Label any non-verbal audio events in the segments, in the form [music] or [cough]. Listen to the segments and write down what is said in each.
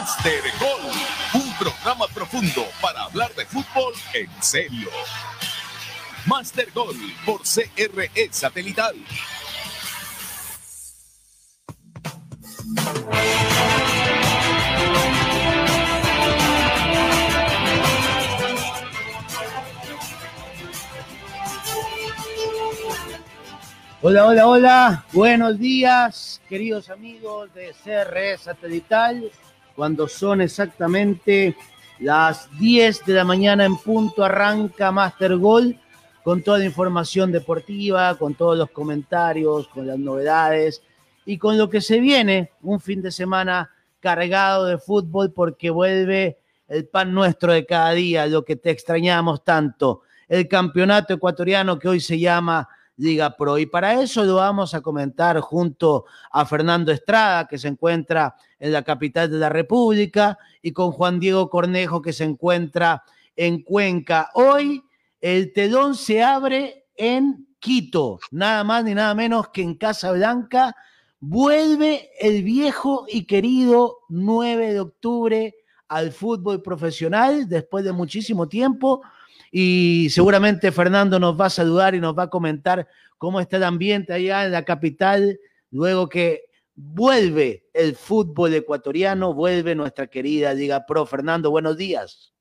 Master Gol, un programa profundo para hablar de fútbol en serio. Master Gol por CRE Satelital. Hola, hola, hola. Buenos días, queridos amigos de CRE Satelital. Cuando son exactamente las 10 de la mañana en punto, arranca Master Gol con toda la información deportiva, con todos los comentarios, con las novedades y con lo que se viene, un fin de semana cargado de fútbol porque vuelve el pan nuestro de cada día, lo que te extrañamos tanto, el campeonato ecuatoriano que hoy se llama Liga Pro. Y para eso lo vamos a comentar junto a Fernando Estrada, que se encuentra en la capital de la República, y con Juan Diego Cornejo, que se encuentra en Cuenca. Hoy el telón se abre en Quito, nada más ni nada menos que en Casa Blanca. Vuelve el viejo y querido 9 de octubre al fútbol profesional después de muchísimo tiempo y seguramente Fernando nos va a saludar y nos va a comentar cómo está el ambiente allá en la capital, luego que vuelve el fútbol ecuatoriano, vuelve nuestra querida Liga Pro. Fernando, buenos días.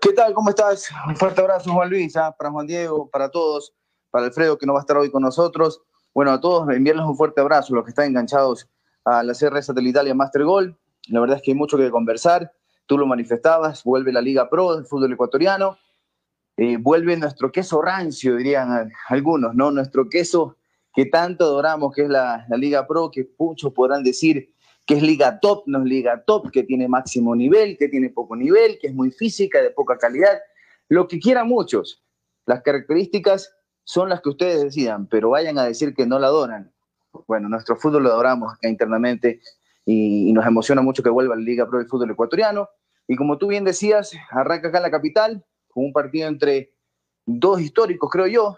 ¿Qué tal? ¿Cómo estás? Un fuerte abrazo, Juan Luis, ¿ah? para Juan Diego, para todos, para Alfredo, que no va a estar hoy con nosotros. Bueno, a todos enviarles un fuerte abrazo, los que están enganchados a la CR Satelital y a Master Goal. La verdad es que hay mucho que conversar tú lo manifestabas, vuelve la Liga Pro del fútbol ecuatoriano, eh, vuelve nuestro queso rancio, dirían algunos, ¿no? Nuestro queso que tanto adoramos, que es la, Liga Pro, que muchos podrán decir que es Liga Top, no es Liga Top, que tiene máximo nivel, que tiene poco nivel, que es muy física, de poca calidad, lo que quieran muchos. Las características son las que ustedes decidan, pero vayan a decir que no la adoran. Bueno, nuestro fútbol lo adoramos internamente y nos emociona mucho que vuelva la Liga Pro del fútbol ecuatoriano. Y como tú bien decías, arranca acá en la capital, con un partido entre dos históricos, creo yo,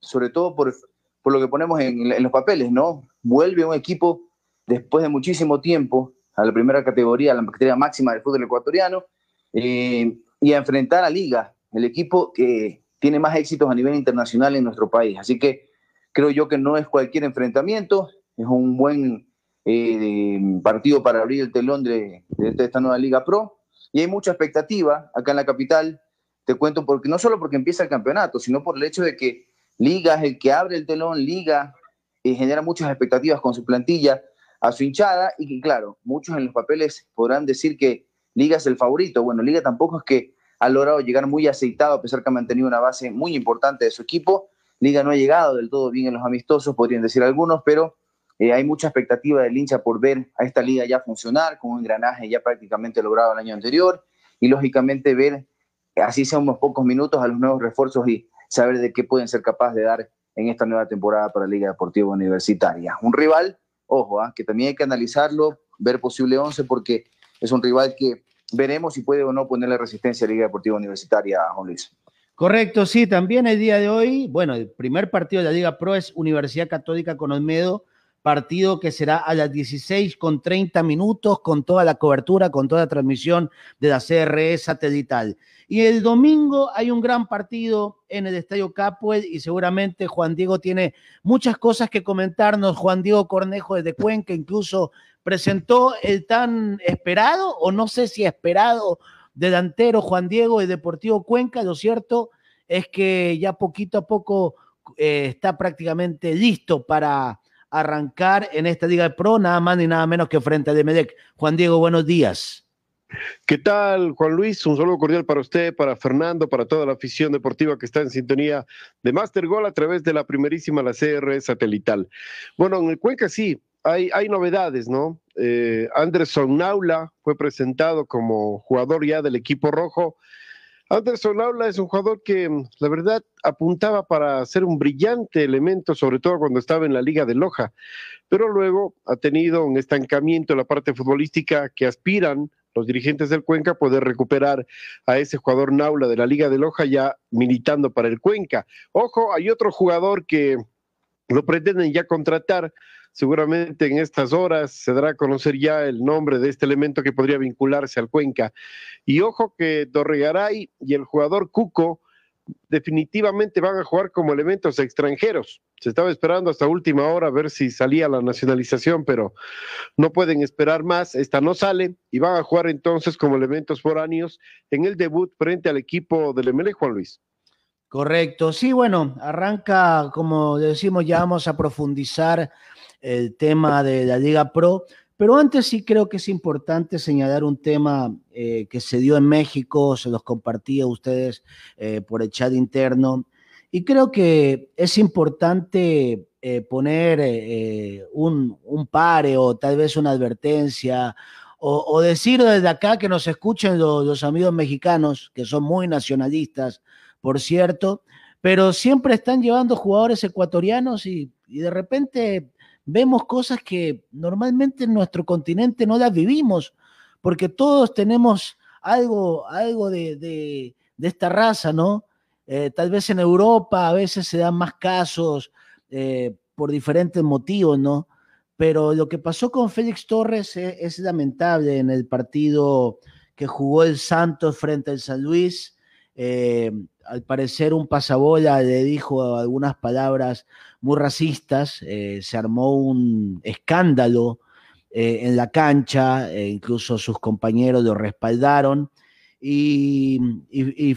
sobre todo por, por lo que ponemos en, los papeles, ¿no? Vuelve un equipo después de muchísimo tiempo a la primera categoría, a la categoría máxima del fútbol ecuatoriano, eh, y a enfrentar a Liga, el equipo que tiene más éxitos a nivel internacional en nuestro país. Así que creo yo que no es cualquier enfrentamiento, es un buen eh, partido para abrir el telón de, de esta nueva Liga Pro y hay mucha expectativa acá en la capital, te cuento, porque no solo porque empieza el campeonato, sino por el hecho de que Liga es el que abre el telón, Liga y genera muchas expectativas con su plantilla, a su hinchada, y que claro, muchos en los papeles podrán decir que Liga es el favorito. Bueno, Liga tampoco es que ha logrado llegar muy aceitado, a pesar que ha mantenido una base muy importante de su equipo. Liga no ha llegado del todo bien en los amistosos, podrían decir algunos, pero eh, hay mucha expectativa del hincha por ver a esta liga ya funcionar con un engranaje ya prácticamente logrado el año anterior y lógicamente ver, así sea unos pocos minutos, a los nuevos refuerzos y saber de qué pueden ser capaces de dar en esta nueva temporada para la Liga Deportiva Universitaria. Un rival, ojo, ¿ah? que también hay que analizarlo, ver posible 11 porque es un rival que veremos si puede o no ponerle resistencia a la Liga Deportiva Universitaria, Juan Luis. Correcto, sí, también el día de hoy, bueno, el primer partido de la Liga Pro es Universidad Católica con Olmedo, partido que será a las 16 con 30 minutos, con toda la cobertura, con toda la transmisión de la CRE satelital. Y el domingo hay un gran partido en el Estadio Capuel y seguramente Juan Diego tiene muchas cosas que comentarnos. Juan Diego Cornejo desde Cuenca incluso presentó el tan esperado, o no sé si esperado, delantero Juan Diego de Deportivo Cuenca. Lo cierto es que ya poquito a poco eh, está prácticamente listo para arrancar en esta Liga de Pro, nada más ni nada menos que frente a Demedec. Juan Diego, buenos días. ¿Qué tal, Juan Luis? Un saludo cordial para usted, para Fernando, para toda la afición deportiva que está en sintonía de Master Gol a través de la primerísima, la CR satelital. Bueno, en el Cuenca sí, hay, novedades, ¿no? Eh, Anderson Naula fue presentado como jugador ya del equipo rojo Anderson Aula es un jugador que, mm, la verdad, apuntaba para ser un brillante elemento, sobre todo cuando estaba en la Liga de Loja, pero luego ha tenido un estancamiento en la parte futbolística que aspiran los dirigentes del Cuenca poder recuperar a ese jugador Naula de la Liga de Loja ya militando para el Cuenca. Ojo, hay otro jugador que lo pretenden ya contratar, Seguramente en estas horas se dará a conocer ya el nombre de este elemento que podría vincularse al Cuenca. Y ojo que Dorregaray y el jugador Cuco definitivamente van a jugar como elementos extranjeros. Se estaba esperando hasta última hora a ver si salía la nacionalización, pero no pueden esperar más. Esta no sale y van a jugar entonces como elementos foráneos en el debut frente al equipo del ML Juan Luis. Correcto, sí, bueno, arranca, como decimos, ya vamos a profundizar el tema de la Liga Pro, pero antes sí creo que es importante señalar un tema eh, que se dio en México, se los compartí a ustedes eh, por el chat interno, y creo que es importante eh, poner un, un, o tal vez una advertencia, o, decir desde acá que nos escuchen los, amigos mexicanos, que son muy nacionalistas, por cierto, pero siempre están llevando jugadores ecuatorianos y de repente vemos cosas que normalmente en nuestro continente no las vivimos, porque todos tenemos algo, algo de, de, esta raza, ¿no? Eh, tal vez en Europa a veces se dan más casos eh, por diferentes motivos, ¿no? Pero lo que pasó con Félix Torres es, lamentable en el partido que jugó el Santos frente al San Luis. Eh, al parecer un pasabola le dijo algunas palabras muy racistas, eh, se armó un escándalo eh, en la cancha, e incluso sus compañeros lo respaldaron. Y,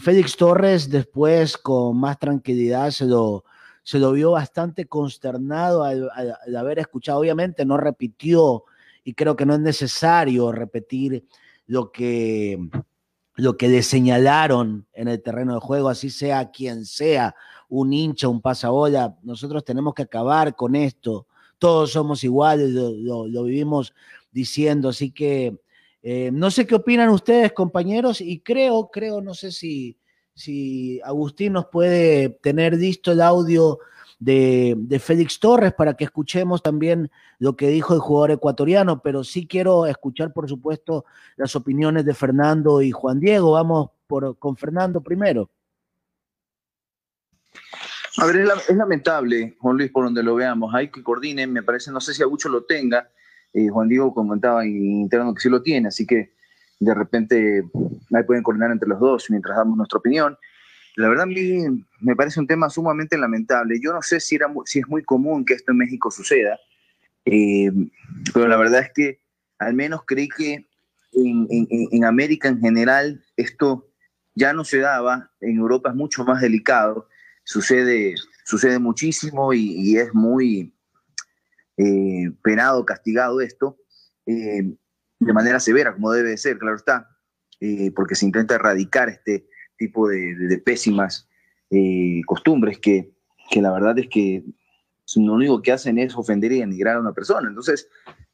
Félix Torres después con más tranquilidad se lo, se lo vio bastante consternado al, haber escuchado. Obviamente no repitió y creo que no es necesario repetir lo que, lo que le señalaron en el terreno de juego, así sea quien sea, un hincha, un pasabola, nosotros tenemos que acabar con esto, todos somos iguales, lo, vivimos diciendo, así que eh, no sé qué opinan ustedes, compañeros, y creo, creo, no sé si, si Agustín nos puede tener listo el audio de, de, Félix Torres para que escuchemos también lo que dijo el jugador ecuatoriano, pero sí quiero escuchar, por supuesto, las opiniones de Fernando y Juan Diego. Vamos por, con Fernando primero. A ver, es, lamentable, Juan Luis, por donde lo veamos. Hay que coordinen, me parece, no sé si Agucho lo tenga. Eh, Juan Diego comentaba en interno que sí lo tiene, así que de repente ahí pueden coordinar entre los dos mientras damos nuestra opinión. La verdad a mí me parece un tema sumamente lamentable. Yo no sé si, era, si es muy común que esto en México suceda, eh, pero la verdad es que al menos creí que en, en, en América en general esto ya no se daba, en Europa es mucho más delicado sucede, sucede muchísimo y, es muy eh, penado, castigado esto, eh, de manera severa, como debe ser, claro está, porque se intenta erradicar este tipo de, pésimas costumbres que, que, la verdad es que lo único que hacen es ofender y denigrar a una persona. Entonces,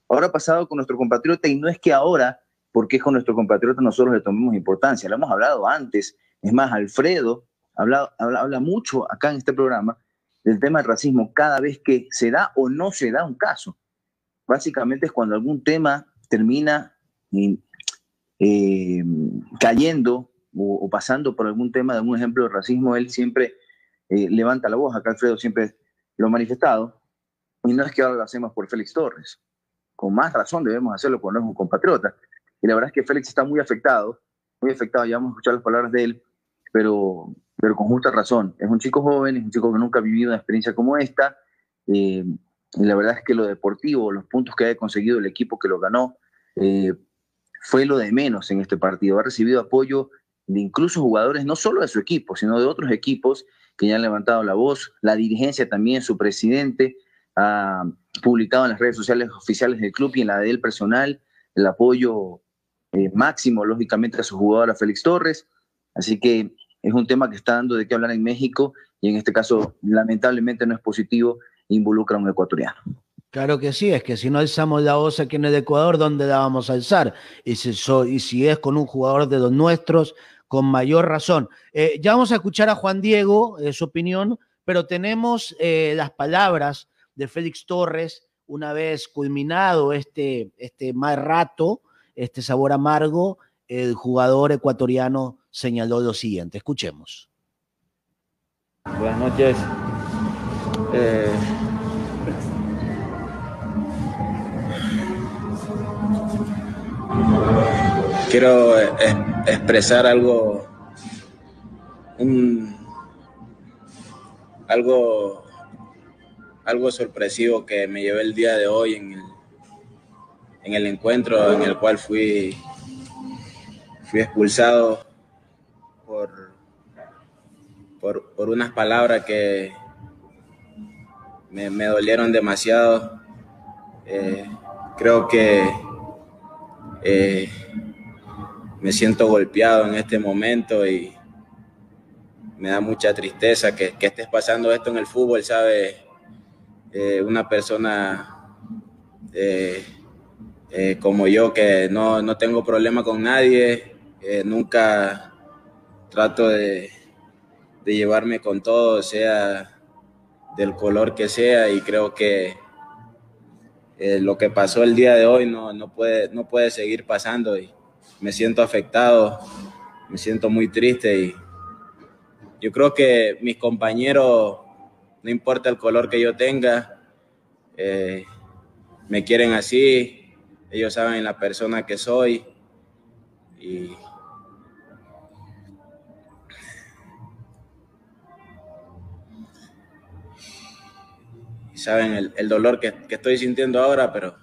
ahora ha pasado con nuestro compatriota y no es que ahora, porque es con nuestro compatriota, nosotros le tomemos importancia, lo hemos hablado antes. Es más, Alfredo, habla, habla, mucho acá en este programa del tema del racismo cada vez que se da o no se da un caso. Básicamente es cuando algún tema termina eh, cayendo o, pasando por algún tema de algún ejemplo de racismo, él siempre eh, levanta la voz. Acá Alfredo siempre lo ha manifestado. Y no es que ahora lo hacemos por Félix Torres. Con más razón debemos hacerlo es un compatriota. Y la verdad es que Félix está muy afectado, muy afectado. Ya vamos a escuchar las palabras de él, pero pero con justa razón. Es un chico joven, es un chico que nunca ha vivido una experiencia como esta. Eh, y la verdad es que lo deportivo, los puntos que ha conseguido el equipo que lo ganó, eh, fue lo de menos en este partido. Ha recibido apoyo de incluso jugadores, no solo de su equipo, sino de otros equipos que ya han levantado la voz. La dirigencia también, su presidente, ha publicado en las redes sociales oficiales del club y en la de él personal el apoyo eh, máximo, lógicamente, a su jugador, a Félix Torres. Así que es un tema que está dando de qué hablar en México y en este caso lamentablemente no es positivo, involucra a un ecuatoriano. Claro que sí, es que si no alzamos la voz aquí en el Ecuador, ¿dónde la vamos a alzar? Y si, es con un jugador de los nuestros, con mayor razón. Eh, ya vamos a escuchar a Juan Diego, eh, su opinión, pero tenemos eh, las palabras de Félix Torres una vez culminado este, este mal rato, este sabor amargo, el jugador ecuatoriano señaló lo siguiente. Escuchemos. Buenas noches. Quiero expresar algo, algo, algo sorpresivo que me llevé el día de hoy en el, en el encuentro en el cual fui, fui expulsado por, por, unas palabras que me, dolieron demasiado. Eh, creo que eh, me siento golpeado en este momento y me da mucha tristeza que, estés pasando esto en el fútbol, ¿sabe? Eh, una persona como yo que no, no, tengo problema con nadie, nunca trato de llevarme con todo, sea del color que sea, y creo que eh, lo que pasó el día de hoy no, no, puede, no puede seguir pasando y me siento afectado, me siento muy triste y yo creo que mis compañeros, no importa el color que yo tenga, eh, me quieren así, ellos saben la persona que soy y saben el, dolor que, estoy sintiendo ahora, pero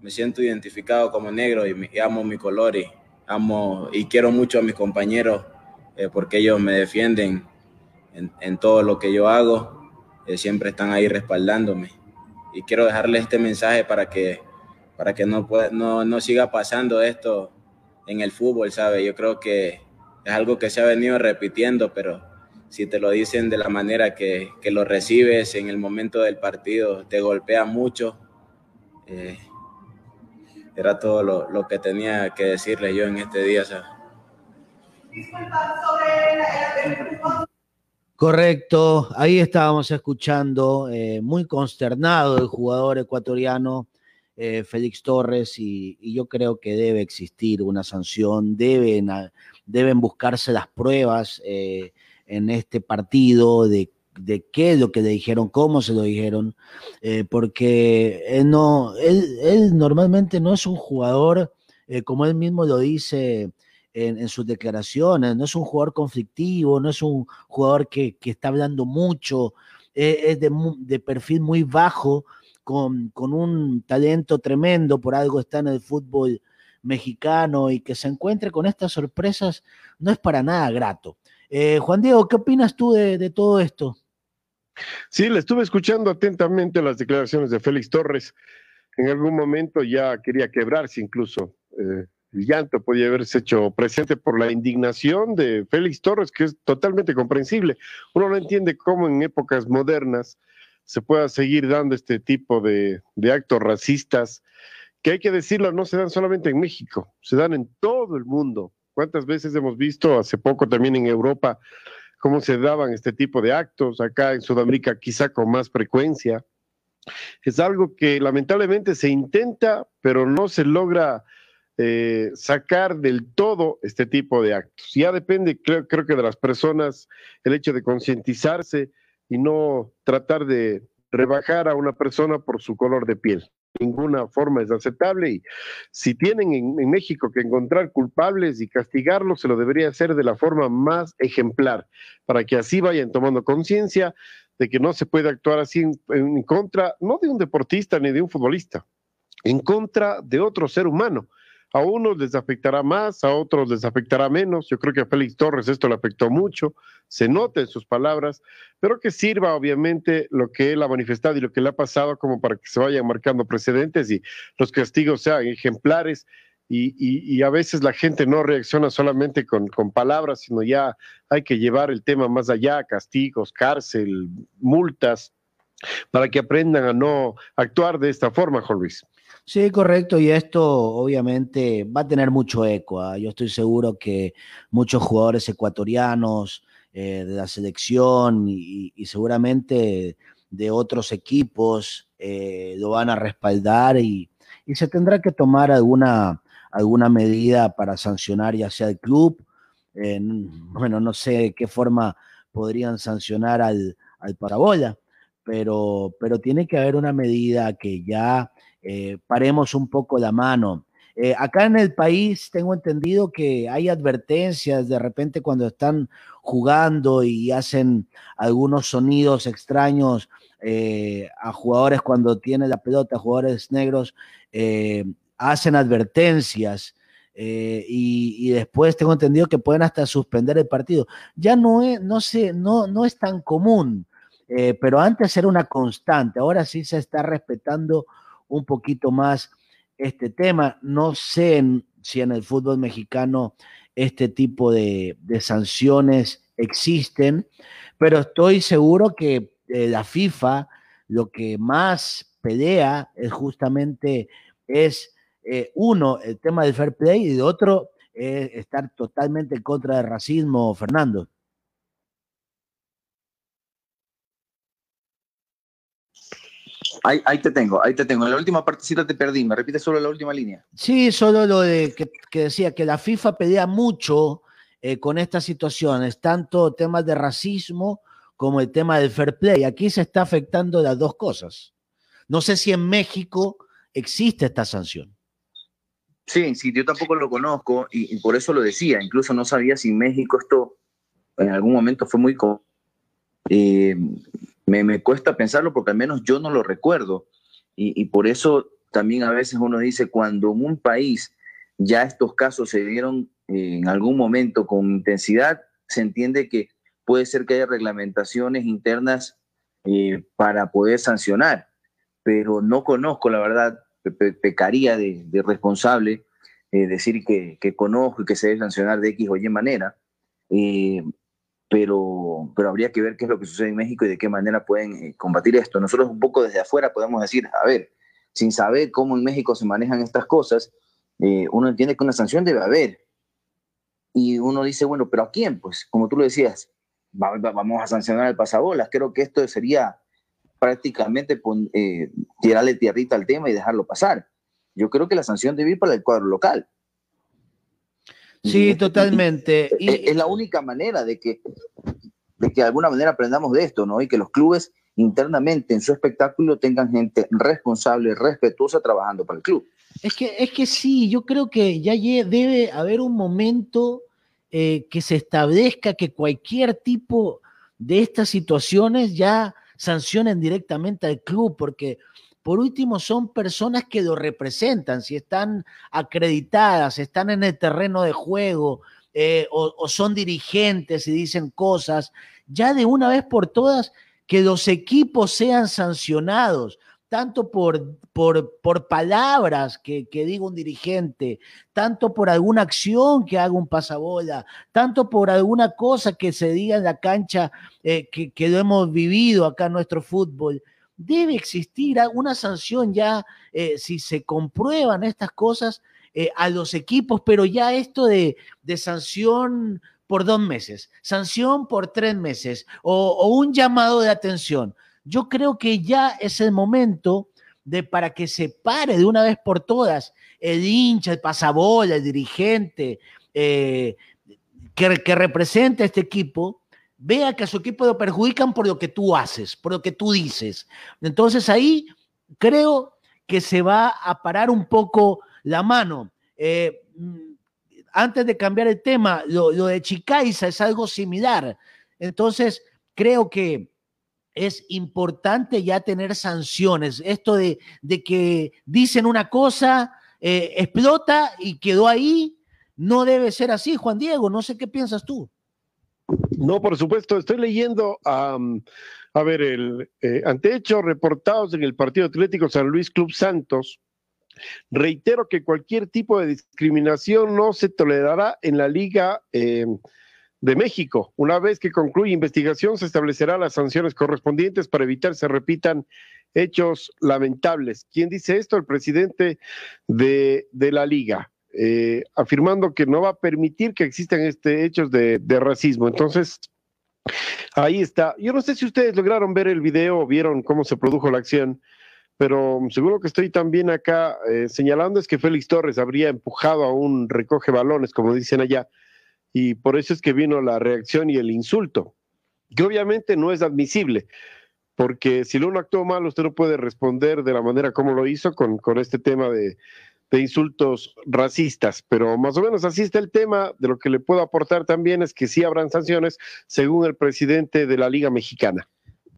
me siento identificado como negro y, amo mi color y amo y quiero mucho a mis compañeros eh, porque ellos me defienden en, todo lo que yo hago, eh, siempre están ahí respaldándome. Y quiero dejarles este mensaje para que, para que no, no, no siga pasando esto en el fútbol, ¿sabe? Yo creo que es algo que se ha venido repitiendo, pero si te lo dicen de la manera que, lo recibes en el momento del partido, te golpea mucho. Eh, era todo lo, que tenía que decirle yo en este día. Correcto, ahí estábamos escuchando, eh, muy consternado el jugador ecuatoriano eh, Félix Torres y, y, yo creo que debe existir una sanción, deben, deben buscarse las pruebas en este partido, de, de qué es lo que le dijeron, cómo se lo dijeron, eh, porque él, no, él, normalmente no es un jugador, eh, como él mismo lo dice en, sus declaraciones, no es un jugador conflictivo, no es un jugador que, está hablando mucho, eh, es de, de, perfil muy bajo, con, con un talento tremendo, por algo está en el fútbol mexicano y que se encuentre con estas sorpresas no es para nada grato. Eh, Juan Diego, ¿qué opinas tú de, todo esto? Sí, le estuve escuchando atentamente las declaraciones de Félix Torres. En algún momento ya quería quebrarse incluso. Eh, el llanto podía haberse hecho presente por la indignación de Félix Torres, que es totalmente comprensible. Uno no entiende cómo en épocas modernas se pueda seguir dando este tipo de, de actos racistas, que hay que decirlo, no se dan solamente en México, se dan en todo el mundo. ¿Cuántas veces hemos visto hace poco también en Europa cómo se daban este tipo de actos? Acá en Sudamérica quizá con más frecuencia. Es algo que lamentablemente se intenta, pero no se logra eh, sacar del todo este tipo de actos. Ya depende, creo, creo que de las personas, el hecho de concientizarse y no tratar de rebajar a una persona por su color de piel ninguna forma es aceptable y si tienen en, México que encontrar culpables y castigarlos, se lo debería hacer de la forma más ejemplar, para que así vayan tomando conciencia de que no se puede actuar así en contra, no de un deportista ni de un futbolista, en contra de otro ser humano. A unos les afectará más, a otros les afectará menos. Yo creo que a Félix Torres esto le afectó mucho, se nota en sus palabras, pero que sirva obviamente lo que él ha manifestado y lo que le ha pasado como para que se vayan marcando precedentes y los castigos sean ejemplares. Y, a veces la gente no reacciona solamente con, con, palabras, sino ya hay que llevar el tema más allá, castigos, cárcel, multas, para que aprendan a no actuar de esta forma, Juan Luis. Sí, correcto, y esto obviamente va a tener mucho eco. ¿ah? Yo estoy seguro que muchos jugadores ecuatorianos eh, de la selección y, seguramente de otros equipos eh, lo van a respaldar y, se tendrá que tomar alguna, alguna medida para sancionar ya sea el club. Eh, bueno, no sé de qué forma podrían sancionar al, al Parabola, pero, pero tiene que haber una medida que ya eh, paremos un poco la mano Eh, acá en el país tengo entendido que hay advertencias de repente cuando están jugando y hacen algunos sonidos extraños eh, a jugadores cuando tienen la pelota, jugadores negros, hacen advertencias. y, después tengo entendido que pueden hasta suspender el partido. Ya no es, no sé, no, no es tan común, pero antes era una constante, ahora sí se está respetando un poquito más este tema. No sé si en el fútbol mexicano este tipo de, sanciones existen, pero estoy seguro que eh, la FIFA lo que más pelea es justamente es eh, uno el tema del fair play y de otro estar totalmente en contra del racismo, Fernando. Ahí, te tengo, ahí te tengo. En la última partecita te perdí. ¿Me repites solo la última línea? Sí, solo lo de que, decía que la FIFA pedía mucho eh, con estas situaciones, tanto temas de racismo como el tema del fair play. Aquí se está afectando las dos cosas. No sé si en México existe esta sanción. Sí, sí, yo tampoco lo conozco y, por eso lo decía. Incluso no sabía si en México esto en algún momento fue muy... Eh, me, cuesta pensarlo porque al menos yo no lo recuerdo. Y, por eso también a veces uno dice, cuando en un país ya estos casos se dieron en algún momento con intensidad, se entiende que puede ser que haya reglamentaciones internas eh, para poder sancionar, pero no conozco, la verdad, pecaría de, responsable eh, decir que, conozco y que se debe sancionar de X o Y manera. Eh, pero, pero habría que ver qué es lo que sucede en México y de qué manera pueden eh, combatir esto. Nosotros un poco desde afuera podemos decir, a ver, sin saber cómo en México se manejan estas cosas, eh, uno entiende que una sanción debe haber. Y uno dice, bueno, pero ¿a quién? Pues como tú lo decías, vamos a sancionar al pasabolas. Creo que esto sería prácticamente eh, tirarle tierrita al tema y dejarlo pasar. Yo creo que la sanción debe ir para el cuadro local. Sí, totalmente. Y... Es la única manera de que, de que de alguna manera aprendamos de esto, ¿no? Y que los clubes internamente en su espectáculo tengan gente responsable, respetuosa trabajando para el club. Es que, es que sí, yo creo que ya debe haber un momento eh, que se establezca que cualquier tipo de estas situaciones ya sancionen directamente al club, porque por último, son personas que lo representan, si están acreditadas, están en el terreno de juego eh, o, son dirigentes y dicen cosas, ya de una vez por todas que los equipos sean sancionados, tanto por, por, por palabras que, diga un dirigente, tanto por alguna acción que haga un pasabola, tanto por alguna cosa que se diga en la cancha eh, que, que lo hemos vivido acá en nuestro fútbol debe existir una sanción ya, eh, si se comprueban estas cosas, eh, a los equipos, pero ya esto de, sanción por dos meses, sanción por tres meses o, un llamado de atención. Yo creo que ya es el momento de para que se pare de una vez por todas el hincha, el pasabola, el dirigente eh, que, que representa este equipo, vea que a su equipo lo perjudican por lo que tú haces, por lo que tú dices. Entonces ahí creo que se va a parar un poco la mano. Eh, mm, antes de cambiar el tema, lo, de Chicaiza es algo similar. Entonces, creo que es importante ya tener sanciones. Esto de, que dicen una cosa, eh, explota y quedó ahí, no debe ser así, Juan Diego. No sé qué piensas tú. No, por supuesto, estoy leyendo a ver, el, eh, ante reportados en el Partido Atlético San Luis Club Santos, reitero que cualquier tipo de discriminación no se tolerará en la Liga em, de México. Una vez que concluya investigación, se establecerán las sanciones correspondientes para evitar se repitan hechos lamentables. ¿Quién dice esto? El presidente de, de la Liga. Eh, afirmando que no va a permitir que existan este, hechos de, racismo. Entonces, ahí está. Yo no sé si ustedes lograron ver el video o vieron cómo se produjo la acción, pero seguro que estoy también acá eh, señalando es que Félix Torres habría empujado a un recoge balones, como dicen allá, y por eso es que vino la reacción y el insulto, que obviamente no es admisible porque si uno actuó mal, usted no puede responder de la manera como lo hizo con, con este tema de, de insultos racistas, pero más o menos así está el tema. De lo que le puedo aportar también es que sí habrán sanciones, según el presidente de la Liga Mexicana.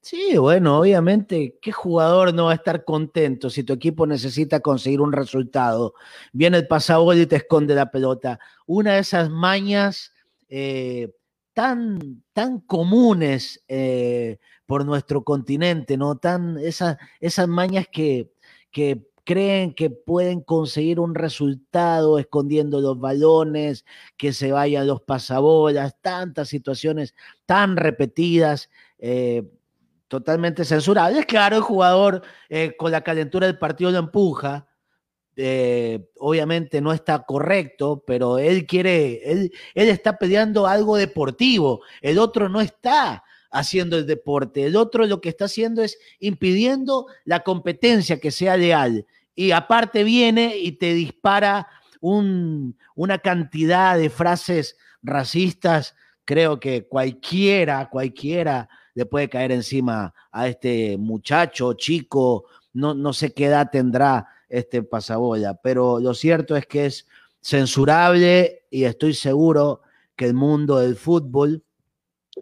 Sí, bueno, obviamente, ¿qué jugador no va a estar contento si tu equipo necesita conseguir un resultado? Viene el pasabol y te esconde la pelota. Una de esas mañas eh, tan, tan comunes eh, por nuestro continente, ¿no? Tan, esas, esas mañas que, que creen que pueden conseguir un resultado escondiendo los balones, que se vayan los pasabolas, tantas situaciones tan repetidas. Eh, totalmente censurable. Claro, el jugador eh, con la calentura del partido lo empuja. Eh, obviamente no está correcto, pero él quiere, él, él está peleando algo deportivo. El otro no está haciendo el deporte. El otro lo que está haciendo es impidiendo la competencia que sea leal. Y aparte viene y te dispara un, una cantidad de frases racistas. Creo que cualquiera, cualquiera le puede caer encima a este muchacho, chico, no, no sé qué edad tendrá este pasabola, pero lo cierto es que es censurable y estoy seguro que el mundo del fútbol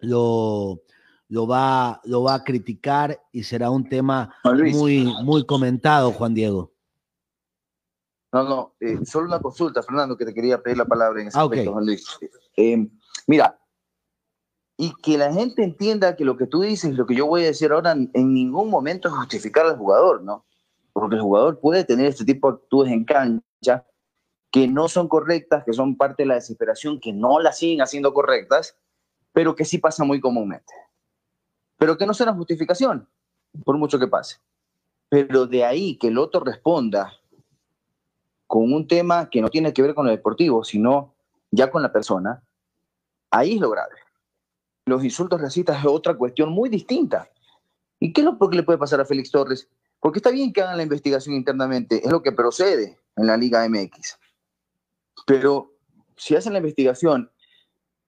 lo, lo, va, lo va a criticar y será un tema muy, muy comentado, Juan Diego. No, no, eh, solo una consulta, Fernando, que te quería pedir la palabra en ese ah, Juan Luis. Eh, mira, y que la gente entienda que lo que tú dices, lo que yo voy a decir ahora, en ningún momento es justificar al jugador, ¿no? Porque el jugador puede tener este tipo de actitudes en cancha que no son correctas, que son parte de la desesperación, que no las siguen haciendo correctas, pero que sí pasa muy comúnmente. Pero que no una justificación, por mucho que pase. Pero de ahí que el otro responda con un tema que no tiene que ver con el deportivo, sino ya con la persona, ahí es lo grave los insultos racistas es otra cuestión muy distinta. ¿Y qué es lo que le puede pasar a Félix Torres? Porque está bien que hagan la investigación internamente, es lo que procede en la Liga MX. Pero si hacen la investigación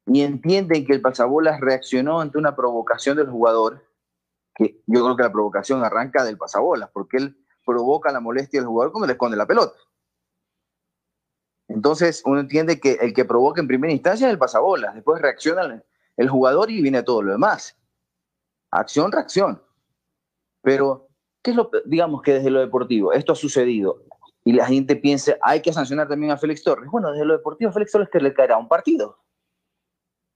y entienden que el pasabolas reaccionó ante una provocación del jugador, que yo creo que la provocación arranca del pasabolas, porque él provoca la molestia del jugador cuando le esconde la pelota. Entonces uno entiende que el que provoca en primera instancia es el pasabolas, después reacciona el jugador y viene todo lo demás. Acción, reacción. Pero, ¿qué es lo, digamos que desde lo deportivo, esto ha sucedido y la gente piensa, hay que sancionar también a Félix Torres? Bueno, desde lo deportivo, Félix Torres que le caerá un partido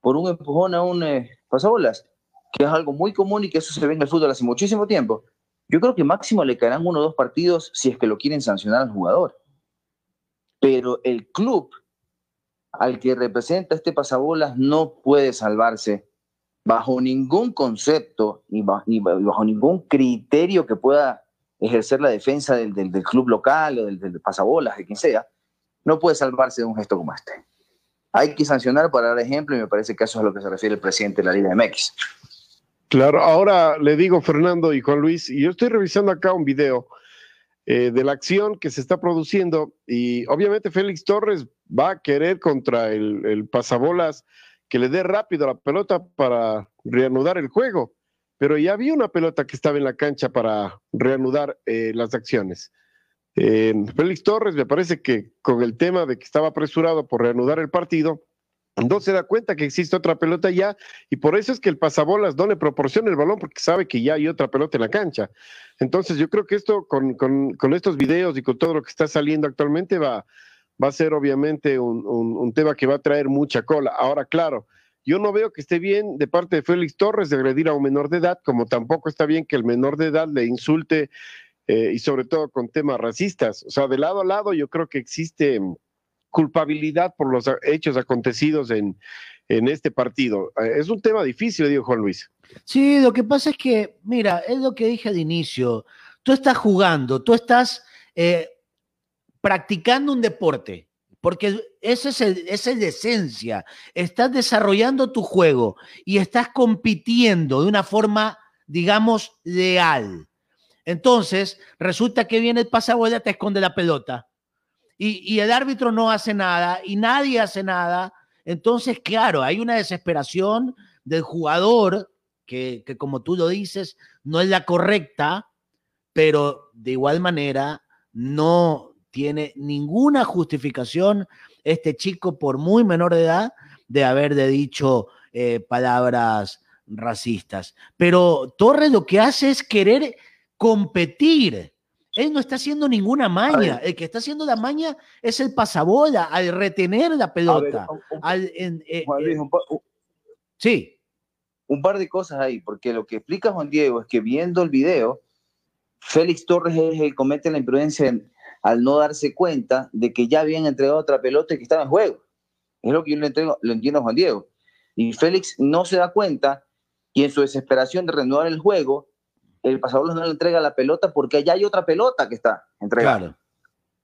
por un empujón a un eh, pasabolas, que es algo muy común y que eso se ve en el fútbol hace muchísimo tiempo. Yo creo que máximo le caerán uno o dos partidos si es que lo quieren sancionar al jugador. Pero el club al que representa este pasabolas no puede salvarse bajo ningún concepto y bajo, ningún criterio que pueda ejercer la defensa del, club local o del, pasabolas, de quien sea, no puede salvarse de un gesto como este. Hay que sancionar para dar ejemplo y me parece que eso es a lo que se refiere el presidente de la Liga MX. Claro, ahora le digo Fernando y Juan Luis, y yo estoy revisando acá un video eh, de la acción que se está produciendo y obviamente Félix Torres va a querer contra el, pasabolas que le dé rápido la pelota para reanudar el juego, pero ya había una pelota que estaba en la cancha para reanudar eh, las acciones. Félix Torres me parece que con el tema de que estaba apresurado por reanudar el partido, no se da cuenta que existe otra pelota ya y por eso es que el pasabolas no le proporciona el balón porque sabe que ya hay otra pelota en la cancha. Entonces yo creo que esto con, estos videos y con todo lo que está saliendo actualmente va, va a ser obviamente un, tema que va a traer mucha cola. Ahora, claro, yo no veo que esté bien de parte de Félix Torres de agredir a un menor de edad, como tampoco está bien que el menor de edad le insulte eh, y sobre todo con temas racistas. O sea, de lado a lado yo creo que existe culpabilidad por los hechos acontecidos en, en este partido. Eh, es un tema difícil, dijo Juan Luis. Sí, lo que pasa es que, mira, es lo que dije al inicio, tú estás jugando, tú estás eh, practicando un deporte, porque esa es, la esencia, estás desarrollando tu juego y estás compitiendo de una forma, digamos, leal. Entonces, resulta que viene el pasabola, te esconde la pelota y, el árbitro no hace nada y nadie hace nada. Entonces, claro, hay una desesperación del jugador que, como tú lo dices, no es la correcta, pero de igual manera no tiene ninguna justificación este chico, por muy menor de edad, de haber dicho eh, palabras racistas. Pero Torres lo que hace es querer competir. Él no está haciendo ninguna maña. El que está haciendo la maña es el pasabola, al retener la pelota. sí. Un par de cosas ahí, porque lo que explica Juan Diego es que viendo el video, Félix Torres es el que comete la imprudencia al no darse cuenta de que ya habían entregado otra pelota y que estaba en juego. Es lo que yo le, entrego, lo entiendo a Juan Diego. Y Félix no se da cuenta y en su desesperación de renovar el juego, el pasador no le entrega la pelota porque allá hay otra pelota que está entregada.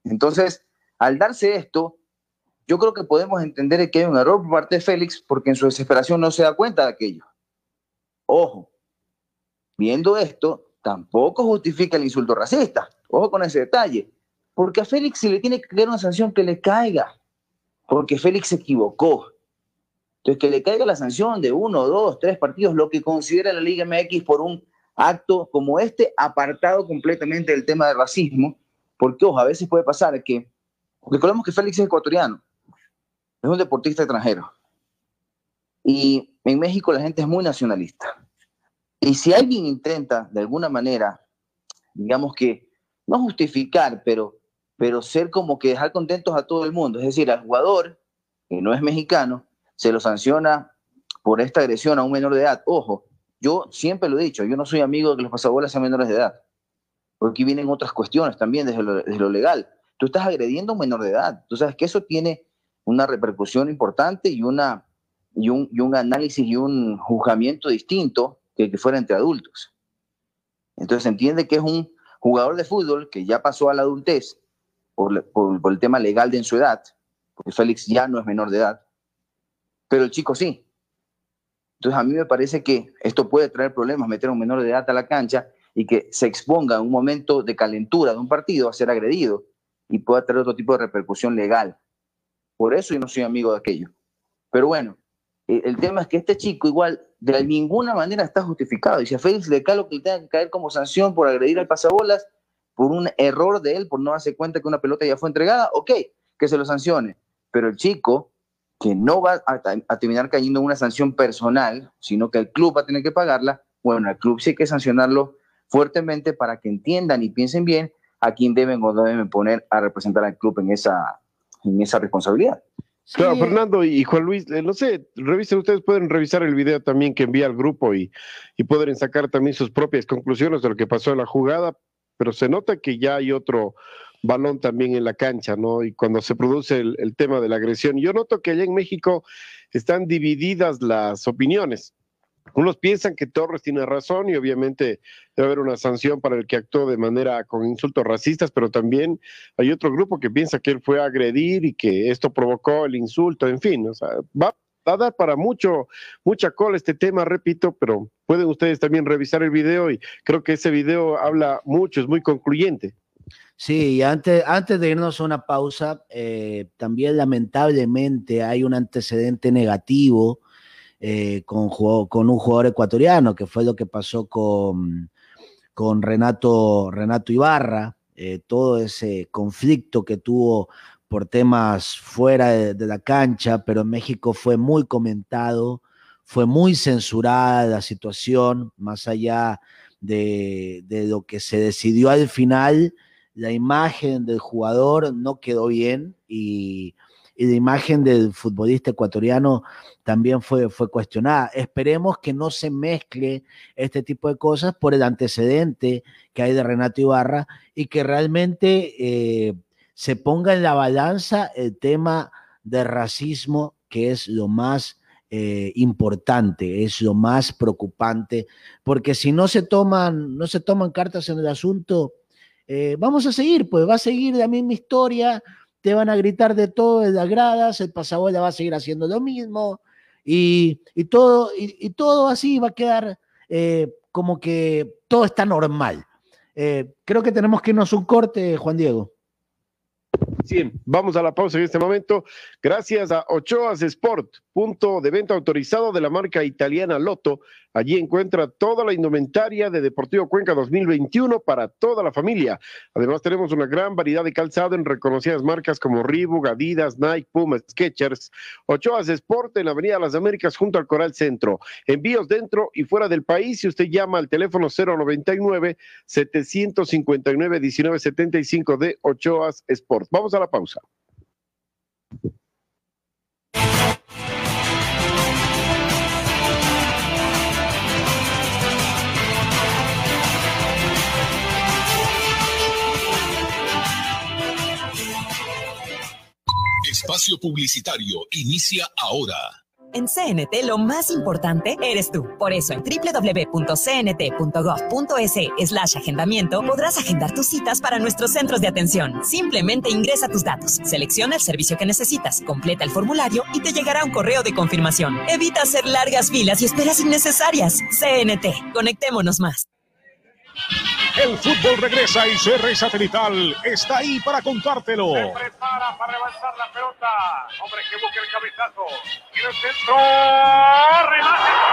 Entonces, al darse esto, yo creo que podemos entender que hay un error por parte de Félix porque en su desesperación no se da cuenta de aquello. Ojo, viendo esto, tampoco justifica el insulto racista. Ojo con ese detalle. Porque a Félix se le tiene que caer una sanción que le caiga. Porque Félix se equivocó. Entonces, que le caiga la sanción de uno, dos, tres partidos, lo que considera la Liga MX por un acto como este, apartado completamente del tema del racismo, porque, ojo, a veces puede pasar que, recordemos que Félix es ecuatoriano, es un deportista extranjero, y en México la gente es muy nacionalista. Y si alguien intenta, de alguna manera, digamos que, no justificar, pero, pero ser como que dejar contentos a todo el mundo, es decir, al jugador, que no es mexicano, se lo sanciona por esta agresión a un menor de edad. Ojo, yo siempre lo he dicho, yo no soy amigo de que los pasabolas sean menores de edad, porque vienen otras cuestiones también desde lo, legal. Tú estás agrediendo a un menor de edad, tú sabes que eso tiene una repercusión importante y, una, y, un, y un análisis y un juzgamiento distinto que que fuera entre adultos. Entonces entiende que es un jugador de fútbol que ya pasó a la adultez por, por el tema legal de en su edad, porque Félix ya no es menor de edad, pero el chico sí. Entonces a mí me parece que esto puede traer problemas, meter a un menor de edad a la cancha y que se exponga en un momento de calentura de un partido a ser agredido y pueda tener otro tipo de repercusión legal. Por eso yo no soy amigo de aquello. Pero bueno, eh, el tema es que este chico igual de ninguna manera está justificado. Y si a Félix le cae lo que le tenga que caer como sanción por agredir al pasabolas, por un error de él, por no darse cuenta que una pelota ya fue entregada, ok, que se lo sancione. Pero el chico que no va a, terminar cayendo en una sanción personal, sino que el club va a tener que pagarla, bueno, el club sí hay que sancionarlo fuertemente para que entiendan y piensen bien a quién deben o no deben poner a representar al club en esa, en esa responsabilidad. Claro, Fernando y Juan Luis, eh, no sé, revisen ustedes, pueden revisar el video también que envía al grupo y, y pueden sacar también sus propias conclusiones de lo que pasó en la jugada, pero se nota que ya hay otro, balón también en la cancha, ¿no? Y cuando se produce el, tema de la agresión. Yo noto que allá en México están divididas las opiniones. Unos piensan que Torres tiene razón y obviamente debe haber una sanción para el que actuó de manera con insultos racistas, pero también hay otro grupo que piensa que él fue a agredir y que esto provocó el insulto, en fin, o sea, va a dar para mucho, mucha cola este tema, repito, pero pueden ustedes también revisar el video y creo que ese video habla mucho, es muy concluyente. Sí, antes, antes de irnos a una pausa, eh, también lamentablemente hay un antecedente negativo eh, con, con, un jugador ecuatoriano, que fue lo que pasó con, con Renato, Renato Ibarra, eh, todo ese conflicto que tuvo por temas fuera de, la cancha, pero en México fue muy comentado, fue muy censurada la situación, más allá de, de lo que se decidió al final la imagen del jugador no quedó bien y, la imagen del futbolista ecuatoriano también fue, fue cuestionada. Esperemos que no se mezcle este tipo de cosas por el antecedente que hay de Renato Ibarra y que realmente eh, se ponga en la balanza el tema del racismo, que es lo más eh, importante, es lo más preocupante, porque si no se toman, no se toman cartas en el asunto, eh, vamos a seguir, pues va a seguir la misma historia, te van a gritar de todo de las gradas, el pasabola va a seguir haciendo lo mismo y, todo, y, todo así va a quedar eh, como que todo está normal. Eh, creo que tenemos que irnos un corte, Juan Diego. Sí, vamos a la pausa en este momento. Gracias a Ochoas Sport, punto de venta autorizado de la marca italiana Lotto Allí encuentra toda la indumentaria de Deportivo Cuenca 2021 para toda la familia. Además tenemos una gran variedad de calzado en reconocidas marcas como Reebok, Adidas, Nike, Puma, Skechers, Ochoas Sport en la Avenida Las Américas junto al Coral Centro. Envíos dentro y fuera del país si usted llama al teléfono 099 759 1975 de Ochoas Sport. Vamos a la pausa. Publicitario inicia ahora. En CNT lo más importante eres tú. Por eso en www.cnt.gov.es slash agendamiento podrás agendar tus citas para nuestros centros de atención. Simplemente ingresa tus datos, selecciona el servicio que necesitas, completa el formulario y te llegará un correo de confirmación. Evita hacer largas filas y esperas innecesarias. CNT, conectémonos más. El fútbol regresa y CR Satelital está ahí para contártelo. Se prepara para levantar la pelota. Hombre que busca el cabezazo. Y el centro. Remate.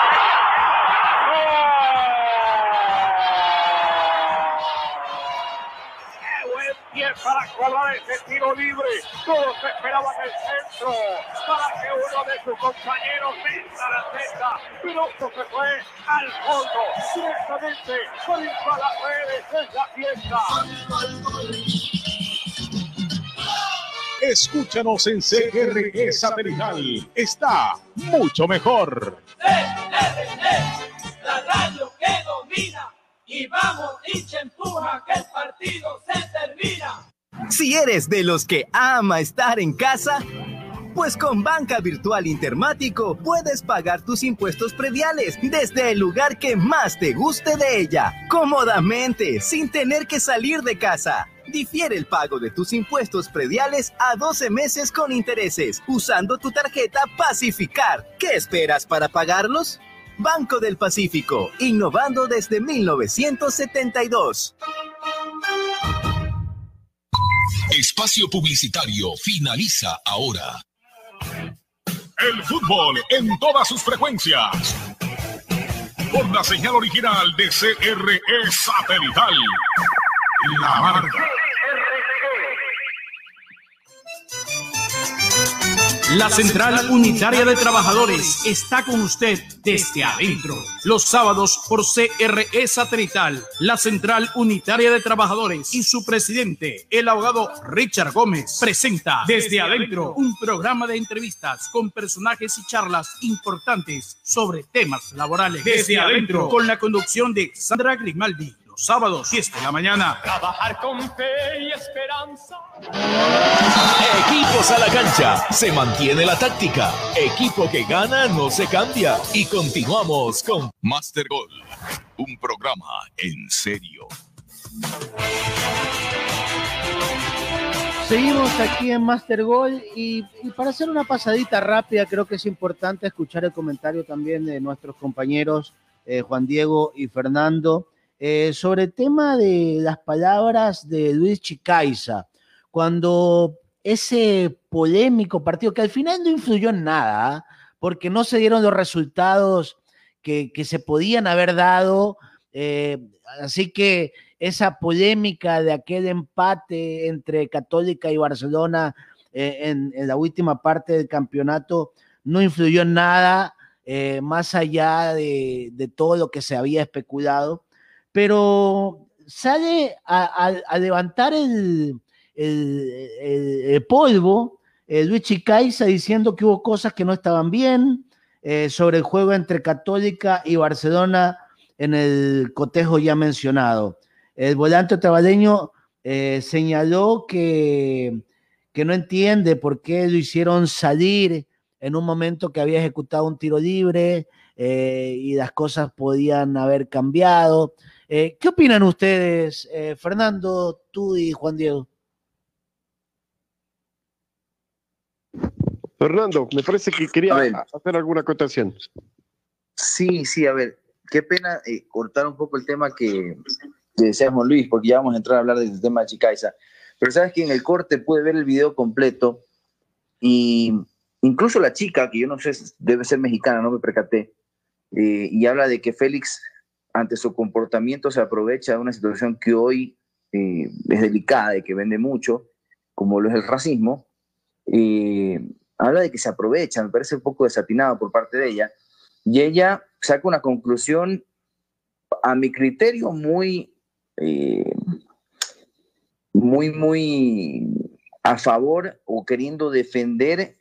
Pie para colar ese tiro libre. Todos esperaban el centro para que uno de sus compañeros meta la teta. Pero esto se fue al fondo, directamente frente a las redes. Es la fiesta. Escúchanos en CRE Satelital. Está mucho mejor. La radio que domina y vamos, hincha empuja, que el partido se termina. Si eres de los que ama estar en casa, pues con Banca Virtual Intermático puedes pagar tus impuestos prediales desde el lugar que más te guste de ella, cómodamente, sin tener que salir de casa. Difiere el pago de tus impuestos prediales a 12 meses con intereses usando tu tarjeta Pacificar. ¿Qué esperas para pagarlos? Banco del Pacífico, innovando desde 1972. Espacio Publicitario finaliza ahora. El fútbol en todas sus frecuencias. Por la señal original de CRE Satelital. La marca. La Central Unitaria de Trabajadores está con usted desde adentro. Los sábados por CRE Satelital, la Central Unitaria de Trabajadores y su presidente, el abogado Richard Gómez, presenta desde adentro un programa de entrevistas con personajes y charlas importantes sobre temas laborales. Desde adentro, con la conducción de Sandra Grimaldi sábados, 10 de la mañana. Trabajar con fe y esperanza. Equipos a la cancha. Se mantiene la táctica. Equipo que gana no se cambia. Y continuamos con Master Goal. Un programa en serio. Seguimos aquí en Master Goal y, y, para hacer una pasadita rápida creo que es importante escuchar el comentario también de nuestros compañeros eh, Juan Diego y Fernando eh, sobre el tema de las palabras de Luis Chicaiza, cuando ese polémico partido, que al final no influyó en nada, porque no se dieron los resultados que, que se podían haber dado, eh, así que esa polémica de aquel empate entre Católica y Barcelona eh, en, en, la última parte del campeonato no influyó en nada, eh, más allá de, de, todo lo que se había especulado pero sale a, levantar el, polvo eh, Luis Chicaiza diciendo que hubo cosas que no estaban bien eh, sobre el juego entre Católica y Barcelona en el cotejo ya mencionado. El volante trabadeño eh, señaló que, que no entiende por qué lo hicieron salir en un momento que había ejecutado un tiro libre eh, y las cosas podían haber cambiado. Eh, ¿Qué opinan ustedes, eh, Fernando, tú y Juan Diego? Fernando, me parece que quería hacer alguna acotación. Sí, sí, a ver, qué pena eh, cortar un poco el tema que, que decíamos Luis, porque ya vamos a entrar a hablar del tema de Chicaiza. Pero sabes que en el corte pude ver el video completo y incluso la chica, que yo no sé, debe ser mexicana, no me percaté, eh, y habla de que Félix, ante su comportamiento, se aprovecha de una situación que hoy eh, es delicada y que vende mucho, como lo es el racismo. Eh, habla de que se aprovecha, me parece un poco desatinado por parte de ella, y ella saca una conclusión, a mi criterio, muy, muy, muy a favor o queriendo defender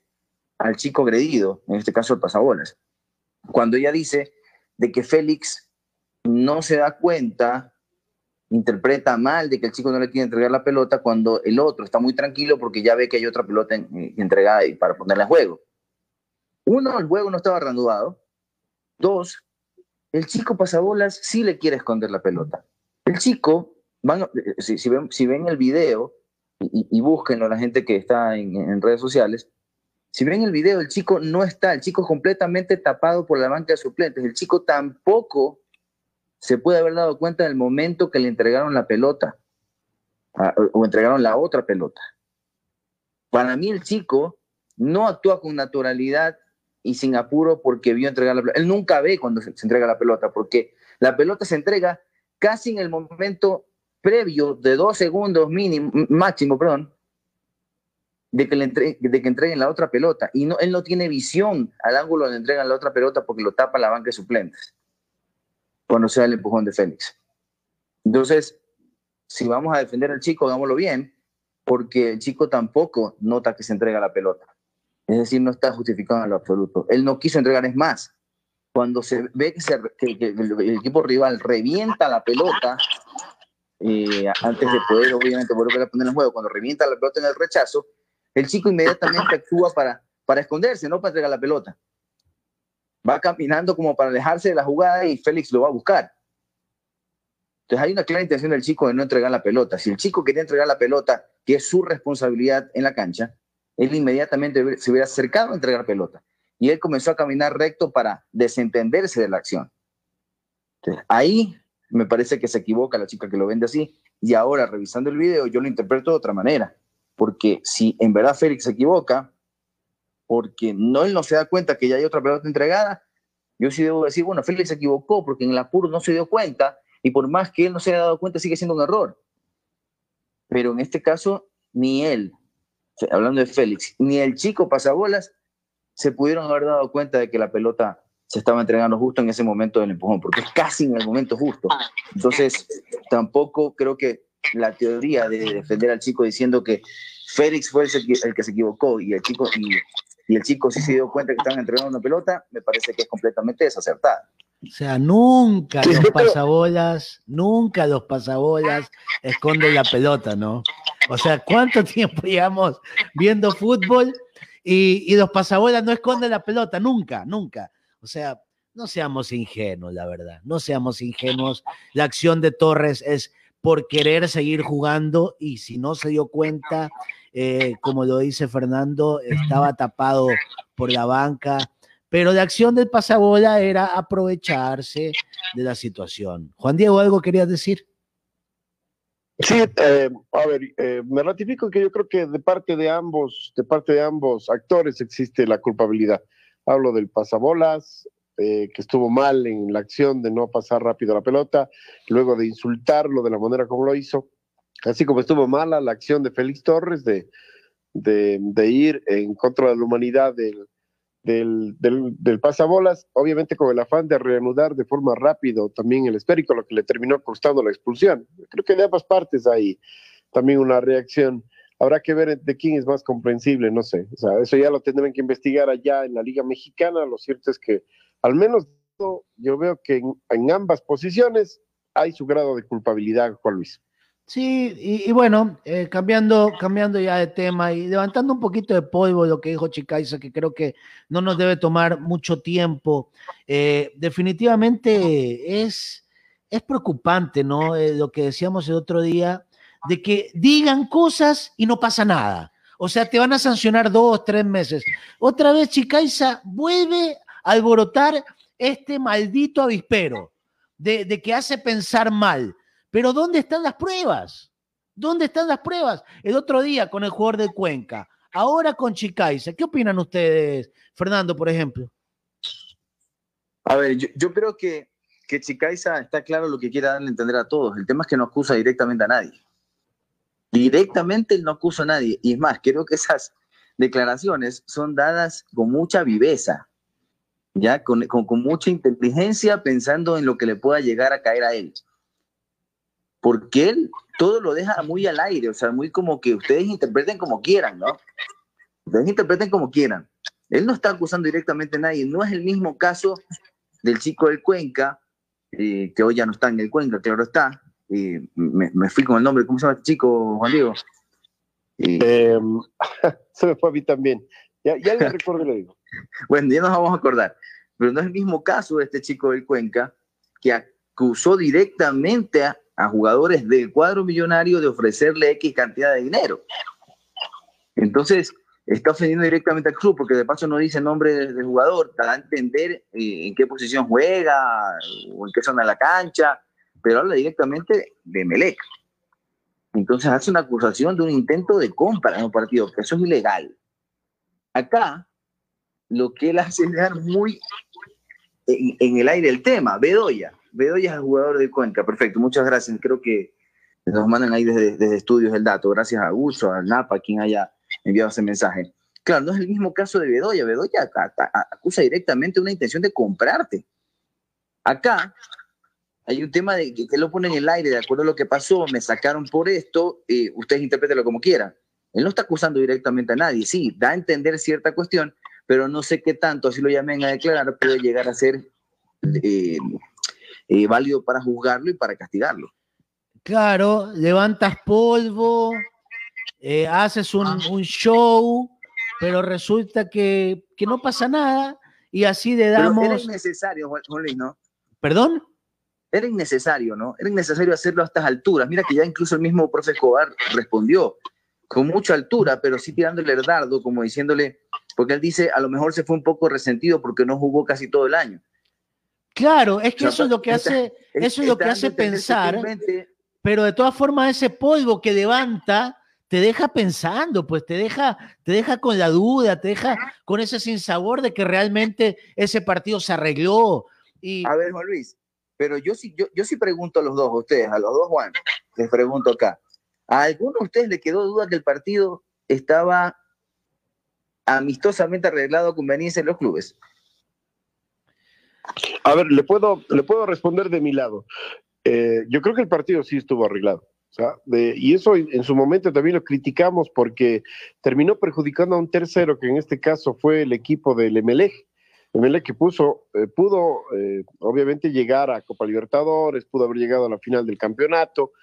al chico agredido, en este caso el pasabolas cuando ella dice de que Félix no se da cuenta, interpreta mal de que el chico no le quiere entregar la pelota cuando el otro está muy tranquilo porque ya ve que hay otra pelota entregada para ponerla a juego. Uno, el juego no estaba reanudado. Dos, el chico pasabolas sí le quiere esconder la pelota. El chico, van, si, ven, si ven el video y, y búsquenlo la gente que está en redes sociales, si ven el video, el chico no está, el chico completamente tapado por la banca de suplentes. El chico tampoco se puede haber dado cuenta del momento que le entregaron la pelota o entregaron la otra pelota. Para mí el chico no actúa con naturalidad y sin apuro porque vio entregar la pelota. Él nunca ve cuando se, se entrega la pelota porque la pelota se entrega casi en el momento previo de dos segundos mínimo, máximo, perdón, de que, le de que entreguen la otra pelota. Y no, él no tiene visión al ángulo donde entregan la otra pelota porque lo tapa la banca de suplentes cuando sea el empujón de Félix. Entonces, si vamos a defender al chico, hagámoslo bien, porque el chico tampoco nota que se entrega la pelota. Es decir, no está justificado en lo absoluto. Él no quiso entregar, es más, cuando se ve que, que, el, equipo rival revienta la pelota, eh, antes de poder, obviamente, volver a poner en juego, cuando revienta la pelota en el rechazo, el chico inmediatamente actúa para, para esconderse, no para entregar la pelota. Va caminando como para alejarse de la jugada y Félix lo va a buscar. Entonces hay una clara intención del chico de no entregar la pelota. Si el chico quería entregar la pelota, que es su responsabilidad en la cancha, él inmediatamente se hubiera acercado a entregar pelota. Y él comenzó a caminar recto para desentenderse de la acción. Entonces, ahí me parece que se equivoca la chica que lo vende así. Y ahora, revisando el video, yo lo interpreto de otra manera porque si en verdad Félix se equivoca, porque no él no se da cuenta que ya hay otra pelota entregada, yo sí debo decir, bueno, Félix se equivocó porque en el apuro no se dio cuenta y por más que él no se haya dado cuenta sigue siendo un error. Pero en este caso, ni él, hablando de Félix, ni el chico pasabolas se pudieron haber dado cuenta de que la pelota se estaba entregando justo en ese momento del empujón, porque es casi en el momento justo. Entonces, tampoco creo que la teoría de defender al chico diciendo que Félix fue el, que se equivocó y el chico el chico sí se dio cuenta que estaban entregando una pelota, me parece que es completamente desacertada. O sea, nunca los pasabolas, nunca los pasabolas esconden la pelota, ¿no? O sea, ¿cuánto [laughs] tiempo llevamos viendo fútbol y, y los pasabolas no esconden la pelota? Nunca, nunca. O sea, no seamos ingenuos, la verdad. No seamos ingenuos. La acción de Torres es por querer seguir jugando y si no se dio cuenta, eh, como lo dice Fernando, estaba tapado por la banca. Pero la acción del pasabola era aprovecharse de la situación. Juan Diego, ¿algo querías decir? Sí, eh, a ver, eh, me ratifico que yo creo que de parte de ambos, de parte de ambos actores existe la culpabilidad. Hablo del pasabolas, eh, que estuvo mal en la acción de no pasar rápido la pelota, luego de insultarlo de la manera como lo hizo, así como estuvo mala la acción de Félix Torres de, ir en contra de la humanidad del, del, del, pasabolas, obviamente con el afán de reanudar de forma rápida también el esférico, lo que le terminó costando la expulsión. Creo que de ambas partes hay también una reacción. Habrá que ver de quién es más comprensible, no sé. O sea, eso ya lo tendrán que investigar allá en la Liga Mexicana. Lo cierto es que al menos yo veo que en, ambas posiciones hay su grado de culpabilidad, Juan Luis. Sí, y, bueno, eh, cambiando, cambiando ya de tema y levantando un poquito de polvo lo que dijo Chicaiza, que creo que no nos debe tomar mucho tiempo. Eh, definitivamente es, es preocupante, ¿no? Eh, lo que decíamos el otro día, de que digan cosas y no pasa nada. O sea, te van a sancionar dos, tres meses. Otra vez Chicaiza vuelve alborotar este maldito avispero de, que hace pensar mal. Pero ¿dónde están las pruebas? ¿Dónde están las pruebas? El otro día con el jugador de Cuenca, ahora con Chicaiza. ¿Qué opinan ustedes, Fernando, por ejemplo? A ver, yo, creo que, que Chicaiza está claro lo que quiere darle a entender a todos. El tema es que no acusa directamente a nadie. Directamente él no acusa a nadie. Y es más, creo que esas declaraciones son dadas con mucha viveza, ya con, con, con mucha inteligencia, pensando en lo que le pueda llegar a caer a él. Porque él todo lo deja muy al aire, o sea, muy como que ustedes interpreten como quieran, ¿no? Ustedes interpreten como quieran. Él no está acusando directamente a nadie. No es el mismo caso del chico del Cuenca, eh, que hoy ya no está en el Cuenca, claro está. Eh, me, me, fui con el nombre. ¿Cómo se llama este chico, Juan Diego? Eh, [laughs] se me fue a mí también. Ya, ya le [laughs] recuerdo lo digo. Bueno, ya nos vamos a acordar. Pero no es el mismo caso de este chico del Cuenca, que acusó directamente a, a jugadores del cuadro millonario de ofrecerle X cantidad de dinero. Entonces, está ofendiendo directamente al club, porque de paso no dice nombre del de jugador, da a entender eh, en qué posición juega o en qué zona de la cancha, pero habla directamente de Melec. Entonces hace una acusación de un intento de compra en un partido, que eso es ilegal. Acá, lo que él hace es dejar muy en, en el aire el tema. Bedoya, Bedoya es el jugador de Cuenca, perfecto, muchas gracias. Creo que nos mandan ahí desde, estudios el dato, gracias a Uso, a Napa, quien haya enviado ese mensaje. Claro, no es el mismo caso de Bedoya. Bedoya acusa directamente una intención de comprarte. Acá hay un tema de que, lo pone en el aire, de acuerdo a lo que pasó, me sacaron por esto, eh, ustedes interpretenlo como quieran. Él no está acusando directamente a nadie, sí, da a entender cierta cuestión, pero no sé qué tanto, así lo llamen a declarar, puede llegar a ser eh, eh, válido para juzgarlo y para castigarlo. Claro, levantas polvo, eh, haces un, un, show, pero resulta que, que, no pasa nada y así le damos... Pero era innecesario, Juan Luis, ¿no? ¿Perdón? Era innecesario, ¿no? Era innecesario hacerlo a estas alturas. Mira que ya incluso el mismo profe Escobar respondió con mucha altura, pero sí tirándole el dardo, como diciéndole, porque él dice, a lo mejor se fue un poco resentido porque no jugó casi todo el año. Claro, es que [laughs] eso es lo que hace, eso es lo que hace pensar, pero de todas formas ese polvo que levanta te deja pensando, pues te deja, te deja con la duda, te deja con ese sinsabor de que realmente ese partido se arregló. Y... A ver, Juan Luis, pero yo sí, yo, yo sí pregunto a los dos, a ustedes, a los dos Juan, les pregunto acá. ¿A alguno de ustedes le quedó duda que el partido estaba amistosamente arreglado a conveniencia en los clubes? A ver, le puedo, le puedo responder de mi lado. Eh, yo creo que el partido sí estuvo arreglado. O sea, de, y eso en su momento también lo criticamos porque terminó perjudicando a un tercero, que en este caso fue el equipo del Emelec. Emelec que puso, eh, pudo eh, obviamente llegar a Copa Libertadores, pudo haber llegado a la final del campeonato.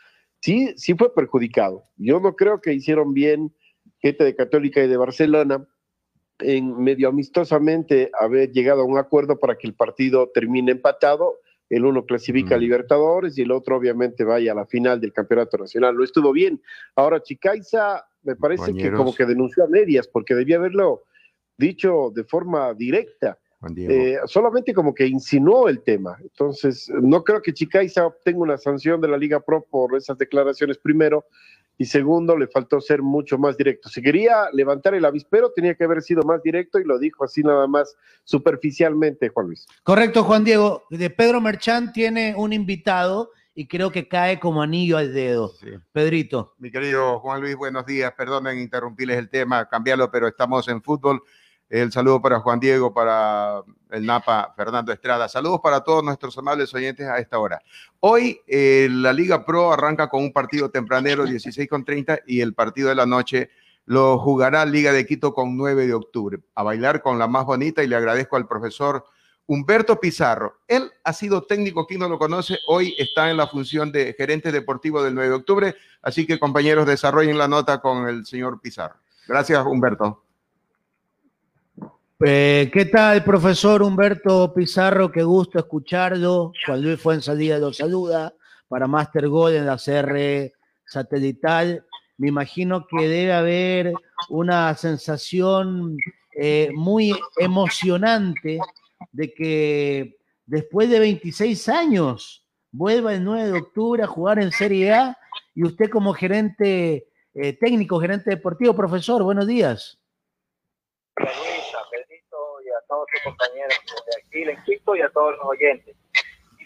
Sí, sí fue perjudicado. Yo no creo que hicieron bien gente de Católica y de Barcelona en medio amistosamente haber llegado a un acuerdo para que el partido termine empatado el uno clasifica a Libertadores y el otro obviamente vaya a la final del Campeonato Nacional. Lo estuvo bien. Ahora Chicaiza me parece Compañeros. que como que denunció a medias porque debía haberlo dicho de forma directa. Eh, solamente como que insinuó el tema. Entonces, no creo que Chicaiza obtenga una sanción de la Liga Pro por esas declaraciones primero y segundo, le faltó ser mucho más directo. Si quería levantar el avispero, tenía que haber sido más directo y lo dijo así nada más superficialmente, Juan Luis. Correcto, Juan Diego. De Pedro Merchán tiene un invitado y creo que cae como anillo al dedo. Sí. Pedrito. Mi querido Juan Luis, buenos días. Perdonen interrumpirles el tema, cambiarlo, pero estamos en fútbol. El saludo para Juan Diego, para el Napa, Fernando Estrada. Saludos para todos nuestros amables oyentes a esta hora. Hoy eh, la Liga Pro arranca con un partido tempranero, 16 con 30, y el partido de la noche lo jugará Liga de Quito con 9 de octubre. A bailar con la más bonita y le agradezco al profesor Humberto Pizarro. Él ha sido técnico, quien no lo conoce, hoy está en la función de gerente deportivo del 9 de octubre, así que compañeros desarrollen la nota con el señor Pizarro. Gracias, Humberto. Eh, ¿Qué tal, profesor Humberto Pizarro? Qué gusto escucharlo. Juan Luis Fuenzalía lo saluda para Master Gold en la CR satelital. Me imagino que debe haber una sensación eh, muy emocionante de que después de 26 años vuelva el 9 de octubre a jugar en Serie A y usted como gerente eh, técnico, gerente deportivo, profesor, buenos días. Todos sus compañeros de aquí, le insisto, y a todos los oyentes.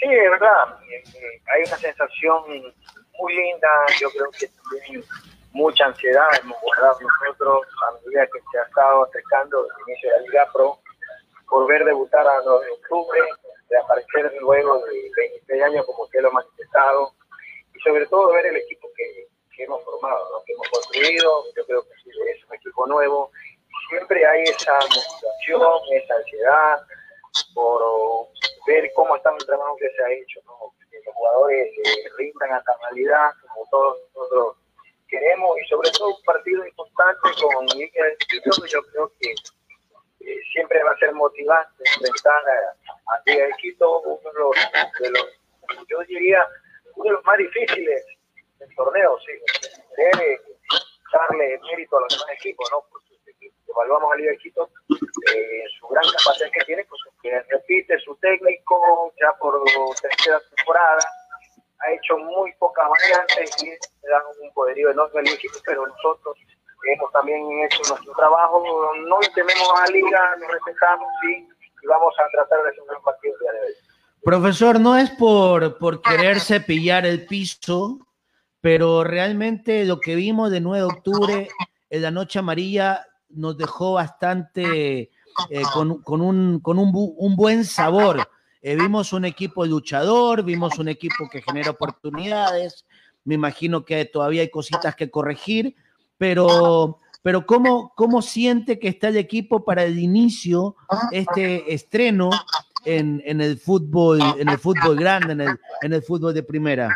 Sí, es verdad, eh, eh, hay una sensación muy linda, yo creo que también mucha ansiedad hemos guardado nosotros a medida que se ha estado acercando el inicio de la Liga Pro por ver debutar a 9 de octubre, de aparecer luego de 26 años como que lo manifestado y sobre todo ver el equipo que, que hemos formado, que hemos construido, yo creo que es un equipo nuevo. Siempre hay esa motivación, esa ansiedad por ver cómo está el trabajo que se ha hecho, que los jugadores eh, rindan a cabalidad, como todos nosotros queremos, y sobre todo un partido importante con de yo creo que eh, siempre va a ser motivante enfrentar a, a Liga Quito, uno de los, de los, yo diría, uno de los más difíciles del torneo, sí, debe darle mérito a los demás equipos, ¿no? Porque evaluamos a Liga de Quito, eh, su gran capacidad que tiene, pues que repite su técnico ya por tercera temporada, ha hecho muy pocas variantes y le dan un poderío enorme al equipo, pero nosotros hemos también hecho nuestro trabajo, no tememos a la liga, nos respetamos sí, y vamos a tratar de hacer un partido de hoy. Profesor, no es por, por querer cepillar el piso, pero realmente lo que vimos de 9 de octubre en la noche amarilla nos dejó bastante eh, con, con, un, con un, un buen sabor. Eh, vimos un equipo luchador, vimos un equipo que genera oportunidades, me imagino que todavía hay cositas que corregir, pero, pero ¿cómo, ¿cómo siente que está el equipo para el inicio, este estreno en, en el fútbol, en el fútbol grande, en el, en el fútbol de primera?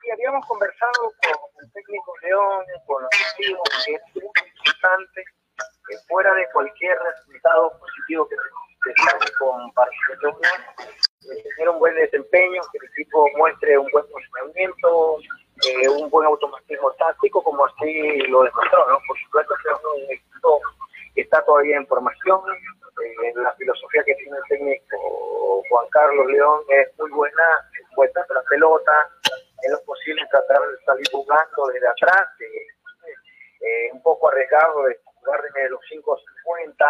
Sí, habíamos conversado con el técnico León, con los amigos, fuera de cualquier resultado positivo que se con Barcelona, eh, tener un buen desempeño, que el equipo muestre un buen funcionamiento, eh, un buen automatismo táctico, como así lo demostró, ¿no? Por supuesto que es un equipo que está todavía en formación, eh, la filosofía que tiene el técnico Juan Carlos León es muy buena, puesta la pelota, es lo posible tratar de salir jugando desde atrás, eh, un poco arriesgado de jugar desde los 5 50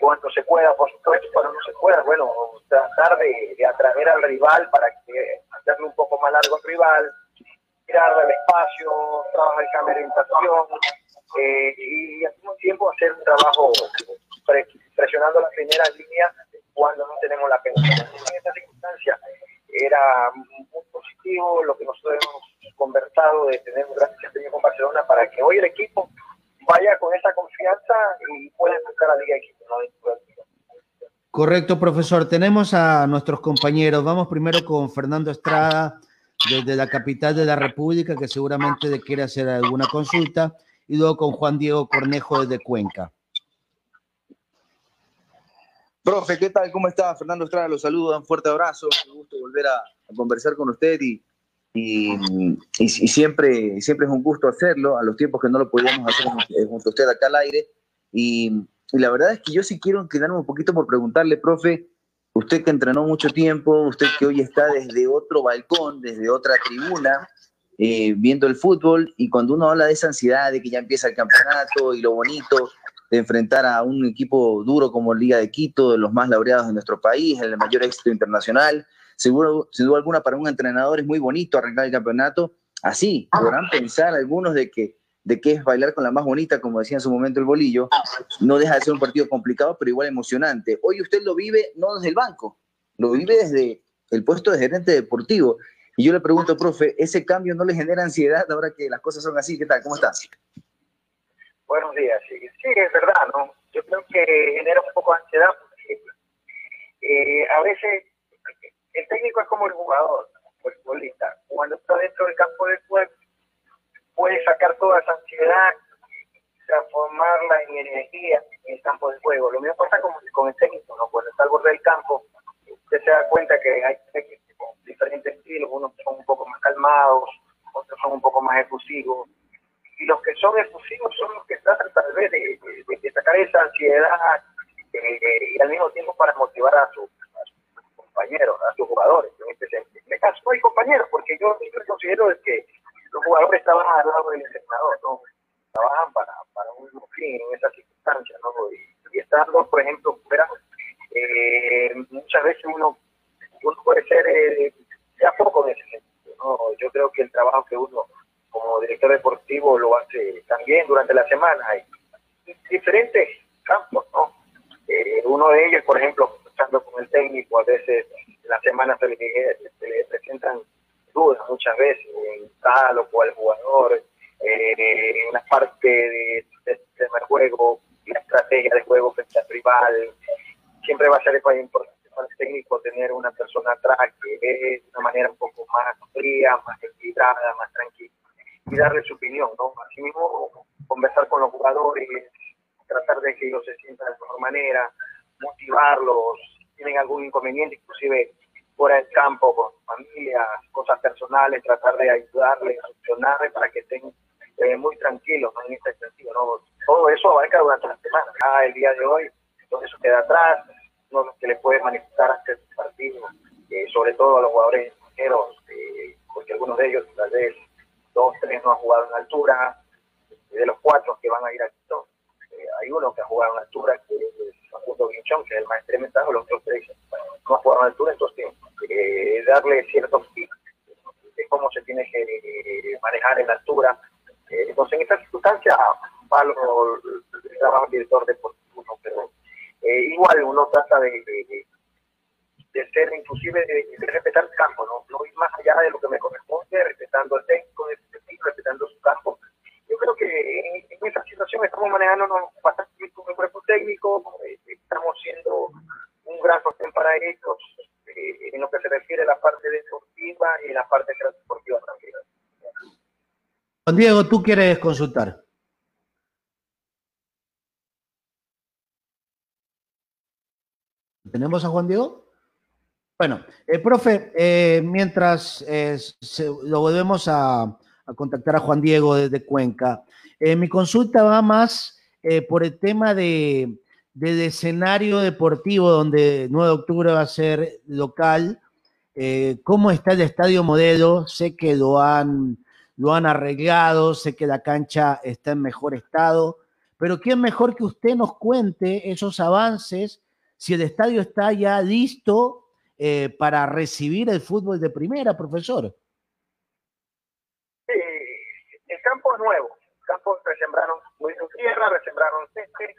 cuando se pueda, por supuesto, cuando no se pueda, bueno, tratar de, de atraer al rival para que hacerle un poco más largo al rival, tirar el espacio, trabajar camerización eh, y al mismo tiempo hacer un trabajo presionando la primera línea cuando no tenemos la pelota. En esta circunstancia era muy positivo lo que nosotros hemos conversado de tener un gran desempeño con Barcelona para que hoy el equipo vaya con esa confianza y pueda buscar a la Liga de Quito. Correcto, profesor. Tenemos a nuestros compañeros. Vamos primero con Fernando Estrada, desde la capital de la República, que seguramente le quiere hacer alguna consulta, y luego con Juan Diego Cornejo desde Cuenca. Profe, ¿qué tal? ¿Cómo está? Fernando Estrada los saluda, un fuerte abrazo, un gusto volver a, a conversar con usted y, y, y, y, siempre, siempre es un gusto hacerlo, a los tiempos que no lo podíamos hacer junto a usted acá al aire. Y, y la verdad es que yo sí quiero quedarme un poquito por preguntarle, profe, usted que entrenó mucho tiempo, usted que hoy está desde otro balcón, desde otra tribuna, eh, viendo el fútbol, y cuando uno habla de esa ansiedad de que ya empieza el campeonato y lo bonito de enfrentar a un equipo duro como Liga de Quito, de los más laureados de nuestro país, el mayor éxito internacional, seguro, sin duda alguna para un entrenador es muy bonito arrancar el campeonato. Así, podrán pensar algunos de que de qué es bailar con la más bonita, como decía en su momento el bolillo, no deja de ser un partido complicado, pero igual emocionante. Hoy usted lo vive no desde el banco, lo vive desde el puesto de gerente deportivo. Y yo le pregunto, profe, ¿ese cambio no le genera ansiedad ahora que las cosas son así? ¿Qué tal? ¿Cómo estás? Buenos días, sí, sí es verdad, ¿no? Yo creo que genera un poco de ansiedad porque eh, a veces el técnico es como el jugador, el futbolista. Cuando está dentro del campo de juego, puede sacar toda esa ansiedad, transformarla en energía en el campo de juego. Lo mismo pasa con, el técnico, ¿no? Cuando está al borde del campo, usted se da cuenta que hay técnicos con diferentes estilos, unos son un poco más calmados, otros son un poco más efusivos. Diego, tú quieres consultar. ¿Tenemos a Juan Diego? Bueno, eh, profe, eh, mientras eh, lo volvemos a, contactar a Juan Diego desde Cuenca, eh, mi consulta va más por el tema de, del escenario deportivo donde 9 de octubre va a ser local. ¿Cómo está el estadio modelo? Sé que lo han, lo han arreglado, sé que la cancha está en mejor estado, pero ¿quién mejor que usted nos cuente esos avances? Si el estadio está ya listo eh, para recibir el fútbol de primera, profesor. Sí, el campo es nuevo. El campo resembraron tierra, resembraron césped,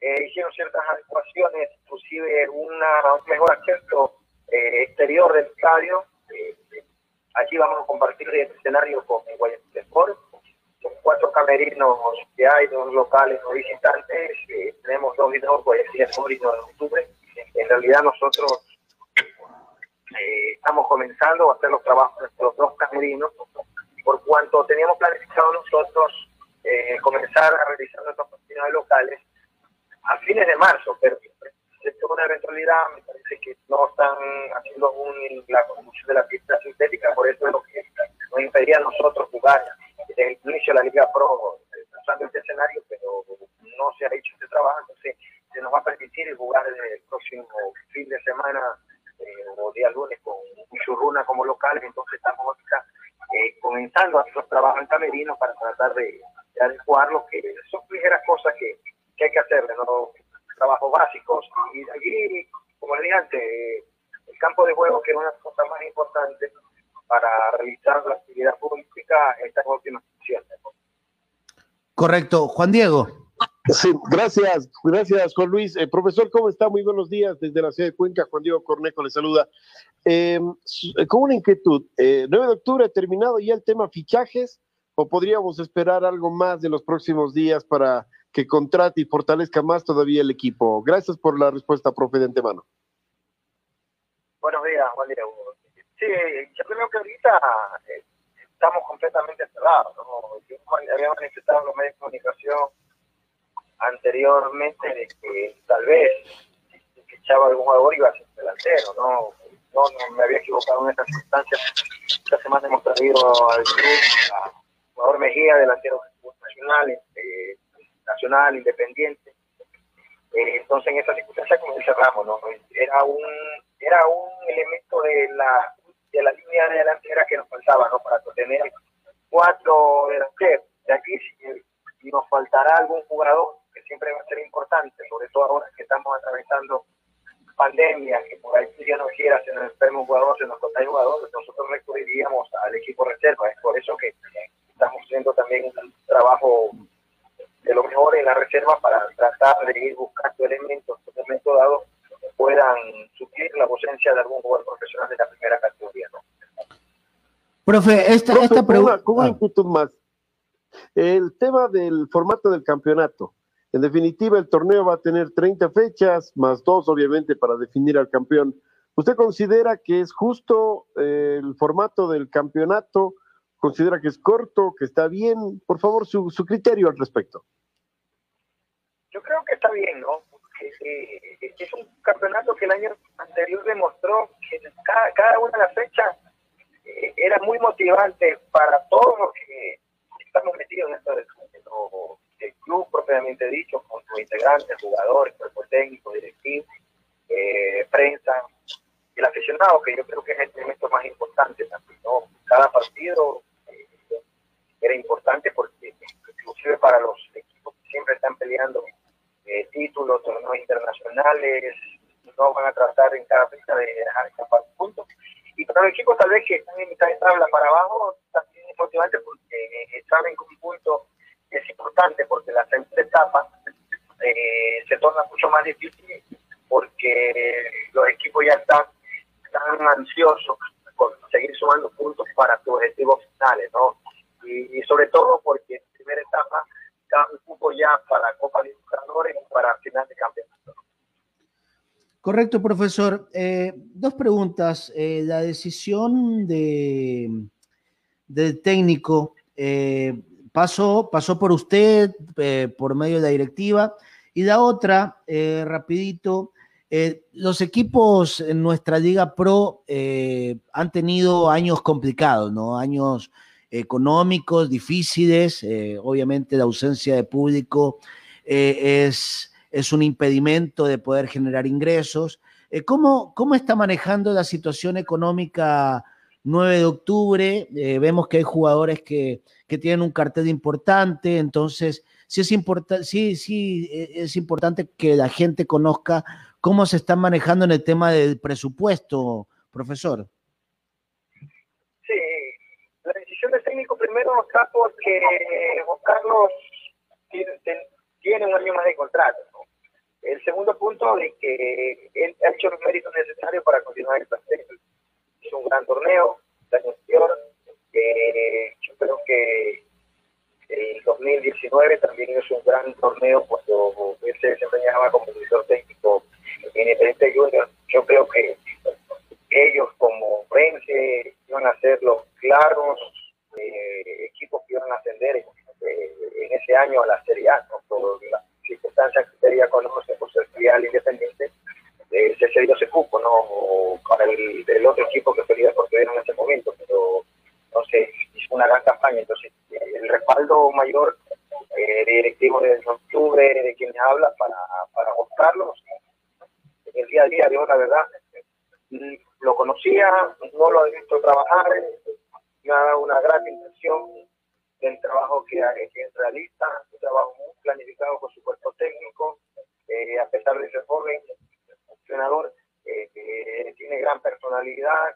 eh, hicieron ciertas adecuaciones, inclusive una, un mejor acceso eh, exterior del estadio. Allí vamos a compartir el escenario con Guayaquil Sport. Son cuatro camerinos que hay, dos locales, dos visitantes. Eh, tenemos dos y dos, Guayaquil Sport y 9 de octubre. En realidad nosotros eh, estamos comenzando a hacer los trabajos de nuestros dos camerinos, por cuanto teníamos planificado nosotros eh, comenzar a realizar nuestras actividades locales a fines de marzo, pero esto es una eventualidad, me parece que no están haciendo aún la construcción de la pista sintética, por eso es lo que nos impedía a nosotros jugar desde el inicio de la Liga Pro, usando este escenario, pero no se ha hecho este trabajo, entonces se nos va a permitir jugar el próximo fin de semana eh, o día lunes con Churruna como locales, entonces estamos ahorita eh, comenzando a hacer los trabajos en Camerino para tratar de, de adecuarlo, que son ligeras cosas que, que hay que hacer, ¿no? trabajos básicos. Y allí, como le dije antes, eh, el campo de juego, que es una de las cosas más importantes para realizar la actividad pública, está en óptimas condiciones. Correcto. Juan Diego. Sí, gracias, gracias Juan Luis. Eh, profesor, ¿cómo está? Muy buenos días desde la ciudad de Cuenca. Juan Diego Cornejo le saluda. Eh, con una inquietud, eh, 9 de octubre ha terminado ya el tema fichajes o podríamos esperar algo más de los próximos días para que contrate y fortalezca más todavía el equipo? Gracias por la respuesta, profe, de antemano. Buenos días, Juan Diego. Sí, yo creo que ahorita eh, estamos completamente cerrados. ¿no? Yo había manifestado en los medios de comunicación anteriormente de que tal vez si fichaba algún jugador iba a ser delantero, ¿no? No, me había equivocado en esta circunstancia. Esta semana hemos traído al club jugador Mejía, delantero nacional, eh, nacional, independiente. Eh, entonces en esa circunstancia como dice Ramos, ¿no? Era un, era un elemento de la de la línea de delantera que nos faltaba, ¿no? Para tener cuatro delanteros. De aquí si, nos faltará algún jugador que siempre va a ser importante, sobre todo ahora que estamos atravesando pandemia, que por ahí si Dios no quiera se nos enferma un jugador, se nos contagia un jugador, nosotros recurriríamos al equipo reserva. Es por eso que estamos haciendo también un trabajo de lo mejor en la reserva para tratar de ir buscando elementos que en puedan suplir la ausencia de algún jugador profesional de la primera categoría. ¿no? Profe, esta, Profe, esta pregunta. una- con una inquietud más. El tema del formato del campeonato. En definitiva, el torneo va a tener 30 fechas, más dos, obviamente, para definir al campeón. ¿Usted considera que es justo eh, el formato del campeonato? ¿Considera que es corto, que está bien? Por favor, su, su criterio al respecto. Yo creo que está bien, ¿no? Eh, es un campeonato que el año anterior demostró que cada, cada una de las fechas eh, era muy motivante para todos los que estamos metidos en esto del el club propiamente dicho, con sus integrantes, jugadores, cuerpo técnico, directivo, eh, prensa, el aficionado, que yo creo que es el elemento más importante también, ¿no? Cada partido eh, era importante porque inclusive para los equipos que siempre están peleando eh, títulos, torneos internacionales, no van a tratar en cada fecha de dejar escapar puntos. Y para los equipos tal vez que están en mitad de tabla para abajo, también es motivante porque eh, saben que un punto es importante porque la segunda etapa eh, se torna mucho más difícil porque los equipos ya están, están ansiosos por seguir sumando puntos para sus objetivos finales, ¿no? Y, y sobre todo porque en primera etapa un ya para Copa y para final de campeonato. Correcto, profesor. Eh, dos preguntas. Eh, la decisión de, del técnico eh, pasó, pasó por usted, por medio de la directiva. Y la otra, rapidito, los equipos en nuestra Liga Pro han tenido años complicados, ¿no? Años económicos difíciles, eh, obviamente la ausencia de público eh, es, es un impedimento de poder generar ingresos. Eh, ¿cómo, ¿Cómo está manejando la situación económica 9 de octubre? Vemos que hay jugadores que, que tienen un cartel importante, entonces sí es, importa- sí, sí, es importante que la gente conozca cómo se está manejando en el tema del presupuesto, profesor. Sí, la decisión del técnico primero está porque Carlos tiene, un año más de contrato. El segundo punto es que él ha hecho los méritos necesarios para continuar el plantel. Es un gran torneo, el año anterior. eh, yo creo que el 2019 también es un gran torneo cuando él se desempeñaba como director técnico en Independiente Junior. Yo creo que ellos como Rense iban a ser los claros eh, equipos que iban a ascender en, eh, en ese año a la Serie A, ¿no? por las circunstancias que sería conoce por ser filial independiente, eh, se cedió ese cupo, ¿no? Para el, otro equipo que fue por en ese momento, pero sé, hizo una gran campaña, entonces eh, el respaldo mayor eh, de directivos de octubre, de quienes habla, para, para buscarlos en el día a día, yo la verdad, mm, lo conocía, no lo he visto trabajar, me una gran impresión del trabajo que, que realiza, un trabajo muy planificado con su cuerpo técnico, eh, a pesar de ser joven, entrenador, eh, eh, tiene gran personalidad,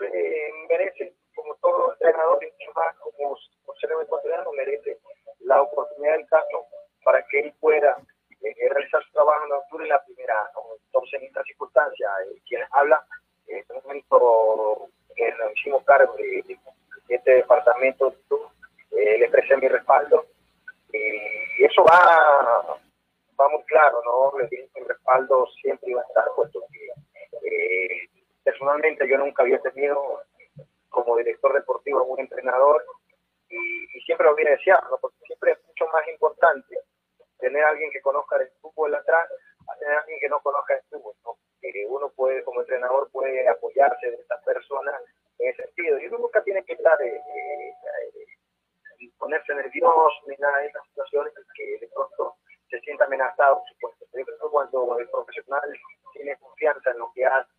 eh, merece, como todo entrenador, y mucho más como, como ser ecuatoriano, merece la oportunidad del caso para que él pueda eh, realizar su trabajo en octubre en la primera. Entonces, en esta circunstancia, eh, quienes hablan, en este momento que nos hicimos cargo de, de este departamento, eh, le presté mi respaldo. y eso va, va muy claro, ¿no? Le dije que el respaldo siempre iba a estar, puesto eh, personalmente yo nunca había tenido como director deportivo un entrenador y, y siempre lo hubiera deseado, ¿no? Porque siempre es mucho más importante tener a alguien que conozca el fútbol atrás alguien que no conozca el fútbol, ¿no? Uno puede, como entrenador, puede apoyarse de estas personas en ese sentido. Y uno nunca tiene que estar, eh, eh, eh, ponerse nervioso ni nada de esas situaciones que de pronto se sienta amenazado, por supuesto. Yo cuando el profesional tiene confianza en lo que hace,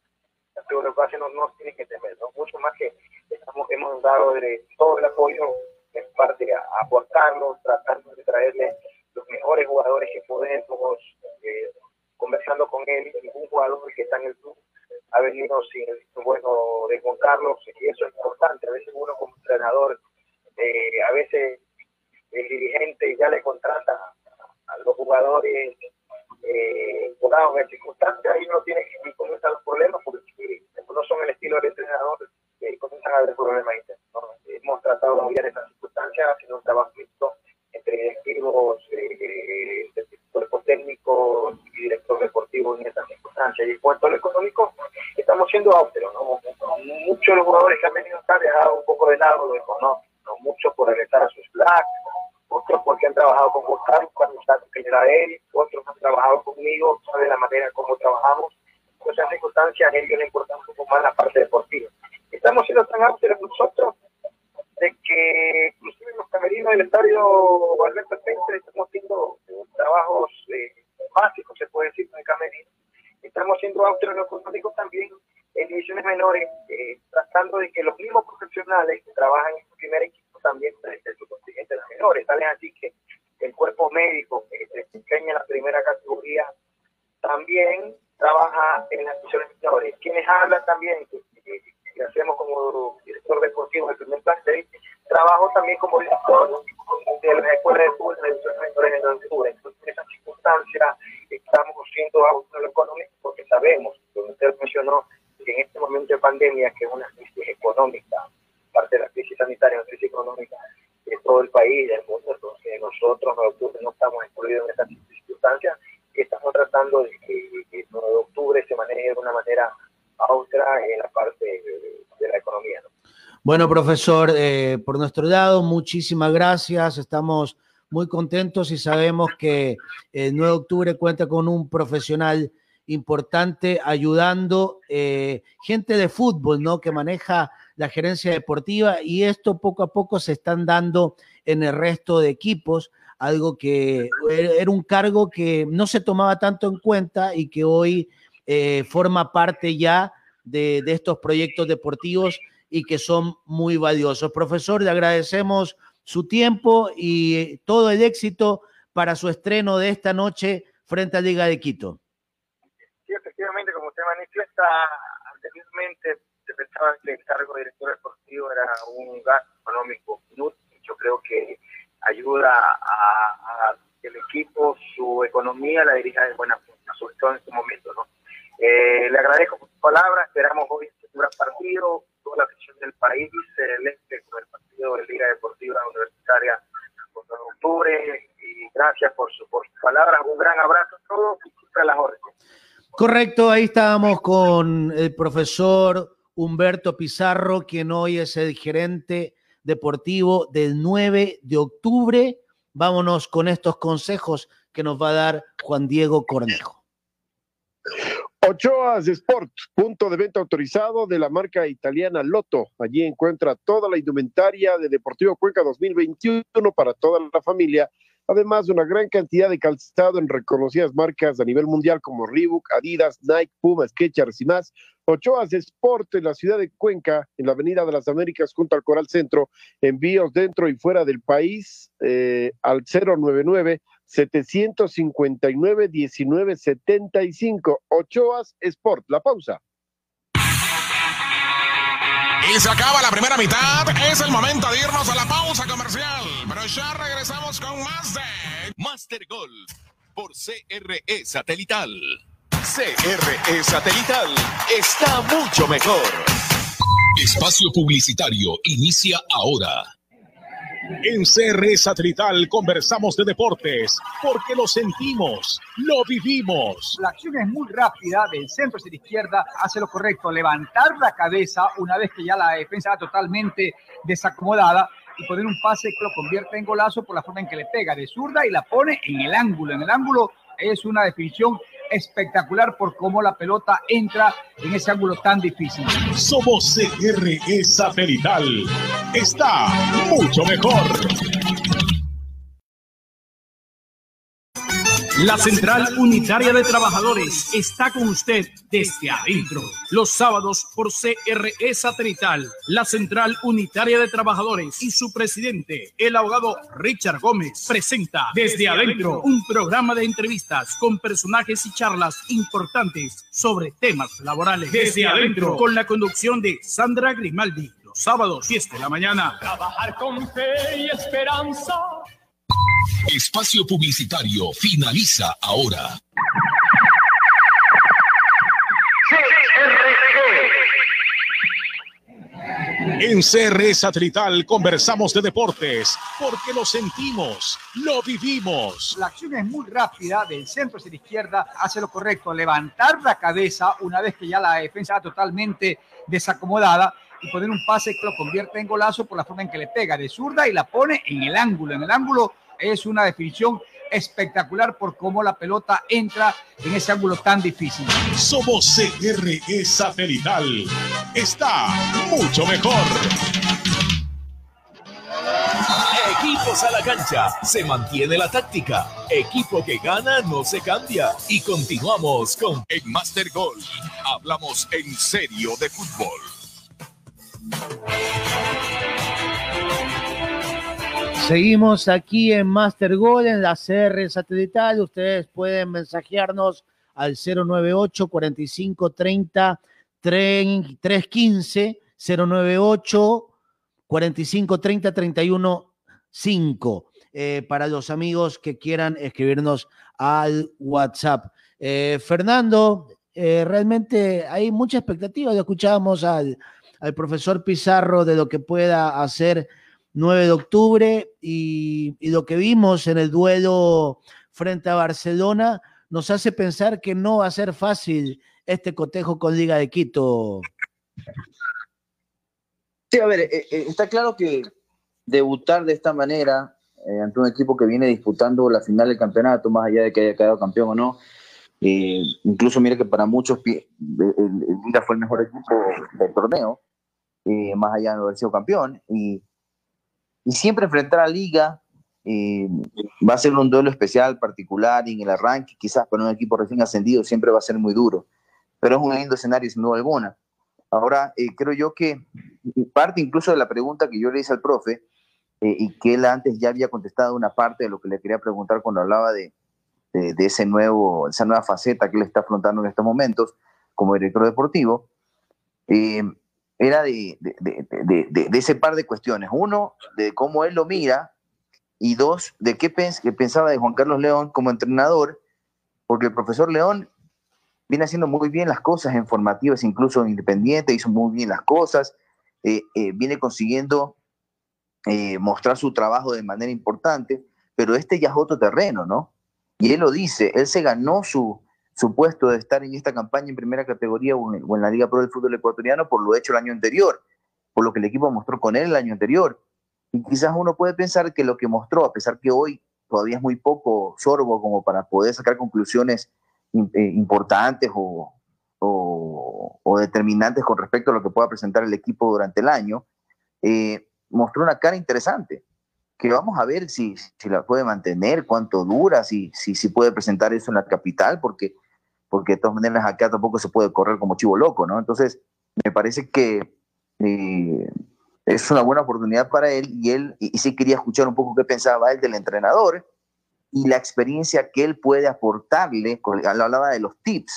pero lo que no, no tiene que temer, ¿no? Mucho más que estamos, hemos dado de todo el apoyo en parte a, a Carlos, tratando de traerle los mejores jugadores que podemos, eh, conversando con él, ningún jugador que está en el club ha venido sin bueno de Juan Carlos y eso es importante. A veces uno como entrenador, eh, a veces el dirigente ya le contrata a los jugadores eh, en circunstancias y uno tiene que comienzan los problemas porque no son el estilo del entrenador eh, comienzan a haber problemas Hemos tratado de cambiar esas circunstancias haciendo un trabajo mixto entre directivos, eh, cuerpo técnico y director deportivo en esas circunstancias. Y en cuanto a lo económico, estamos siendo austeros. ¿no? Muchos de los jugadores que han venido han dejado un poco de lado lo económico, ¿no? muchos por regresar a sus black, otros porque han trabajado con Gustavo cuando que era él, otros han trabajado conmigo, saben la manera como trabajamos. En esas circunstancias a ellos les importa un poco más la parte deportiva. Estamos siendo tan austeros nosotros de que camerinos del estadio Alberto Spencer estamos haciendo trabajos eh, básicos, se puede decir, en el camerino. Estamos en lo económico también en divisiones menores, eh, tratando de que los mismos profesionales que trabajan en su primer equipo también presten su contingente de menores. Tal así que el cuerpo médico que se desempeña en la primera categoría también trabaja en las divisiones menores. Quienes hablan también, que, hacemos como director deportivo del primer plantel, trabajo también como director de las escuelas de fútbol de divisiones menores en octubre. Entonces, en esa circunstancia estamos siendo autónomos económicos porque sabemos, como usted mencionó, en este momento de pandemia, que es una crisis económica, parte de la crisis sanitaria, una crisis económica de todo el país, del mundo, entonces nosotros, los octubre, no estamos incluidos en estas circunstancias y estamos tratando de que, el 9 de octubre se maneje de una manera austera en la parte de, la economía. Bueno, profesor, eh, por nuestro lado, muchísimas gracias. Estamos muy contentos y sabemos que el 9 de octubre cuenta con un profesional importante ayudando eh, gente de fútbol, ¿no? Que maneja la gerencia deportiva y esto poco a poco se están dando en el resto de equipos, algo que era un cargo que no se tomaba tanto en cuenta y que hoy eh, forma parte ya de, de estos proyectos deportivos y que son muy valiosos. Profesor, le agradecemos su tiempo y todo el éxito para su estreno de esta noche frente a Liga de Quito sí, efectivamente, como usted manifiesta, anteriormente se pensaba que el cargo de director deportivo era un gasto económico inútil. Yo creo que ayuda a, que el equipo, su economía la dirija de buena forma, sobre todo en este momento. ¿no? Eh, le agradezco por sus palabras, esperamos hoy un gran partido, toda la afición del país celeste con el partido de Liga Deportiva Universitaria de octubre y gracias por, su, por sus palabras, un gran abrazo a todos y siempre a las órdenes. Correcto, ahí estábamos con el profesor Humberto Pizarro, quien hoy es el gerente deportivo del 9 de octubre. Vámonos con estos consejos que nos va a dar Juan Diego Cornejo. Ochoas Sport, punto de venta autorizado de la marca italiana Lotto. Allí encuentra toda la indumentaria de Deportivo Cuenca 2021 para toda la familia además de una gran cantidad de calzado en reconocidas marcas a nivel mundial como Reebok, Adidas, Nike, Puma, Skechers y más. Ochoas Sport en la ciudad de Cuenca, en la Avenida de las Américas junto al Coral Centro. Envíos dentro y fuera del país eh, al 099 759 1975. Ochoas Sport. La pausa. Y se acaba la primera mitad. Es el momento de irnos a la pausa comercial. Pero ya regresamos con más de Master Golf por CRE Satelital. CRE Satelital está mucho mejor. Espacio publicitario inicia ahora. En CR Satelital conversamos de deportes porque lo sentimos, lo vivimos. La acción es muy rápida, del centro hacia la izquierda, hace lo correcto, levantar la cabeza una vez que ya la defensa está totalmente desacomodada y poner un pase que lo convierte en golazo por la forma en que le pega de zurda y la pone en el ángulo. En el ángulo es una definición espectacular por cómo la pelota entra en ese ángulo tan difícil. Somos CRE Satelital. Está mucho mejor. La Central Unitaria de Trabajadores está con usted desde adentro. Los sábados por CRE Satelital. La Central Unitaria de Trabajadores y su presidente, el abogado Richard Gómez, presenta desde adentro un programa de entrevistas con personajes y charlas importantes sobre temas laborales. Desde adentro, con la conducción de Sandra Grimaldi. Los sábados, 10 de la mañana. Trabajar con fe y esperanza. Espacio publicitario finaliza ahora. En CR Satelital conversamos de deportes porque lo sentimos, lo vivimos. La acción es muy rápida, del centro hacia la izquierda, hace lo correcto, levantar la cabeza una vez que ya la defensa está totalmente desacomodada y poner un pase que lo convierte en golazo por la forma en que le pega de zurda y la pone en el ángulo. En el ángulo es una definición espectacular por cómo la pelota entra en ese ángulo tan difícil. Somos CRE Satelital. Está mucho mejor. Equipos a la cancha, se mantiene la táctica. Equipo que gana no se cambia. Y continuamos con En Master Goal. Hablamos en serio de fútbol. Seguimos aquí en Master Goal, en la CR satelital. Ustedes pueden mensajearnos al 098 45 30 315 098 45 30 31 5 eh, para los amigos que quieran escribirnos al WhatsApp. Eh, Fernando, eh, realmente hay mucha expectativa. Ya escuchábamos al, al profesor Pizarro de lo que pueda hacer 9 de octubre y, lo que vimos en el duelo frente a Barcelona nos hace pensar que no va a ser fácil este cotejo con Liga de Quito. Sí, a ver, eh, eh, está claro que debutar de esta manera eh, ante un equipo que viene disputando la final del campeonato, más allá de que haya quedado campeón o no, incluso mire que para muchos el Liga fue el mejor equipo del torneo, más allá de haber sido campeón, y siempre enfrentar a Liga eh, va a ser un duelo especial, particular, y en el arranque, quizás para un equipo recién ascendido, siempre va a ser muy duro. Pero es un lindo escenario, sin duda alguna. Ahora, eh, creo yo que parte incluso de la pregunta que yo le hice al profe, eh, y que él antes ya había contestado una parte de lo que le quería preguntar cuando hablaba de, de, de ese nuevo, esa nueva faceta que él está afrontando en estos momentos como director deportivo. Era de, de, de, ese par de cuestiones. Uno, de cómo él lo mira, y dos, de qué pens que pensaba de Juan Carlos León como entrenador, porque el profesor León viene haciendo muy bien las cosas en formativas, incluso en Independiente, hizo muy bien las cosas, eh, eh, viene consiguiendo eh, mostrar su trabajo de manera importante, pero este ya es otro terreno, ¿no? Y él lo dice, él se ganó su, su puesto de estar en esta campaña en primera categoría o en, la Liga Pro del Fútbol Ecuatoriano por lo hecho el año anterior, por lo que el equipo mostró con él el año anterior. Y quizás uno puede pensar que lo que mostró, a pesar que hoy todavía es muy poco sorbo como para poder sacar conclusiones eh, importantes o, determinantes con respecto a lo que pueda presentar el equipo durante el año, eh, mostró una cara interesante que vamos a ver si, si la puede mantener, cuánto dura, si, si, si puede presentar eso en la capital, porque porque de todas maneras acá tampoco se puede correr como chivo loco, ¿no? Entonces, me parece que eh, es una buena oportunidad para él y él, y, y, sí quería escuchar un poco qué pensaba él del entrenador y la experiencia que él puede aportarle, hablaba de los tips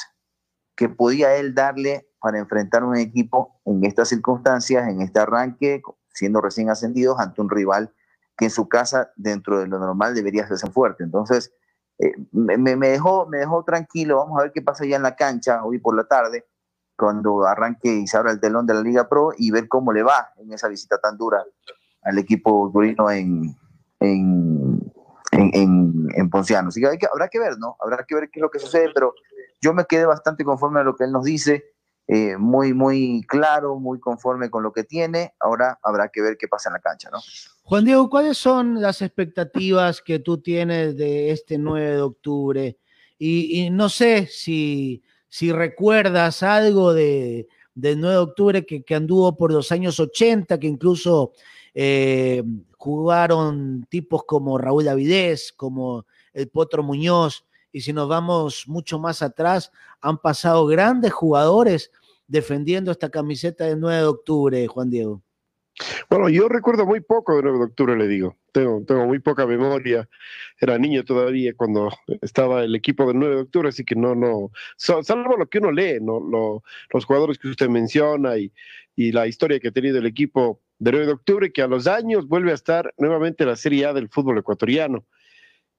que podía él darle para enfrentar un equipo en estas circunstancias, en este arranque, siendo recién ascendidos ante un rival que en su casa, dentro de lo normal, debería ser fuerte. Entonces, eh, me, me, dejó, me dejó tranquilo. Vamos a ver qué pasa ya en la cancha hoy por la tarde, cuando arranque y se abra el telón de la Liga Pro y ver cómo le va en esa visita tan dura al equipo turino en, en, en, en, en Ponciano. Así que, hay que habrá que ver, ¿no? Habrá que ver qué es lo que sucede, pero yo me quedé bastante conforme a lo que él nos dice. Eh, muy, muy claro, muy conforme con lo que tiene. Ahora habrá que ver qué pasa en la cancha, ¿no? Juan Diego, ¿cuáles son las expectativas que tú tienes de este 9 de octubre? Y, no sé si, si recuerdas algo de, del 9 de octubre que, que, anduvo por los años 80, que incluso eh, jugaron tipos como Raúl Avidez, como el Potro Muñoz, y si nos vamos mucho más atrás, han pasado grandes jugadores defendiendo esta camiseta del 9 de octubre, Juan Diego. Bueno, yo recuerdo muy poco de 9 de octubre, le digo. Tengo, tengo muy poca memoria. Era niño todavía cuando estaba el equipo del 9 de octubre, así que no, no, salvo lo que uno lee, ¿no? los jugadores que usted menciona y, y la historia que ha tenido el equipo del 9 de octubre, que a los años vuelve a estar nuevamente en la Serie A del fútbol ecuatoriano.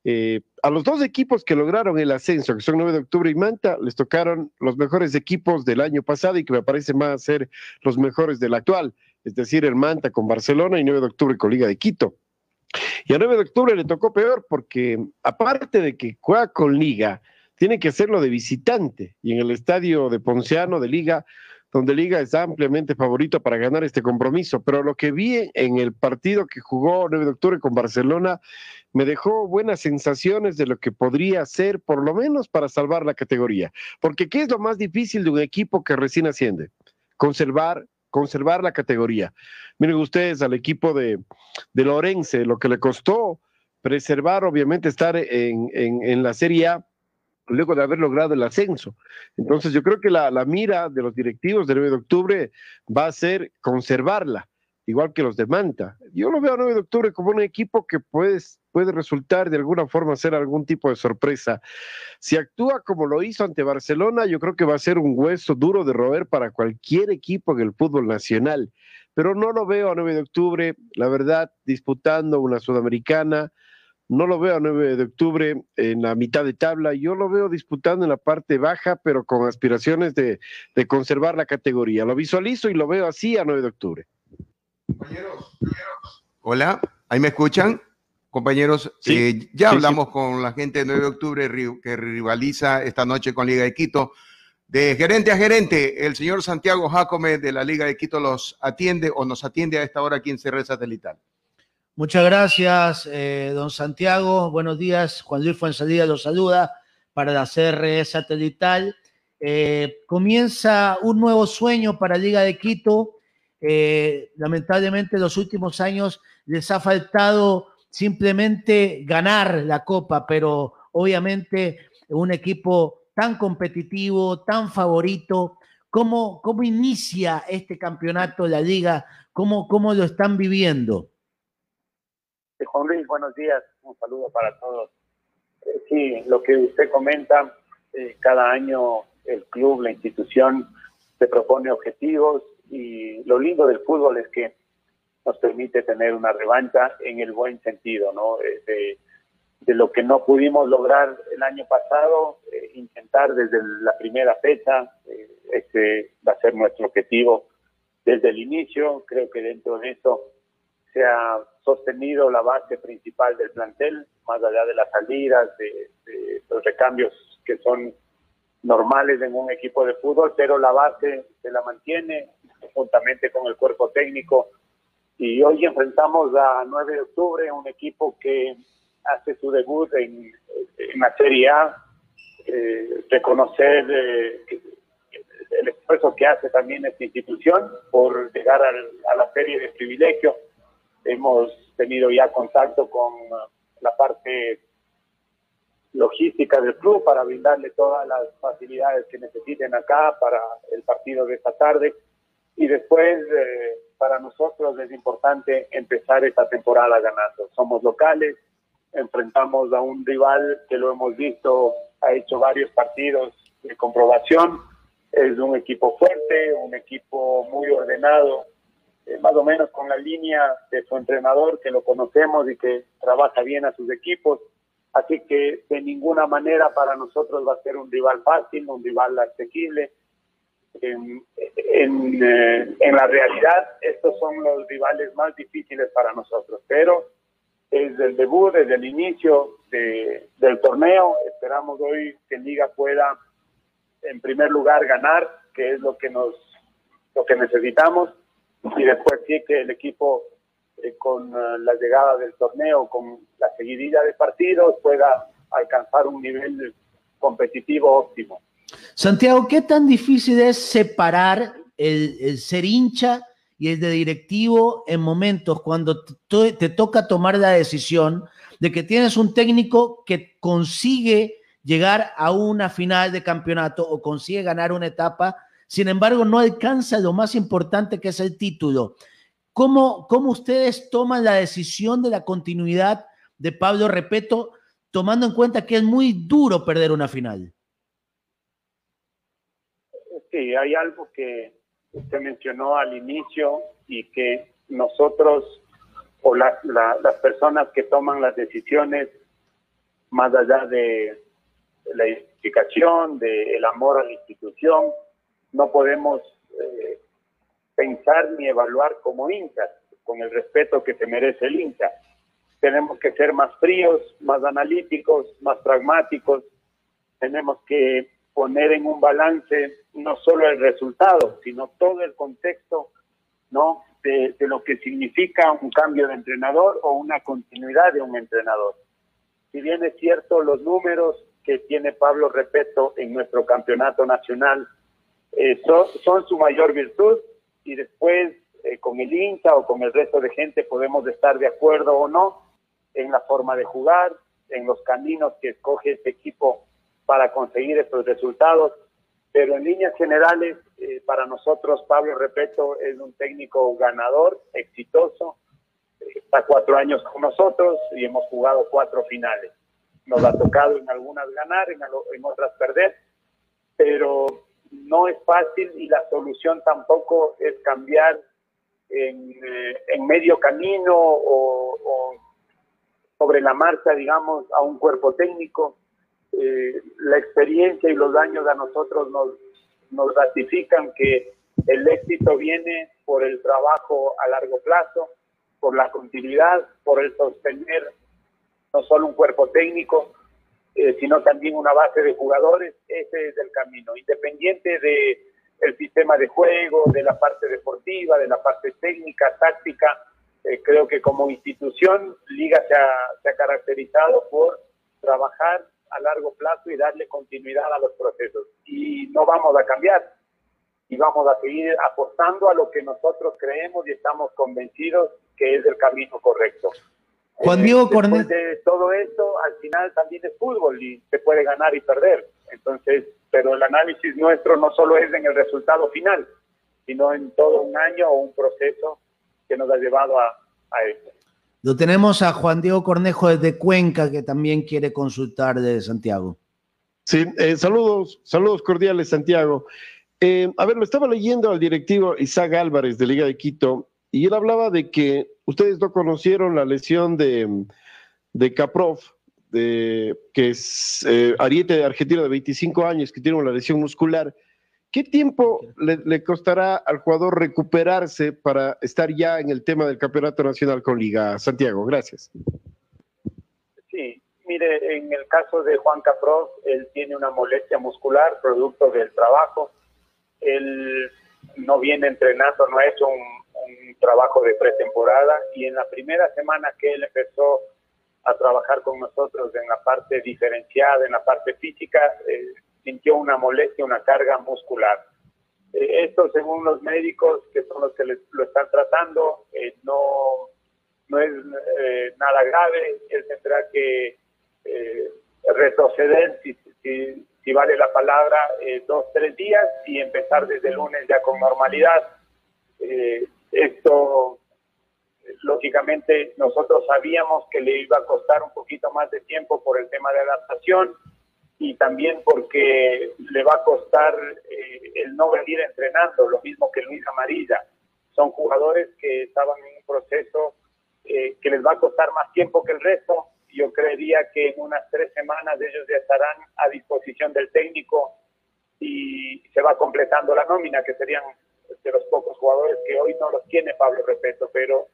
Eh, a los dos equipos que lograron el ascenso, que son 9 de octubre y Manta, les tocaron los mejores equipos del año pasado y que me parece más ser los mejores del actual, es decir, el Manta con Barcelona y 9 de octubre con Liga de Quito. Y a 9 de octubre le tocó peor porque aparte de que juega con Liga, tiene que hacerlo de visitante y en el estadio de Ponciano de Liga donde Liga es ampliamente favorito para ganar este compromiso. Pero lo que vi en el partido que jugó 9 de octubre con Barcelona me dejó buenas sensaciones de lo que podría ser, por lo menos para salvar la categoría. Porque ¿qué es lo más difícil de un equipo que recién asciende? Conservar conservar la categoría. Miren ustedes al equipo de, de Lorense, lo que le costó preservar, obviamente, estar en, en, en la Serie A luego de haber logrado el ascenso. Entonces yo creo que la, mira de los directivos del 9 de octubre va a ser conservarla, igual que los de Manta. Yo lo veo a 9 de octubre como un equipo que puede, puede resultar de alguna forma ser algún tipo de sorpresa. Si actúa como lo hizo ante Barcelona, yo creo que va a ser un hueso duro de roer para cualquier equipo en el fútbol nacional. Pero no lo veo a 9 de octubre, la verdad, disputando una sudamericana no lo veo a 9 de octubre en la mitad de tabla, yo lo veo disputando en la parte baja, pero con aspiraciones de, conservar la categoría. Lo visualizo y lo veo así a 9 de octubre. Compañeros, hola, ¿ahí me escuchan? Compañeros, eh, ya hablamos con la gente de 9 de octubre que rivaliza esta noche con Liga de Quito. De gerente a gerente, el señor Santiago Jacome de la Liga de Quito los atiende o nos atiende a esta hora aquí en CR Satelital. Muchas gracias, eh, don Santiago. Buenos días. Juan Luis Fuenzalida los saluda para la CRE satelital. Eh, comienza un nuevo sueño para Liga de Quito. Eh, lamentablemente, en los últimos años les ha faltado simplemente ganar la Copa, pero obviamente un equipo tan competitivo, tan favorito. ¿Cómo, cómo inicia este campeonato la Liga? ¿Cómo, cómo lo están viviendo? Juan Luis, buenos días, un saludo para todos. Eh, sí, lo que usted comenta, eh, cada año el club, la institución se propone objetivos y lo lindo del fútbol es que nos permite tener una revancha en el buen sentido, ¿no? Eh, de, lo que no pudimos lograr el año pasado, intentar desde la primera fecha, ese va a ser nuestro objetivo desde el inicio, creo que dentro de eso se ha sostenido la base principal del plantel, más allá de las salidas, de, los recambios que son normales en un equipo de fútbol, pero la base se la mantiene juntamente con el cuerpo técnico. Y hoy enfrentamos a 9 de octubre, un equipo que hace su debut en, la Serie A, eh, reconocer eh, el esfuerzo que hace también esta institución por llegar a la serie de privilegio Hemos tenido ya contacto con uh, la parte logística del club para brindarle todas las facilidades que necesiten acá para el partido de esta tarde. Y después, eh, para nosotros es importante empezar esta temporada ganando. Somos locales, enfrentamos a un rival que lo hemos visto, ha hecho varios partidos de comprobación. Es un equipo fuerte, un equipo muy ordenado, eh, más o menos con la línea de su entrenador, que lo conocemos y que trabaja bien a sus equipos. Así que de ninguna manera para nosotros va a ser un rival fácil, un rival asequible. En, eh, en, la realidad, estos son los rivales más difíciles para nosotros, pero desde el debut, desde el inicio del torneo, esperamos hoy que Liga pueda, en primer lugar, ganar, que es lo que nos lo que necesitamos, y después sí que el equipo eh, con eh, la llegada del torneo, con la seguidilla de partidos, pueda alcanzar un nivel competitivo óptimo. Santiago, ¿qué tan difícil es separar el, ser hincha y el de directivo en momentos cuando te, te toca tomar la decisión de que tienes un técnico que consigue llegar a una final de campeonato o consigue ganar una etapa, sin embargo no alcanza lo más importante que es el título. ¿Cómo, cómo ustedes toman la decisión de la continuidad de Pablo Repeto, tomando en cuenta que es muy duro perder una final? Sí, hay algo que usted mencionó al inicio y que nosotros o las personas que toman las decisiones más allá de, la identificación, del amor a la institución, no podemos eh, pensar ni evaluar como hinchas, con el respeto que se merece el hincha. Tenemos que ser más fríos, más analíticos, más pragmáticos. Tenemos que poner en un balance no solo el resultado, sino todo el contexto ¿no? de, de lo que significa un cambio de entrenador o una continuidad de un entrenador. Si bien es cierto, los números que tiene Pablo Repeto en nuestro campeonato nacional eh, son, su mayor virtud y después eh, con el INTA o con el resto de gente podemos estar de acuerdo o no en la forma de jugar, en los caminos que escoge este equipo para conseguir estos resultados, pero en líneas generales eh, para nosotros Pablo Repeto es un técnico ganador, exitoso, está cuatro años con nosotros y hemos jugado cuatro finales. Nos ha tocado en algunas ganar, en, en otras perder, pero no es fácil y la solución tampoco es cambiar en, eh, medio camino o, sobre la marcha, digamos, a un cuerpo técnico. Eh, la experiencia y los daños a nosotros nos, nos ratifican que el éxito viene por el trabajo a largo plazo, por la continuidad, por el sostener no solo un cuerpo técnico, eh, sino también una base de jugadores, ese es el camino, independiente de el sistema de juego, de la parte deportiva, de la parte técnica, táctica, eh, creo que como institución Liga se ha, se ha caracterizado por trabajar a largo plazo y darle continuidad a los procesos. Y no vamos a cambiar y vamos a seguir apostando a lo que nosotros creemos y estamos convencidos que es el camino correcto. Juan Diego Después de todo esto, al final también es fútbol y se puede ganar y perder. Entonces, pero el análisis nuestro no solo es en el resultado final, sino en todo un año o un proceso que nos ha llevado a, a esto. Lo tenemos a Juan Diego Cornejo desde Cuenca, que también quiere consultar de Santiago. Sí, eh, saludos, saludos cordiales, Santiago. Eh, a ver, lo estaba leyendo al directivo Isaac Álvarez de Liga de Quito y él hablaba de que ustedes no conocieron la lesión de, de Caprov, de, que es eh, ariete de argentino de 25 años, que tiene una lesión muscular. ¿Qué tiempo le, costará al jugador recuperarse para estar ya en el tema del campeonato nacional con Liga? Santiago, gracias. Sí, mire, en el caso de Juan Caprov, él tiene una molestia muscular producto del trabajo. Él no viene entrenando, no ha hecho un, un trabajo de pretemporada y en la primera semana que él empezó a trabajar con nosotros en la parte diferenciada, en la parte física, eh, sintió una molestia, una carga muscular. Eh, esto, según los médicos, que son los que lo están tratando, eh, no, no es nada grave. Él tendrá que retroceder, si, si, si, vale la palabra, dos, tres días y empezar desde el lunes ya con normalidad. Esto, lógicamente, nosotros sabíamos que le iba a costar un poquito más de tiempo por el tema de adaptación y también porque le va a costar eh, el no venir entrenando, lo mismo que Luis Amarilla. Son jugadores que estaban en un proceso eh, que les va a costar más tiempo que el resto. Yo creería que en unas tres semanas ellos ya estarán a disposición del técnico y se va completando la nómina, que serían de los pocos jugadores que hoy no los tiene Pablo Repeto, pero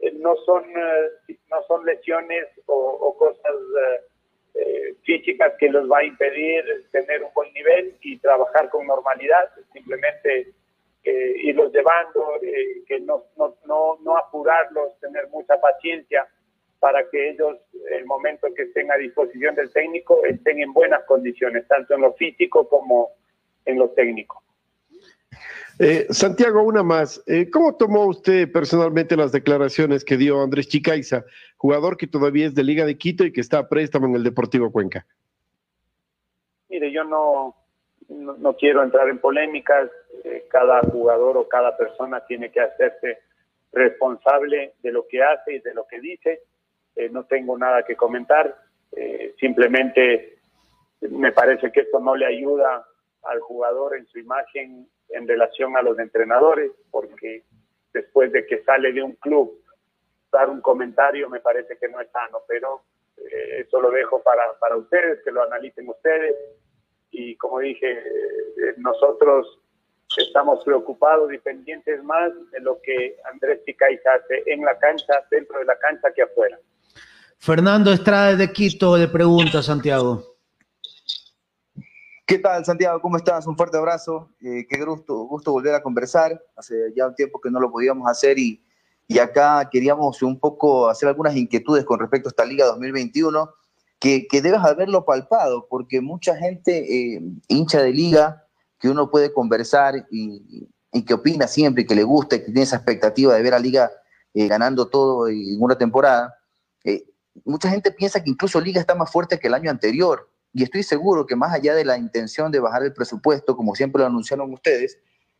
eh, no son eh, no son lesiones o, cosas eh, físicas que los va a impedir tener un buen nivel y trabajar con normalidad, simplemente irlos llevando, que no, no, no, no apurarlos, tener mucha paciencia para que ellos, el momento que estén a disposición del técnico, estén en buenas condiciones, tanto en lo físico como en lo técnico. Eh, Santiago, una más. Eh, ¿Cómo tomó usted personalmente las declaraciones que dio Andrés Chicaiza, jugador que todavía es de Liga de Quito y que está a préstamo en el Deportivo Cuenca? mire, yo no, no, quiero entrar en polémicas, eh, cada jugador o cada persona tiene que hacerse responsable de lo que hace y de lo que dice. Eh, no tengo nada que comentar, simplemente me parece que esto no le ayuda al jugador en su imagen en relación a los entrenadores, porque después de que sale de un club, dar un comentario me parece que no es sano, pero eh, eso lo dejo para, para ustedes, que lo analicen ustedes. Y como dije, eh, nosotros estamos preocupados y pendientes más de lo que Andrés Ticais hace en la cancha, dentro de la cancha que afuera. Fernando Estrada de Quito le pregunta, Santiago. ¿Qué tal, Santiago? ¿Cómo estás? Un fuerte abrazo. Eh, qué gusto, gusto volver a conversar. Hace ya un tiempo que no lo podíamos hacer y, y acá queríamos un poco hacer algunas inquietudes con respecto a esta Liga 2021, que, que debes haberlo palpado, porque mucha gente eh, hincha de liga que uno puede conversar y, y, que opina siempre, que le gusta, que tiene esa expectativa de ver a Liga eh, ganando todo en una temporada, mucha gente piensa que incluso Liga está más fuerte que el año anterior y estoy seguro que más allá de la intención de bajar el presupuesto, como siempre lo anunciaron ustedes,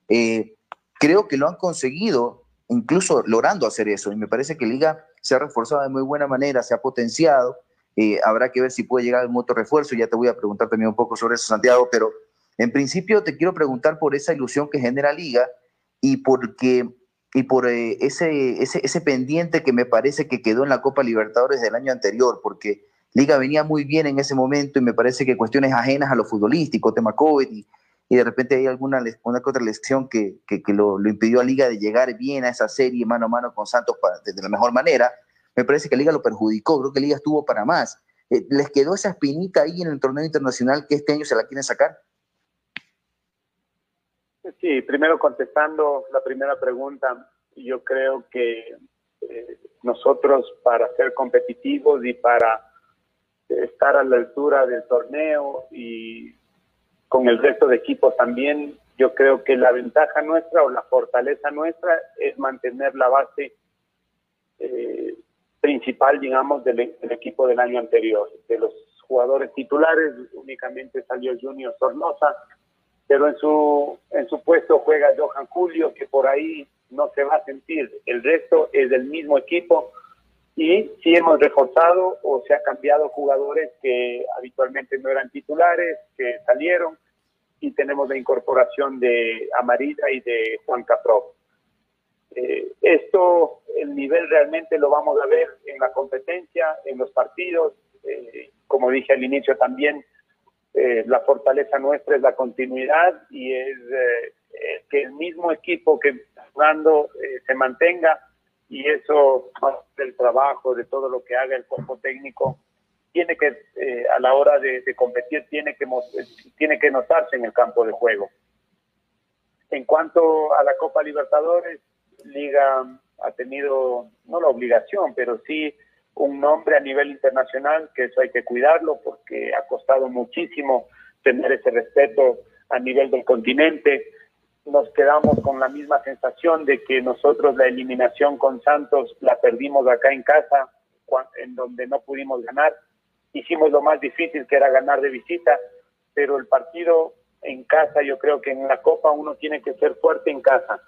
eh, creo que lo han conseguido, incluso logrando hacer eso. Y me parece que Liga se ha reforzado de muy buena manera, se ha potenciado. Eh, habrá que ver si puede llegar algún otro refuerzo. Ya te voy a preguntar también un poco sobre eso, Santiago. Pero en principio te quiero preguntar por esa ilusión que genera Liga y porque y por eh, ese, ese, ese pendiente que me parece que quedó en la Copa Libertadores del año anterior, porque Liga venía muy bien en ese momento y me parece que cuestiones ajenas a lo futbolístico, tema COVID y, de repente hay alguna una otra lección que, que, lo, impidió a Liga de llegar bien a esa serie mano a mano con Santos de, la mejor manera. Me parece que Liga lo perjudicó, creo que Liga estuvo para más. Eh, ¿Les quedó esa espinita ahí en el torneo internacional que este año se la quieren sacar? Sí, primero contestando la primera pregunta, yo creo que eh, nosotros para ser competitivos y para estar a la altura del torneo y con el resto de equipos también. Yo creo que la ventaja nuestra o la fortaleza nuestra es mantener la base eh, principal, digamos, del, equipo del año anterior. De los jugadores titulares únicamente salió Junior Sornosa, pero en su, en su puesto juega Johan Julio, que por ahí no se va a sentir. El resto es del mismo equipo y sí hemos reforzado o se ha cambiado jugadores que habitualmente no eran titulares, que salieron y tenemos la incorporación de Amarilla y de Juan Capro. Eh, esto, el nivel realmente lo vamos a ver en la competencia, en los partidos. Eh, como dije al inicio también, eh, la fortaleza nuestra es la continuidad y es que el mismo equipo que está jugando se mantenga y eso, del trabajo, de todo lo que haga el cuerpo técnico, tiene que, eh, a la hora de, competir, tiene que, tiene que notarse en el campo de juego. En cuanto a la Copa Libertadores, Liga ha tenido, no la obligación, pero sí un nombre a nivel internacional, que eso hay que cuidarlo porque ha costado muchísimo tener ese respeto a nivel del continente nos quedamos con la misma sensación de que nosotros la eliminación con Santos la perdimos acá en casa, en donde no pudimos ganar. Hicimos lo más difícil que era ganar de visita, pero el partido en casa, yo creo que en la Copa uno tiene que ser fuerte en casa,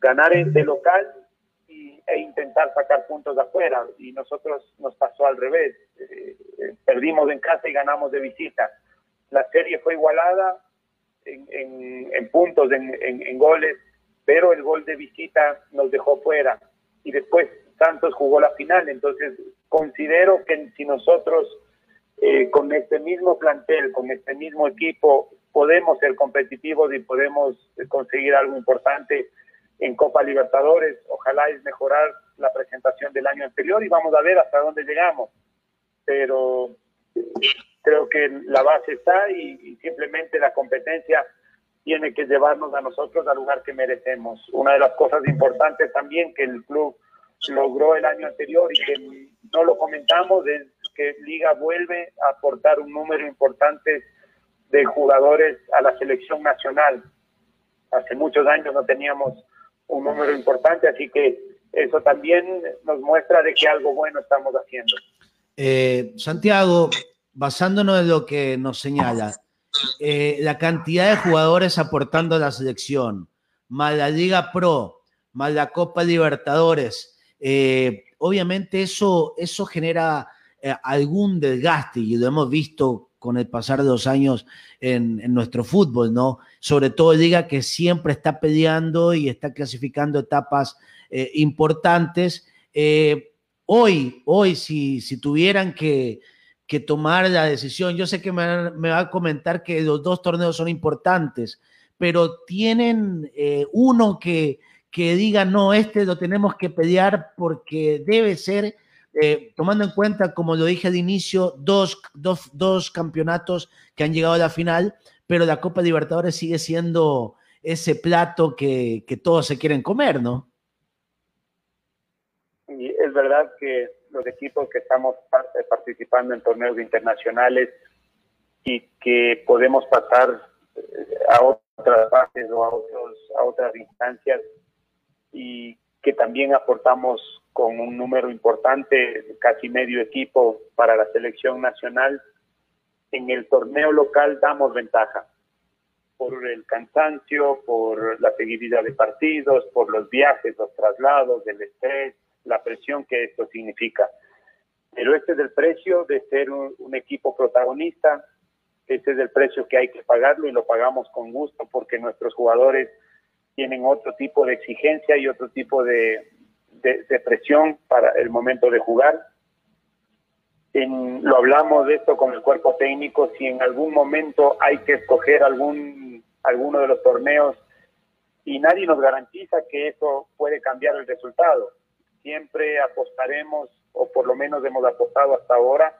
ganar de local e intentar sacar puntos de afuera. Y nosotros nos pasó al revés, eh, eh, perdimos en casa y ganamos de visita. La serie fue igualada, en, puntos, en, goles, pero el gol de visita nos dejó fuera. Y después Santos jugó la final. Entonces, considero que si nosotros eh, con este mismo plantel, con este mismo equipo, podemos ser competitivos y podemos conseguir algo importante en Copa Libertadores. Ojalá es mejorar la presentación del año anterior y vamos a ver hasta dónde llegamos. Pero creo que la base está y, simplemente la competencia tiene que llevarnos a nosotros al lugar que merecemos. Una de las cosas importantes también que el club logró el año anterior y que no lo comentamos es que Liga vuelve a aportar un número importante de jugadores a la selección nacional. Hace muchos años no teníamos un número importante, así que eso también nos muestra de que algo bueno estamos haciendo. Eh, Santiago, basándonos en lo que nos señala, eh, la cantidad de jugadores aportando a la selección, más la Liga Pro, más la Copa Libertadores, eh, obviamente eso, eso genera eh, algún desgaste y lo hemos visto con el pasar de los años en, en, nuestro fútbol, ¿no? Sobre todo Liga que siempre está peleando y está clasificando etapas importantes. Hoy, hoy, si, si tuvieran que, que, tomar la decisión, yo sé que me, me, va a comentar que los dos torneos son importantes, pero tienen eh, uno que, que diga, no, este lo tenemos que pelear porque debe ser eh, tomando en cuenta, como lo dije al inicio, dos, dos, dos, campeonatos que han llegado a la final, pero la Copa Libertadores sigue siendo ese plato que, que todos se quieren comer, ¿no? Es verdad que los equipos que estamos eh, participando en torneos internacionales y que podemos pasar eh, a otras fases o a, otras instancias y que también aportamos con un número importante, casi medio equipo para la selección nacional. En el torneo local damos ventaja por el cansancio, por la seguidilla de partidos, por los viajes, los traslados, el estrés, la presión que esto significa. Pero este es el precio de ser un, equipo protagonista, este es el precio que hay que pagarlo y lo pagamos con gusto porque nuestros jugadores tienen otro tipo de exigencia y otro tipo de, de, presión para el momento de jugar. Lo hablamos de esto con el cuerpo técnico, si en algún momento hay que escoger algún alguno de los torneos y nadie nos garantiza que eso puede cambiar el resultado. Siempre apostaremos, o por lo menos hemos apostado hasta ahora,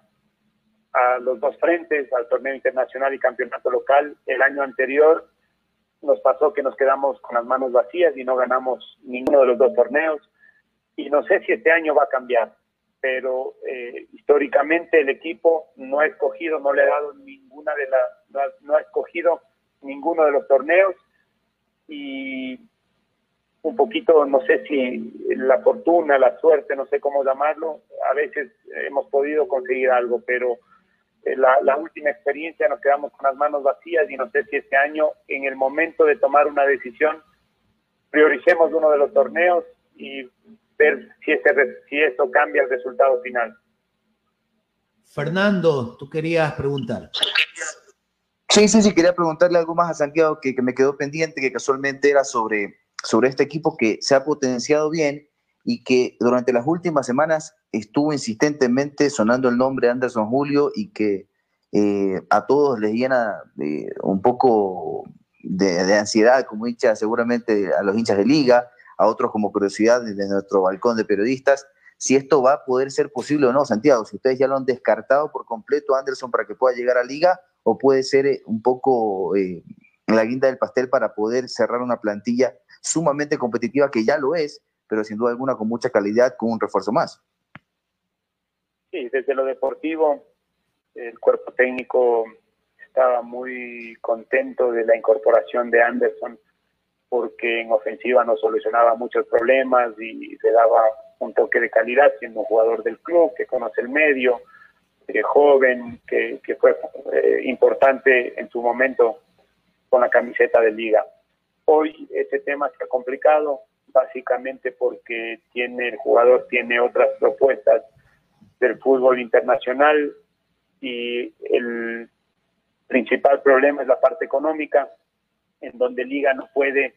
a los dos frentes, al torneo internacional y campeonato local. El año anterior nos pasó que nos quedamos con las manos vacías y no ganamos ninguno de los dos torneos. Y no sé si este año va a cambiar, pero eh, históricamente el equipo no ha escogido, no le ha dado ninguna de las, no ha, no ha escogido ninguno de los torneos y un poquito, no sé si la fortuna, la suerte, no sé cómo llamarlo, a veces hemos podido conseguir algo, pero eh, la, la, última experiencia nos quedamos con las manos vacías y no sé si este año, en el momento de tomar una decisión, prioricemos uno de los torneos y ver si, ese, si eso cambia el resultado final. Fernando, tú querías preguntar. Sí, sí, sí, quería preguntarle algo más a Santiago que, que me quedó pendiente, que casualmente era sobre, sobre este equipo que se ha potenciado bien y que durante las últimas semanas estuvo insistentemente sonando el nombre de Anderson Julio y que eh, a todos les llena un poco de, de, ansiedad como hincha, seguramente a los hinchas de liga, a otros como curiosidad desde nuestro balcón de periodistas, si esto va a poder ser posible o no, Santiago, si ustedes ya lo han descartado por completo Anderson para que pueda llegar a liga o puede ser eh, un poco eh, la guinda del pastel para poder cerrar una plantilla sumamente competitiva que ya lo es, pero sin duda alguna con mucha calidad, con un refuerzo más. Sí, desde lo deportivo, el cuerpo técnico estaba muy contento de la incorporación de Anderson porque en ofensiva nos solucionaba muchos problemas y le daba un toque de calidad siendo un jugador del club que conoce el medio, joven, que, que fue eh, importante en su momento con la camiseta de liga. Hoy ese tema se ha complicado básicamente porque tiene el jugador tiene otras propuestas del fútbol internacional y el principal problema es la parte económica, en donde Liga no puede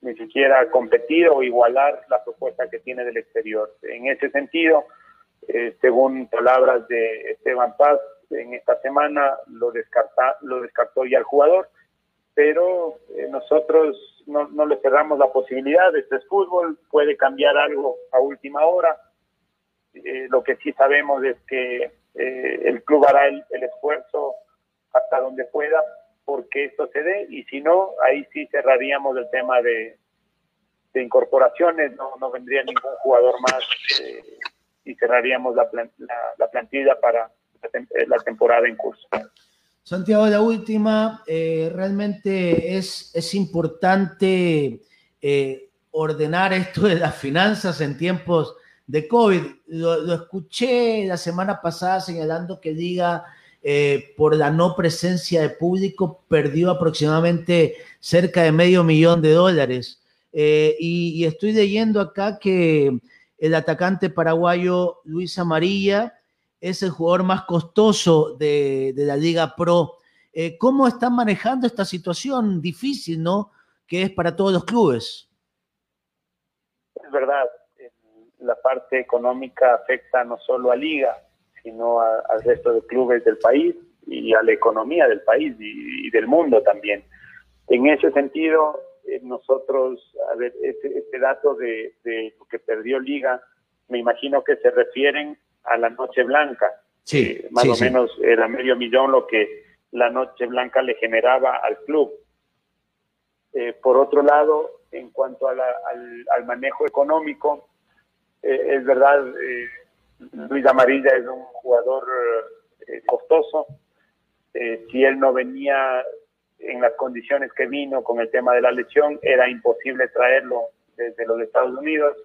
ni siquiera competir o igualar la propuesta que tiene del exterior. En ese sentido, eh, según palabras de Esteban Paz, en esta semana lo, descarta, lo descartó ya el jugador, pero eh, nosotros no, no, le cerramos la posibilidad, este es fútbol, puede cambiar algo a última hora. Eh, lo que sí sabemos es que eh, el club hará el, esfuerzo hasta donde pueda porque esto se dé y si no, ahí sí cerraríamos el tema de, de incorporaciones, no, vendría ningún jugador más eh, y cerraríamos la, plan, la, la plantilla para la, la temporada en curso. Santiago, la última, eh, realmente es, es importante eh, ordenar esto de las finanzas en tiempos de COVID. Lo, escuché la semana pasada señalando que diga eh, por la no presencia de público, perdió aproximadamente cerca de medio millón de dólares. Eh, y, estoy leyendo acá que el atacante paraguayo Luis Amarilla es el jugador más costoso de, la Liga Pro. Eh, ¿Cómo están manejando esta situación difícil, no? Que es para todos los clubes. Es verdad, la parte económica afecta no solo a Liga, sino al resto de clubes del país y a la economía del país y, del mundo también. En ese sentido, eh, nosotros, a ver, este, este dato de, lo que perdió Liga, me imagino que se refieren a la Noche Blanca. Sí, más o menos era medio millón lo que la Noche Blanca le generaba al club. Eh, por otro lado, en cuanto al, al, manejo económico, eh, es verdad, Luis Amarilla es un jugador eh, costoso. Eh, si él no venía en las condiciones que vino con el tema de la lesión, era imposible traerlo desde los Estados Unidos,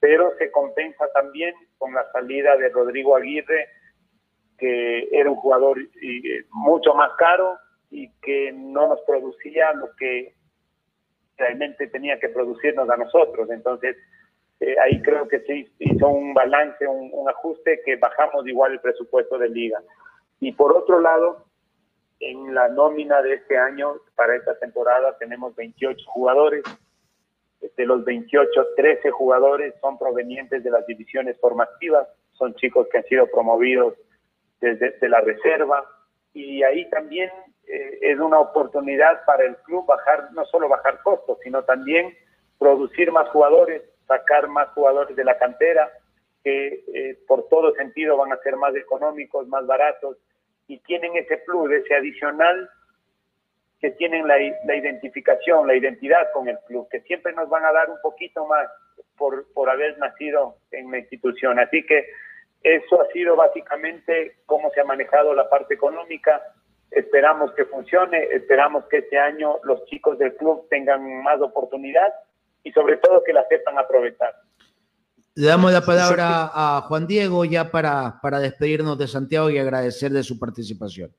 pero se compensa también con la salida de Rodrigo Aguirre, que era un jugador eh, mucho más caro y que no nos producía lo que realmente tenía que producirnos a nosotros. Entonces, eh, ahí creo que se hizo un balance, un, ajuste que bajamos igual el presupuesto de liga. Y por otro lado, en la nómina de este año, para esta temporada, tenemos 28 jugadores. De los 28, 13 jugadores son provenientes de las divisiones formativas, son chicos que han sido promovidos desde la reserva. Y ahí también eh, es una oportunidad para el club bajar, no solo bajar costos, sino también producir más jugadores, sacar más jugadores de la cantera, que eh, por todo sentido van a ser más económicos, más baratos, y tienen ese plus, ese adicional, que tienen la, la identificación, la identidad con el club, que siempre nos van a dar un poquito más por, por haber nacido en la institución. Así que eso ha sido básicamente cómo se ha manejado la parte económica. Esperamos que funcione, esperamos que este año los chicos del club tengan más oportunidad y sobre todo que la sepan aprovechar. Le damos la palabra a Juan Diego ya para, para despedirnos de Santiago y agradecer de su participación.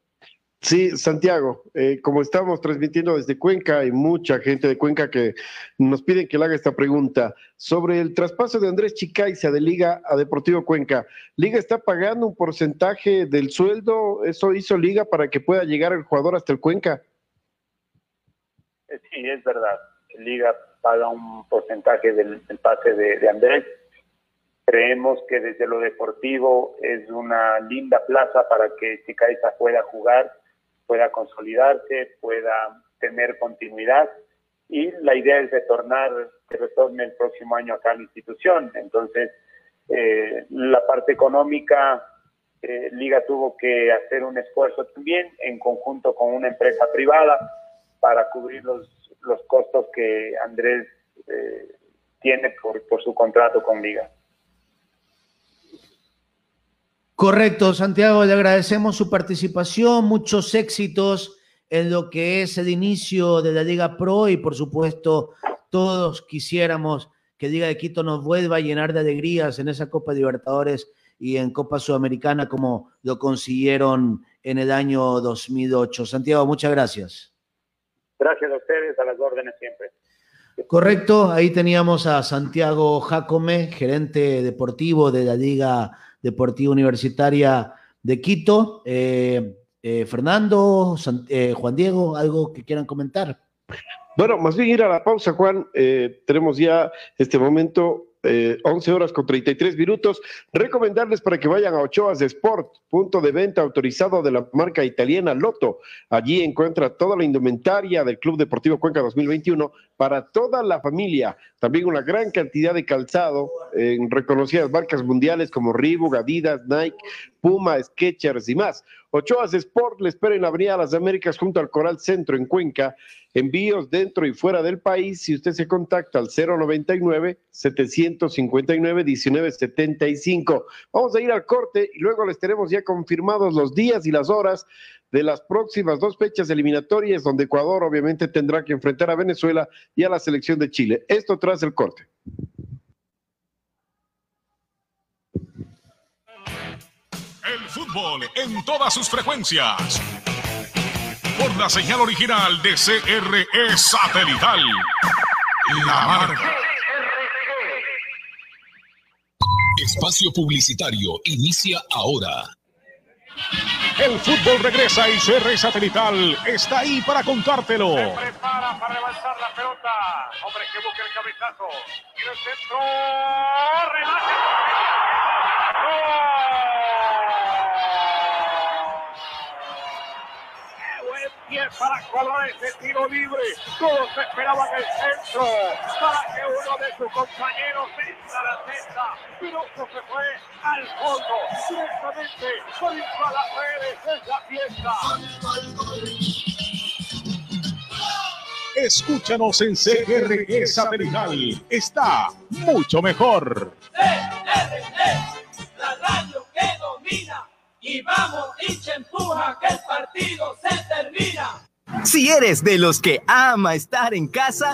Sí, Santiago, eh, como estamos transmitiendo desde Cuenca, hay mucha gente de Cuenca que nos piden que le haga esta pregunta sobre el traspaso de Andrés Chicaiza de Liga a Deportivo Cuenca. ¿Liga está pagando un porcentaje del sueldo? ¿Eso hizo Liga para que pueda llegar el jugador hasta el Cuenca? Sí, es verdad. Liga paga un porcentaje del, pase de, Andrés. Creemos que desde lo deportivo es una linda plaza para que Chicaiza pueda jugar, pueda consolidarse, pueda tener continuidad y la idea es retornar, que retorne el próximo año acá a la institución. Entonces, eh, la parte económica, eh, Liga tuvo que hacer un esfuerzo también en conjunto con una empresa privada para cubrir los los costos que Andrés eh, tiene por, su contrato con Liga. Correcto, Santiago, le agradecemos su participación, muchos éxitos en lo que es el inicio de la Liga Pro y por supuesto todos quisiéramos que Liga de Quito nos vuelva a llenar de alegrías en esa Copa Libertadores y en Copa Sudamericana como lo consiguieron en el año 2008. Santiago, muchas gracias. Gracias a ustedes, a las órdenes siempre. Correcto, ahí teníamos a Santiago Jacome, gerente deportivo de la Liga Deportiva Universitaria de Quito. Eh, eh, Fernando, eh, Juan Diego, ¿algo que quieran comentar? Bueno, más bien ir a la pausa, Juan. tenemos ya este momento 11 eh, horas con 33 minutos. Recomendarles para que vayan a Ochoas Sport, punto de venta autorizado de la marca italiana Loto. Allí encuentra toda la indumentaria del Club Deportivo Cuenca 2021 para toda la familia. También una gran cantidad de calzado en reconocidas marcas mundiales como Reebok, Adidas, Nike, Puma, Skechers y más. Ochoas Sport le espera en la Avenida Las Américas junto al Coral Centro en Cuenca. Envíos dentro y fuera del país. Si usted se contacta al 099-759-1975. Vamos a ir al corte y luego les tenemos ya confirmados los días y las horas de las próximas dos fechas eliminatorias donde Ecuador obviamente tendrá que enfrentar a Venezuela y a la selección de Chile. Esto tras el corte. El fútbol en todas sus frecuencias. Por la señal original de CRE Satelital. La marca. Espacio publicitario inicia ahora. El fútbol regresa y CR Satelital está ahí para contártelo. Se prepara para avanzar la pelota. Hombre que busca el cabezazo. Y el centro. Remate. ¡Qué pie para cobrar ese tiro libre! Todos esperaban el centro para que uno de sus compañeros entra la cesta. Pero esto se fue al fondo. Directamente por a las redes. Es la fiesta. Escúchanos en CRE Satelital. Está mucho mejor. La radio que domina. Y vamos, hincha empuja, que el partido se termina. Si eres de los que ama estar en casa,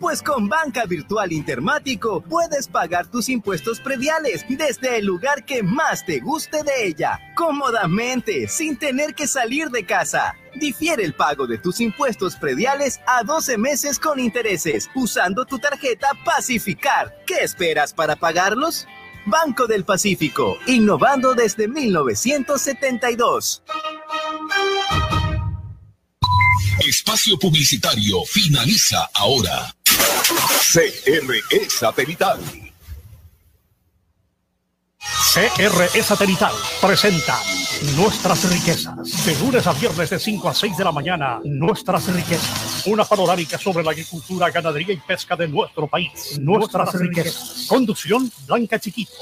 pues con Banca Virtual Intermático puedes pagar tus impuestos prediales desde el lugar que más te guste de ella, cómodamente, sin tener que salir de casa. Difiere el pago de tus impuestos prediales a 12 meses con intereses usando tu tarjeta Pacificar. ¿Qué esperas para pagarlos? Banco del Pacífico, innovando desde 1972. Espacio publicitario finaliza ahora. CRE Satelital. CRE Satelital presenta Nuestras Riquezas. De lunes a viernes de 5 a 6 de la mañana, Nuestras Riquezas. Una panorámica sobre la agricultura, ganadería y pesca de nuestro país. Nuestras, Riquezas. Conducción Blanca Chiquito.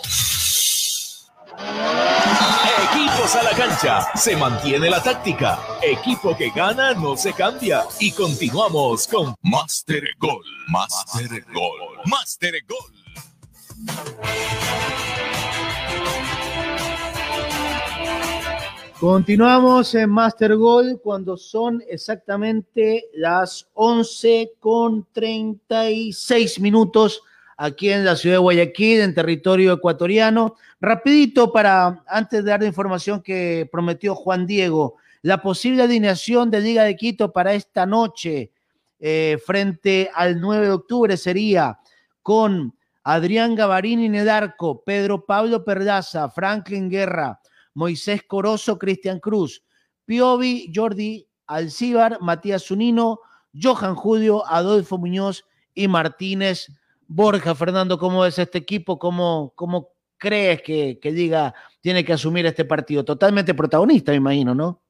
Equipos a la cancha. Se mantiene la táctica. Equipo que gana no se cambia. Y continuamos con Master Gol. Master Gol. Master Gol. Continuamos en Master Goal cuando son exactamente las 11 con 36 minutos aquí en la ciudad de Guayaquil, en territorio ecuatoriano. Rapidito para, antes de dar la información que prometió Juan Diego, la posible alineación de Liga de Quito para esta noche eh, frente al 9 de octubre sería con Adrián Gavarini en el arco, Pedro Pablo Perdaza, Franklin Guerra, Moisés Corozo, Cristian Cruz, Piovi, Jordi Alcíbar, Matías Zunino, Johan Julio, Adolfo Muñoz y Martínez Borja. Fernando, ¿cómo es este equipo? ¿Cómo, cómo crees que, que diga tiene que asumir este partido? Totalmente protagonista, me imagino, ¿no?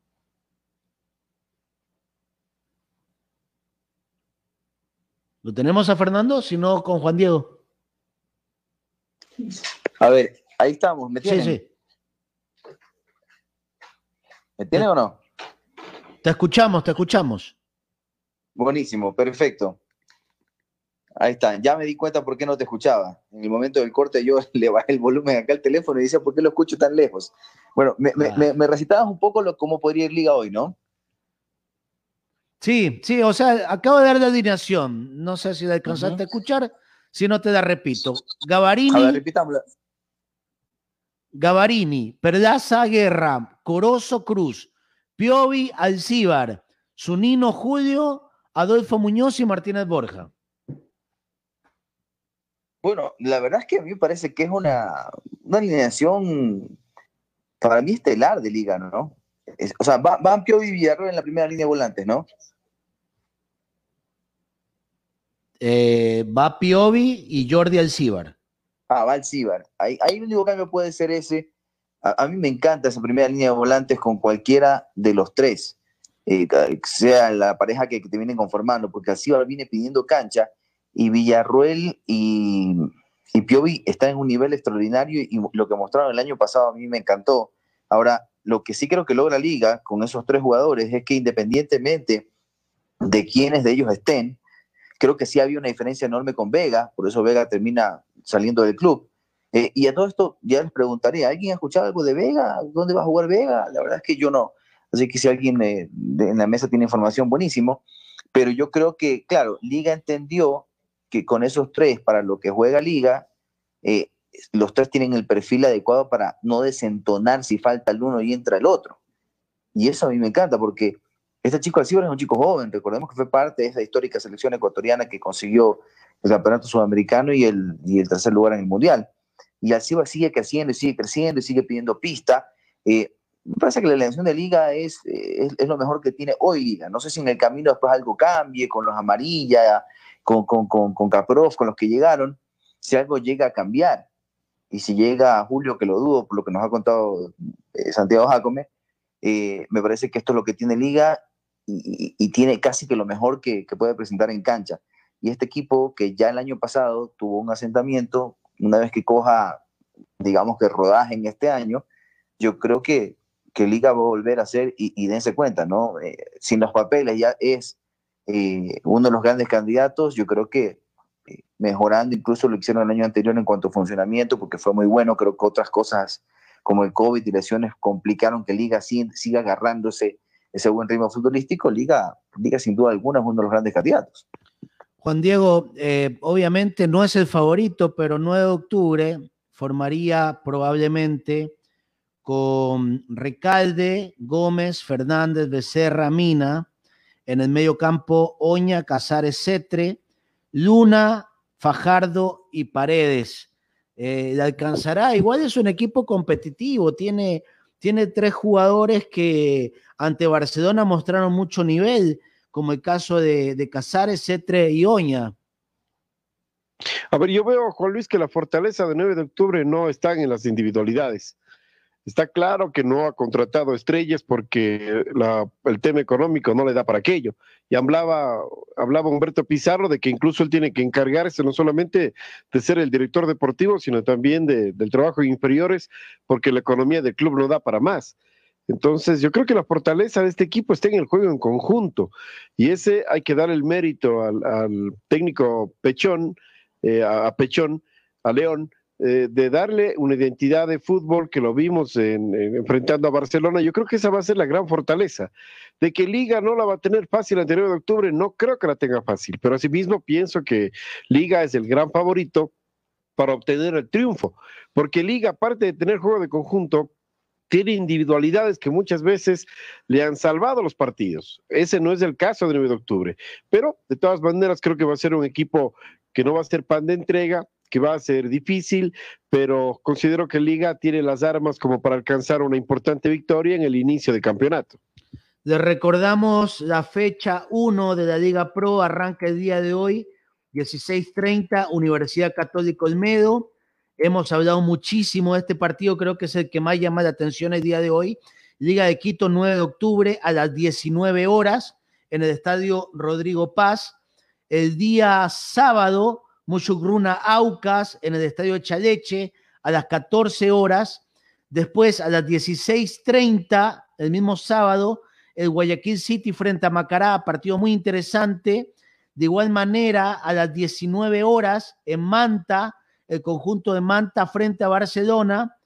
¿Lo tenemos a Fernando? Si no, con Juan Diego. A ver, ahí estamos. ¿Me Sí, sí. ¿Me o no? Te escuchamos, te escuchamos. Buenísimo, perfecto. Ahí está. Ya me di cuenta por qué no te escuchaba. En el momento del corte yo [laughs] le bajé el volumen acá al teléfono y decía, ¿por qué lo escucho tan lejos? Bueno, me, me recitabas un poco lo, cómo podría ir Liga hoy, ¿no? Sí, sí, o sea, acabo de dar la alineación. No sé si la alcanzaste a escuchar. Si no te la repito. Gavarini. A ver, repitámosla. Gavarini, Perlaza Guerra, Corozo Cruz, Piovi Alcíbar, Zunino Julio, Adolfo Muñoz y Martínez Borja. Bueno, la verdad es que a mí me parece que es una, una alineación para mí estelar de liga, ¿no? Es- o sea, va- van Piovi y Villarroel en la primera línea de volantes, ¿no? Eh, va Piovi y Jordi Alcíbar. Ah, va. Ahí, ahí el único cambio puede ser ese. A, mí me encanta esa primera línea de volantes con cualquiera de los tres, eh, sea la pareja que, te vienen conformando, porque Alcíbar viene pidiendo cancha y Villarruel y, y Piovi están en un nivel extraordinario y lo que mostraron el año pasado a mí me encantó. Ahora, lo que sí creo que logra Liga con esos tres jugadores es que independientemente de quiénes de ellos estén, creo que sí había una diferencia enorme con Vega, por eso Vega termina saliendo del club. Eh, y a todo esto ya les preguntaré, ¿alguien ha escuchado algo de Vega? ¿Dónde va a jugar Vega? La verdad es que yo no. Así que si alguien eh, de- en la mesa tiene información, buenísimo. Pero yo creo que, claro, Liga entendió que con esos tres, para lo que juega Liga, eh, los tres tienen el perfil adecuado para no desentonar si falta el uno y entra el otro. Y eso a mí me encanta porque este chico Alcibar es un chico joven, recordemos que fue parte de esa histórica selección ecuatoriana que consiguió el campeonato sudamericano y el, y el tercer lugar en el mundial. Y Alcibar sigue creciendo sigue creciendo sigue pidiendo pista. Eh, me parece que la elección de liga es, es, es, lo mejor que tiene hoy liga. No sé si en el camino después algo cambie con los amarillas, con, con, con, con con los que llegaron, si algo llega a cambiar. Y si llega Julio, que lo dudo por lo que nos ha contado eh, Santiago Jacome, eh, me parece que esto es lo que tiene liga y, tiene casi que lo mejor que, puede presentar en cancha. Y este equipo que ya el año pasado tuvo un asentamiento, una vez que coja, digamos que rodaje en este año, yo creo que, que Liga va a volver a ser, y, y dense cuenta, ¿no? Eh, sin los papeles ya es eh, uno de los grandes candidatos, yo creo que eh, mejorando incluso lo que hicieron el año anterior en cuanto a funcionamiento, porque fue muy bueno, creo que otras cosas como el COVID y lesiones complicaron que Liga siga agarrándose ese buen ritmo futbolístico, Liga, Liga sin duda alguna es uno de los grandes candidatos. Juan Diego, eh, obviamente no es el favorito, pero 9 de octubre formaría probablemente con Recalde, Gómez, Fernández, Becerra, Mina, en el medio campo Oña, Casares, Cetre, Luna, Fajardo y Paredes. Eh, ¿Le alcanzará? Igual es un equipo competitivo, tiene, tiene tres jugadores que ante Barcelona mostraron mucho nivel como el caso de, de Casares, Cetre y Oña. A ver, yo veo, Juan Luis, que la fortaleza de 9 de octubre no está en las individualidades. Está claro que no ha contratado estrellas porque el tema económico no le da para aquello. Y hablaba, hablaba Humberto Pizarro de que incluso él tiene que encargarse no solamente de ser el director deportivo, sino también de, del trabajo de inferiores, porque la economía del club no da para más. Entonces, yo creo que la fortaleza de este equipo está en el juego en conjunto. Y ese hay que dar el mérito al, técnico Pechón, eh, a Pechón, a León, eh, de darle una identidad de fútbol que lo vimos en, en, enfrentando a Barcelona, yo creo que esa va a ser la gran fortaleza. De que Liga no la va a tener fácil el anterior de octubre, no creo que la tenga fácil, pero asimismo pienso que Liga es el gran favorito para obtener el triunfo, porque Liga, aparte de tener juego de conjunto, tiene individualidades que muchas veces le han salvado los partidos. Ese no es el caso de 9 de octubre, pero de todas maneras creo que va a ser un equipo que no va a ser pan de entrega, que va a ser difícil, pero considero que Liga tiene las armas como para alcanzar una importante victoria en el inicio del campeonato. Le recordamos la fecha 1 de la Liga Pro, arranca el día de hoy, 16:30, Universidad Católica Olmedo. Hemos hablado muchísimo de este partido, creo que es el que más llama la atención el día de hoy. Liga de Quito, 9 de octubre a las 19 horas en el estadio Rodrigo Paz. El día sábado, Mushugruna Aucas en el estadio Chaleche a las 14 horas. Después a las 16:30, el mismo sábado, el Guayaquil City frente a Macará, partido muy interesante. De igual manera, a las 19 horas en Manta, el conjunto de Manta frente a Barcelona.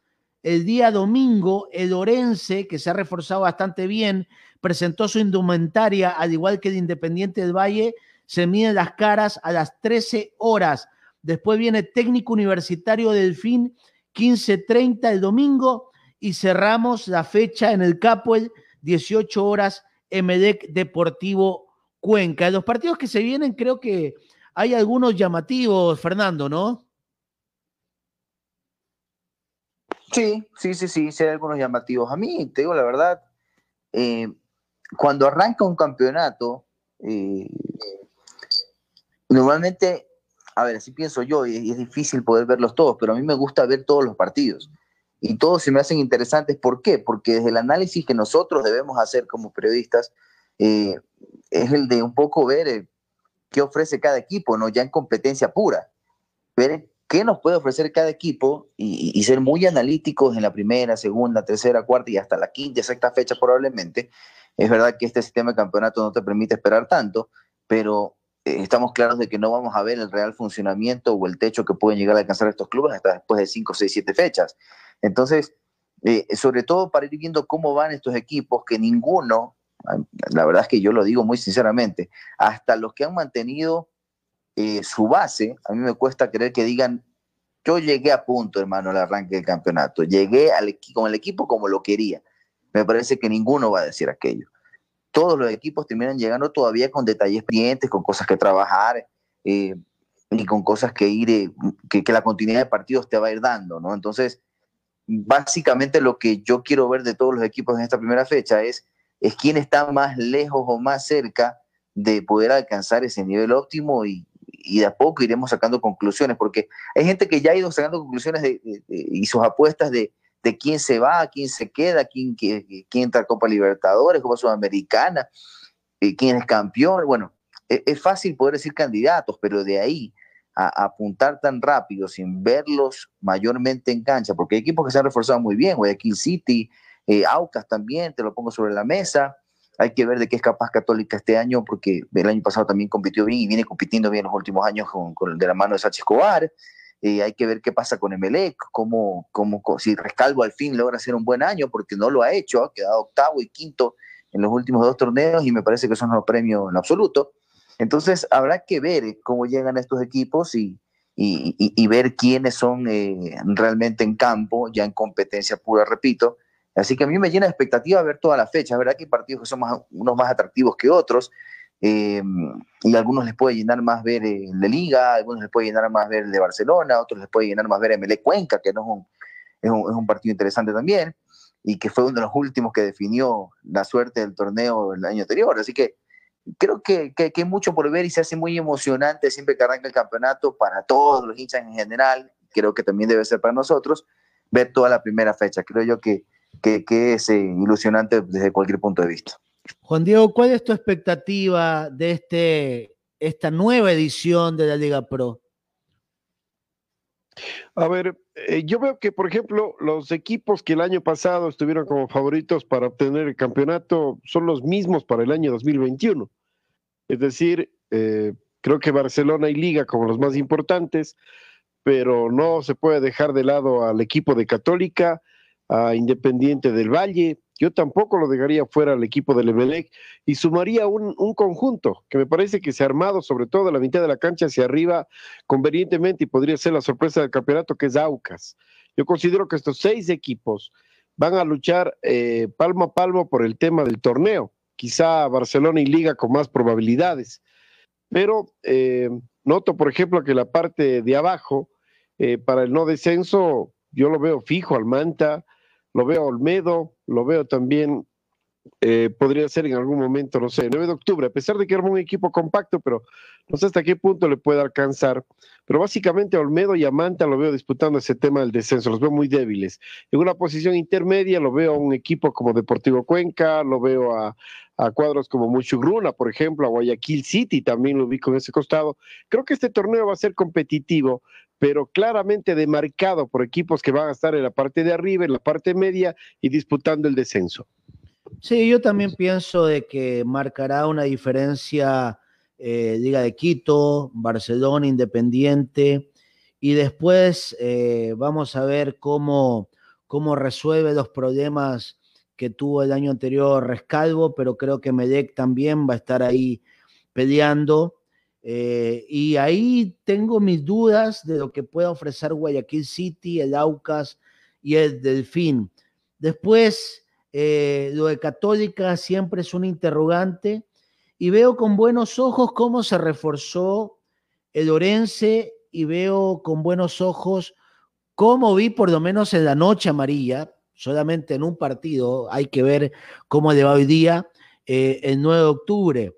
El día domingo, el Orense, que se ha reforzado bastante bien, presentó su indumentaria, al igual que el Independiente del Valle, se miden las caras a las 13 horas. Después viene Técnico Universitario Delfín, 15.30 el domingo, y cerramos la fecha en el Capuel, 18 horas, Emelec Deportivo Cuenca. Los partidos que se vienen, creo que hay algunos llamativos, Fernando, ¿no? Sí, sí, sí, sí, sí, hay algunos llamativos. A mí, te digo la verdad, eh, cuando arranca un campeonato, eh, normalmente, a ver, así pienso yo, y es difícil poder verlos todos, pero a mí me gusta ver todos los partidos. Y todos se me hacen interesantes. ¿Por qué? Porque desde el análisis que nosotros debemos hacer como periodistas, eh, es el de un poco ver eh, qué ofrece cada equipo, ¿no? Ya en competencia pura. Ver qué nos puede ofrecer cada equipo y, y, ser muy analíticos en la primera, segunda, tercera, cuarta y hasta la quinta, sexta fecha probablemente. Es verdad que este sistema de campeonato no te permite esperar tanto, pero estamos claros de que no vamos a ver el real funcionamiento o el techo que pueden llegar a alcanzar estos clubes hasta después de cinco, seis, siete fechas. Entonces, eh, sobre todo para ir viendo cómo van estos equipos, que ninguno, la verdad es que yo lo digo muy sinceramente, hasta los que han mantenido eh, su base, a mí me cuesta creer que digan yo llegué a punto, hermano, al arranque del campeonato. Llegué al, con el equipo como lo quería. Me parece que ninguno va a decir aquello. Todos los equipos terminan llegando todavía con detalles pendientes, con cosas que trabajar eh, y con cosas que ir, eh, que, la continuidad de partidos te va a ir dando, ¿no? Entonces, básicamente lo que yo quiero ver de todos los equipos en esta primera fecha es, es quién está más lejos o más cerca de poder alcanzar ese nivel óptimo y, y de a poco iremos sacando conclusiones, porque hay gente que ya ha ido sacando conclusiones de, y sus apuestas de, quién se va, quién se queda, quién, quién, entra a Copa Libertadores, Copa Sudamericana, eh, quién es campeón. Bueno, es, es, fácil poder decir candidatos, pero de ahí a, apuntar tan rápido sin verlos mayormente en cancha, porque hay equipos que se han reforzado muy bien, Guayaquil City, eh, Aucas también, te lo pongo sobre la mesa. Hay que ver de qué es capaz Católica este año, porque el año pasado también compitió bien y viene compitiendo bien en los últimos años con, con de la mano de Sachi Escobar. Eh, hay que ver qué pasa con Emelec, cómo, cómo, si Rescalvo al fin logra hacer un buen año, porque no lo ha hecho, ha quedado octavo y quinto en los últimos dos torneos y me parece que son los premios en absoluto. Entonces habrá que ver cómo llegan estos equipos y, y, y, y ver quiénes son eh, realmente en campo, ya en competencia pura, repito, Así que a mí me llena de expectativa ver toda la fecha. Es verdad que hay partidos que son más, unos más atractivos que otros. Eh, y a algunos les puede llenar más ver el de Liga, a algunos les puede llenar más ver el de Barcelona, a otros les puede llenar más ver MLE Cuenca, que no es un, es un, es un partido interesante también, y que fue uno de los últimos que definió la suerte del torneo el año anterior. Así que creo que, que, que hay mucho por ver y se hace muy emocionante siempre que arranca el campeonato para todos los hinchas en general. Creo que también debe ser para nosotros ver toda la primera fecha. Creo yo que que, que es eh, ilusionante desde cualquier punto de vista. Juan Diego, ¿cuál es tu expectativa de este, esta nueva edición de la Liga Pro? A ver, eh, yo veo que, por ejemplo, los equipos que el año pasado estuvieron como favoritos para obtener el campeonato son los mismos para el año 2021. Es decir, eh, creo que Barcelona y Liga como los más importantes, pero no se puede dejar de lado al equipo de Católica, a Independiente del Valle. Yo tampoco lo dejaría fuera al equipo del Emelec y sumaría un, un, conjunto que me parece que se ha armado, sobre todo a la mitad de la cancha hacia arriba, convenientemente y podría ser la sorpresa del campeonato, que es Aucas. Yo considero que estos seis equipos van a luchar eh, palmo a palmo por el tema del torneo. Quizá Barcelona y Liga con más probabilidades. Pero eh, noto, por ejemplo, que la parte de abajo, eh, para el no descenso, yo lo veo fijo al Manta, lo veo a Olmedo, lo veo también, eh, podría ser en algún momento, no sé, 9 de octubre, a pesar de que era un equipo compacto, pero no sé hasta qué punto le puede alcanzar. Pero básicamente a Olmedo y a Manta lo veo disputando ese tema del descenso, los veo muy débiles. En una posición intermedia lo veo a un equipo como Deportivo Cuenca, lo veo a, a cuadros como Muchugruna, por ejemplo, a Guayaquil City también lo ubico en ese costado. Creo que este torneo va a ser competitivo, pero claramente demarcado por equipos que van a estar en la parte de arriba, en la parte media y disputando el descenso. Sí, yo también pienso de que marcará una diferencia eh, Liga de Quito, Barcelona, Independiente, y después eh, vamos a ver cómo, cómo resuelve los problemas que tuvo el año anterior Rescalvo, pero creo que Medec también va a estar ahí peleando. Eh, y ahí tengo mis dudas de lo que pueda ofrecer Guayaquil City, el Aucas y el Delfín. Después, eh, lo de Católica siempre es un interrogante y veo con buenos ojos cómo se reforzó el Orense y veo con buenos ojos cómo vi por lo menos en la noche amarilla, solamente en un partido, hay que ver cómo le va hoy día, eh, el 9 de octubre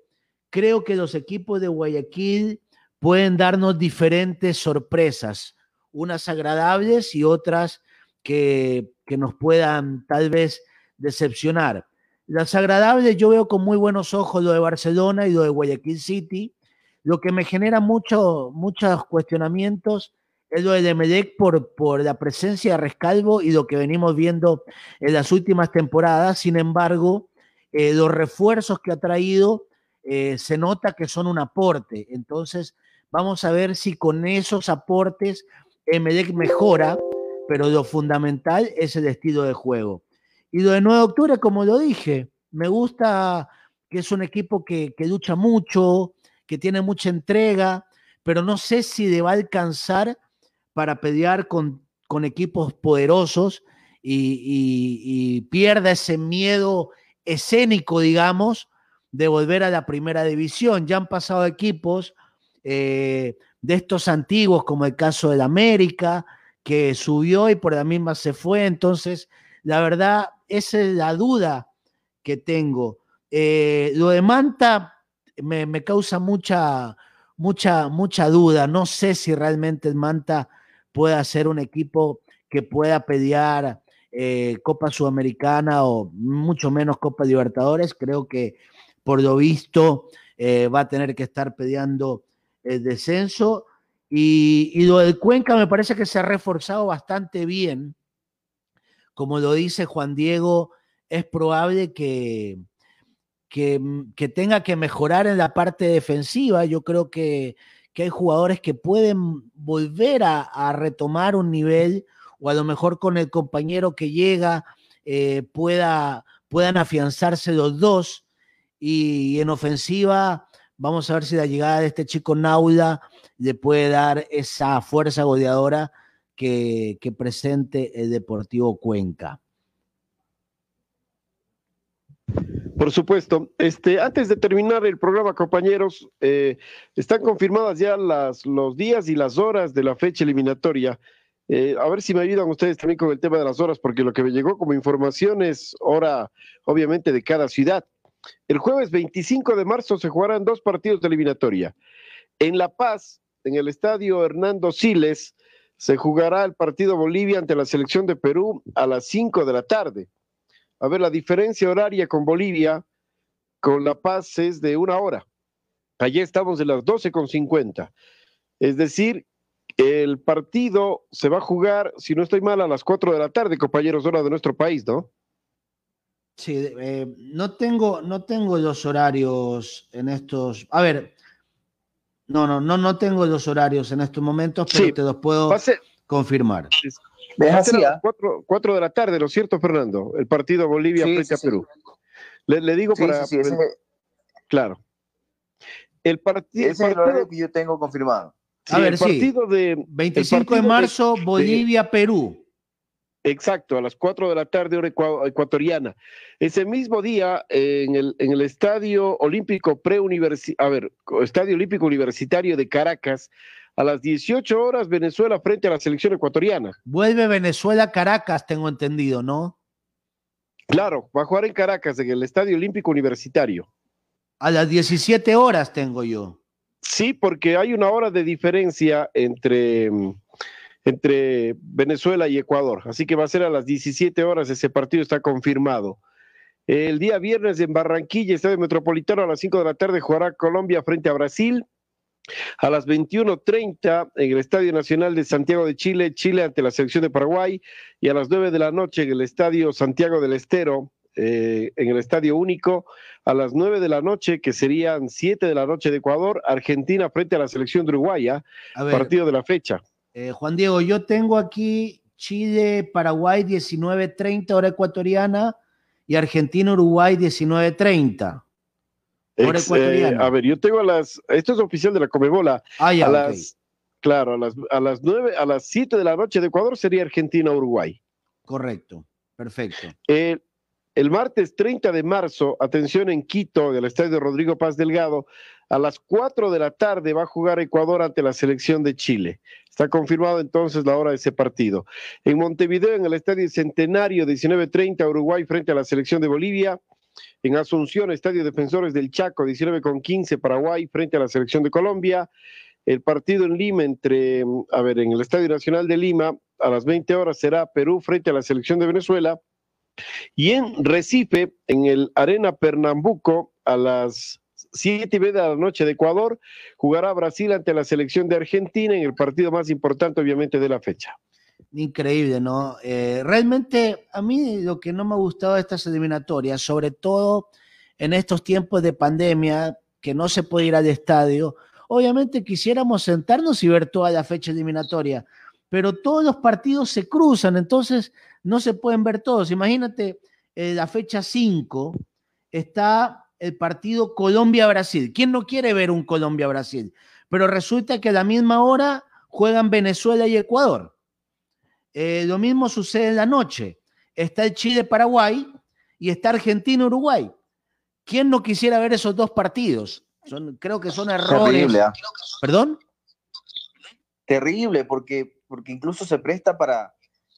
creo que los equipos de Guayaquil pueden darnos diferentes sorpresas, unas agradables y otras que, que nos puedan tal vez decepcionar. Las agradables yo veo con muy buenos ojos lo de Barcelona y lo de Guayaquil City. Lo que me genera mucho, muchos cuestionamientos es lo de Emelec por, por la presencia de Rescalvo y lo que venimos viendo en las últimas temporadas. Sin embargo, eh, los refuerzos que ha traído eh, se nota que son un aporte. Entonces, vamos a ver si con esos aportes Emelec mejora, pero lo fundamental es el estilo de juego. Y lo de 9 de octubre, como lo dije, me gusta que es un equipo que, que lucha mucho, que tiene mucha entrega, pero no sé si le va a alcanzar para pelear con, con equipos poderosos y, pierda ese miedo escénico, digamos, de volver a la primera división. Ya han pasado equipos eh, de estos antiguos, como el caso del América, que subió y por la misma se fue. Entonces, la verdad, esa es la duda que tengo. Eh, lo de Manta me, me, causa mucha, mucha, mucha duda. No sé si realmente el Manta pueda ser un equipo que pueda pelear eh, Copa Sudamericana o mucho menos Copa Libertadores. Creo que por lo visto eh, va a tener que estar peleando el descenso. Y, lo del Cuenca me parece que se ha reforzado bastante bien. Como lo dice Juan Diego, es probable que, que, tenga que mejorar en la parte defensiva. Yo creo que, que hay jugadores que pueden volver a, a retomar un nivel o a lo mejor con el compañero que llega eh, pueda, puedan afianzarse los dos. Y, en ofensiva, vamos a ver si la llegada de este chico Naula le puede dar esa fuerza goleadora que, que presente el Deportivo Cuenca. Por supuesto. Este, antes de terminar el programa, compañeros, eh, están confirmadas ya las, los días y las horas de la fecha eliminatoria. Eh, a ver si me ayudan ustedes también con el tema de las horas, porque lo que me llegó como información es hora, obviamente, de cada ciudad. El jueves 25 de marzo se jugarán dos partidos de eliminatoria. En La Paz, en el estadio Hernando Siles, se jugará el partido Bolivia ante la selección de Perú a las 5 de la tarde. A ver, la diferencia horaria con Bolivia, con La Paz es de una hora. Allí estamos de las 12 con 50. Es decir, el partido se va a jugar, si no estoy mal, a las 4 de la tarde, compañeros, hora de nuestro país, ¿no? Sí, eh, no, tengo, no tengo los horarios en estos. A ver, no, no, no, no tengo los horarios en estos momentos, pero te los puedo confirmar. Va a ser a las 4, de la tarde, ¿no es cierto, Fernando? El partido Bolivia frente a Perú. Le, digo para. Claro. El, partido. Ese es el horario que yo tengo confirmado a ver, el partido de 25 de marzo, Bolivia-Perú. Exacto, a las 4 de la tarde, hora ecuatoriana. Ese mismo día, en el, en el Estadio Olímpico Preuniversitario, a ver, Estadio Olímpico Universitario de Caracas, a las 18 horas, Venezuela frente a la selección ecuatoriana. Vuelve Venezuela-Caracas, tengo entendido, ¿no? Claro, va a jugar en Caracas, en el Estadio Olímpico Universitario. A las 17 horas tengo yo. Sí, porque hay una hora de diferencia entre, entre Venezuela y Ecuador, así que va a ser a las 17 horas, ese partido está confirmado. El día viernes en Barranquilla, Estadio Metropolitano, a las 5 de la tarde jugará Colombia frente a Brasil. A las 21.30 en el Estadio Nacional de Santiago de Chile, Chile ante la selección de Paraguay. Y a las 9 de la noche en el Estadio Santiago del Estero, eh, en el Estadio Único a las 9 de la noche, que serían 7 de la noche de Ecuador, Argentina frente a la selección de Uruguaya, partido de la fecha. Eh, Juan Diego, yo tengo aquí Chile, Paraguay 19.30 hora ecuatoriana y Argentina, Uruguay 19.30. Hora ecuatoriana. a ver, yo tengo a las, esto es oficial de la Comebola, ah, a las, claro, a las, a las 9, a las 7 de la noche de Ecuador sería Argentina, Uruguay. Correcto, perfecto. Eh, el martes 30 de marzo, atención en Quito, del estadio Rodrigo Paz Delgado, a las 4 de la tarde va a jugar Ecuador ante la selección de Chile. Está confirmado entonces la hora de ese partido. En Montevideo, en el estadio Centenario, 19.30, Uruguay frente a la selección de Bolivia. En Asunción, Estadio Defensores del Chaco, 19 con 15, Paraguay frente a la selección de Colombia. El partido en Lima entre, a ver, en el Estadio Nacional de Lima, a las 20 horas será Perú frente a la selección de Venezuela. Y en Recife, en el Arena Pernambuco, a las siete y media de la noche de Ecuador, jugará Brasil ante la selección de Argentina en el partido más importante, obviamente, de la fecha. Increíble, ¿no? Eh, realmente a mí lo que no me ha gustado de estas eliminatorias, sobre todo en estos tiempos de pandemia, que no se puede ir al estadio, obviamente quisiéramos sentarnos y ver toda la fecha eliminatoria, pero todos los partidos se cruzan, entonces no se pueden ver todos. Imagínate, eh, la fecha 5 está el partido Colombia-Brasil. ¿Quién no quiere ver un Colombia-Brasil? Pero resulta que a la misma hora juegan Venezuela y Ecuador. Eh, lo mismo sucede en la noche. Está el Chile-Paraguay y está Argentina-Uruguay. ¿Quién no quisiera ver esos dos partidos? Son, creo que son errores. Terrible, ¿ah? ¿Perdón? Terrible, porque, porque incluso se presta para,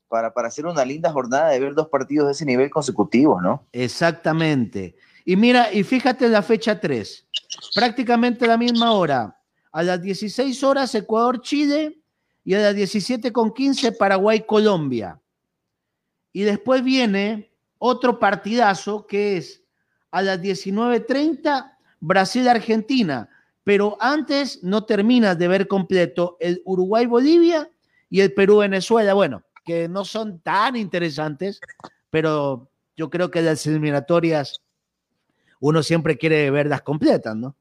para, para hacer una linda jornada de ver dos partidos de ese nivel consecutivos, ¿no? Exactamente. Y mira, y fíjate la fecha 3, prácticamente la misma hora. A las 16 horas Ecuador-Chile y a las 17 con 15 Paraguay-Colombia. Y después viene otro partidazo que es a las 19.30 Brasil-Argentina. Pero antes no terminas de ver completo el Uruguay-Bolivia y el Perú-Venezuela. Bueno, que no son tan interesantes, pero yo creo que las eliminatorias uno siempre quiere verlas completas, ¿no?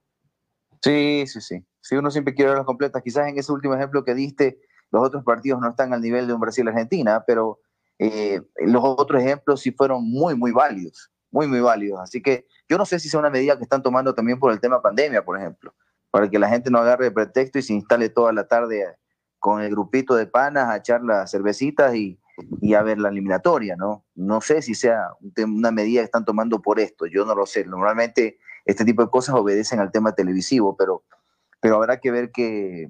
Sí, sí, sí. Sí, uno siempre quiere verlas completas. Quizás en ese último ejemplo que diste, los otros partidos no están al nivel de un Brasil-Argentina, pero eh, los otros ejemplos sí fueron muy, muy válidos, muy, muy válidos. Así que yo no sé si sea una medida que están tomando también por el tema pandemia, por ejemplo, para que la gente no agarre pretexto y se instale toda la tarde con el grupito de panas a echar las cervecitas y, y a ver la eliminatoria, ¿no? No sé si sea una medida que están tomando por esto, yo no lo sé. Normalmente este tipo de cosas obedecen al tema televisivo, pero, pero habrá que ver qué,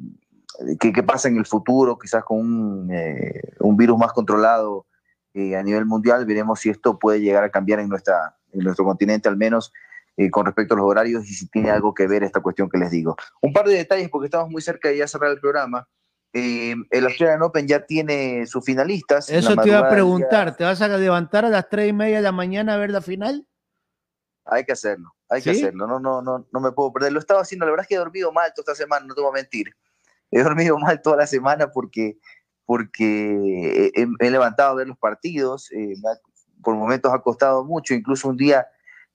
qué, pasa en el futuro, quizás con un, eh, un virus más controlado eh, a nivel mundial, veremos si esto puede llegar a cambiar en, nuestra, en nuestro continente al menos. eh, con respecto a los horarios y si tiene algo que ver esta cuestión que les digo. Un par de detalles porque estamos muy cerca de ya cerrar el programa. Eh, el Australian Open ya tiene sus finalistas. Eso te iba a preguntar, ¿te vas a levantar a las 3 y media de la mañana a ver la final? Hay que hacerlo, hay que ¿Sí? hacerlo. No, no, no, no me puedo perder. Lo estaba haciendo, la verdad es que he dormido mal toda esta semana, no te voy a mentir. He dormido mal toda la semana porque, porque he, he levantado a ver los partidos. eh, me ha- por momentos ha costado mucho. Incluso un día,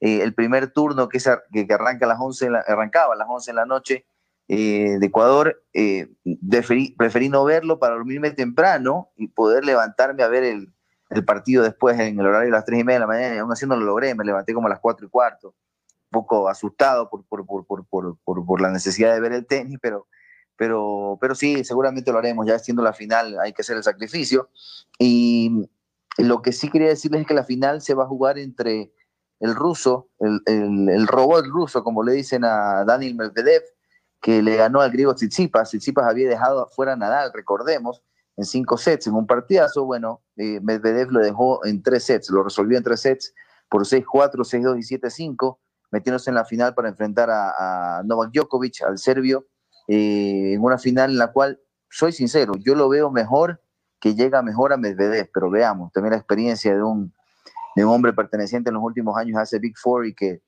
eh, el primer turno que, a- que, que arranca a las 11 en la- arrancaba a las 11 en la noche eh, de Ecuador, eh, preferí, preferí no verlo para dormirme temprano y poder levantarme a ver el, el partido después en el horario de las 3 y media de la mañana. Y aún así no lo logré, me levanté como a las 4 y cuarto, un poco asustado por, por, por, por, la necesidad de ver el tenis, pero, pero, pero sí, seguramente lo haremos. Ya siendo la final, hay que hacer el sacrificio. Y lo que sí quería decirles es que la final se va a jugar entre el ruso, el, el, el robot ruso, como le dicen a Daniel Medvedev, que le ganó al griego Tsitsipas. Tsitsipas había dejado afuera Nadal, recordemos, en cinco sets, en un partidazo. Bueno, eh, Medvedev lo dejó en tres sets, lo resolvió en tres sets por 6-4, 6-2 y 7-5, metiéndose en la final para enfrentar a, a Novak Djokovic, al serbio, eh, en una final en la cual, soy sincero, yo lo veo mejor, que llega mejor a Medvedev, pero veamos, también la experiencia de un, de un hombre perteneciente en los últimos años a ese Big Four y que,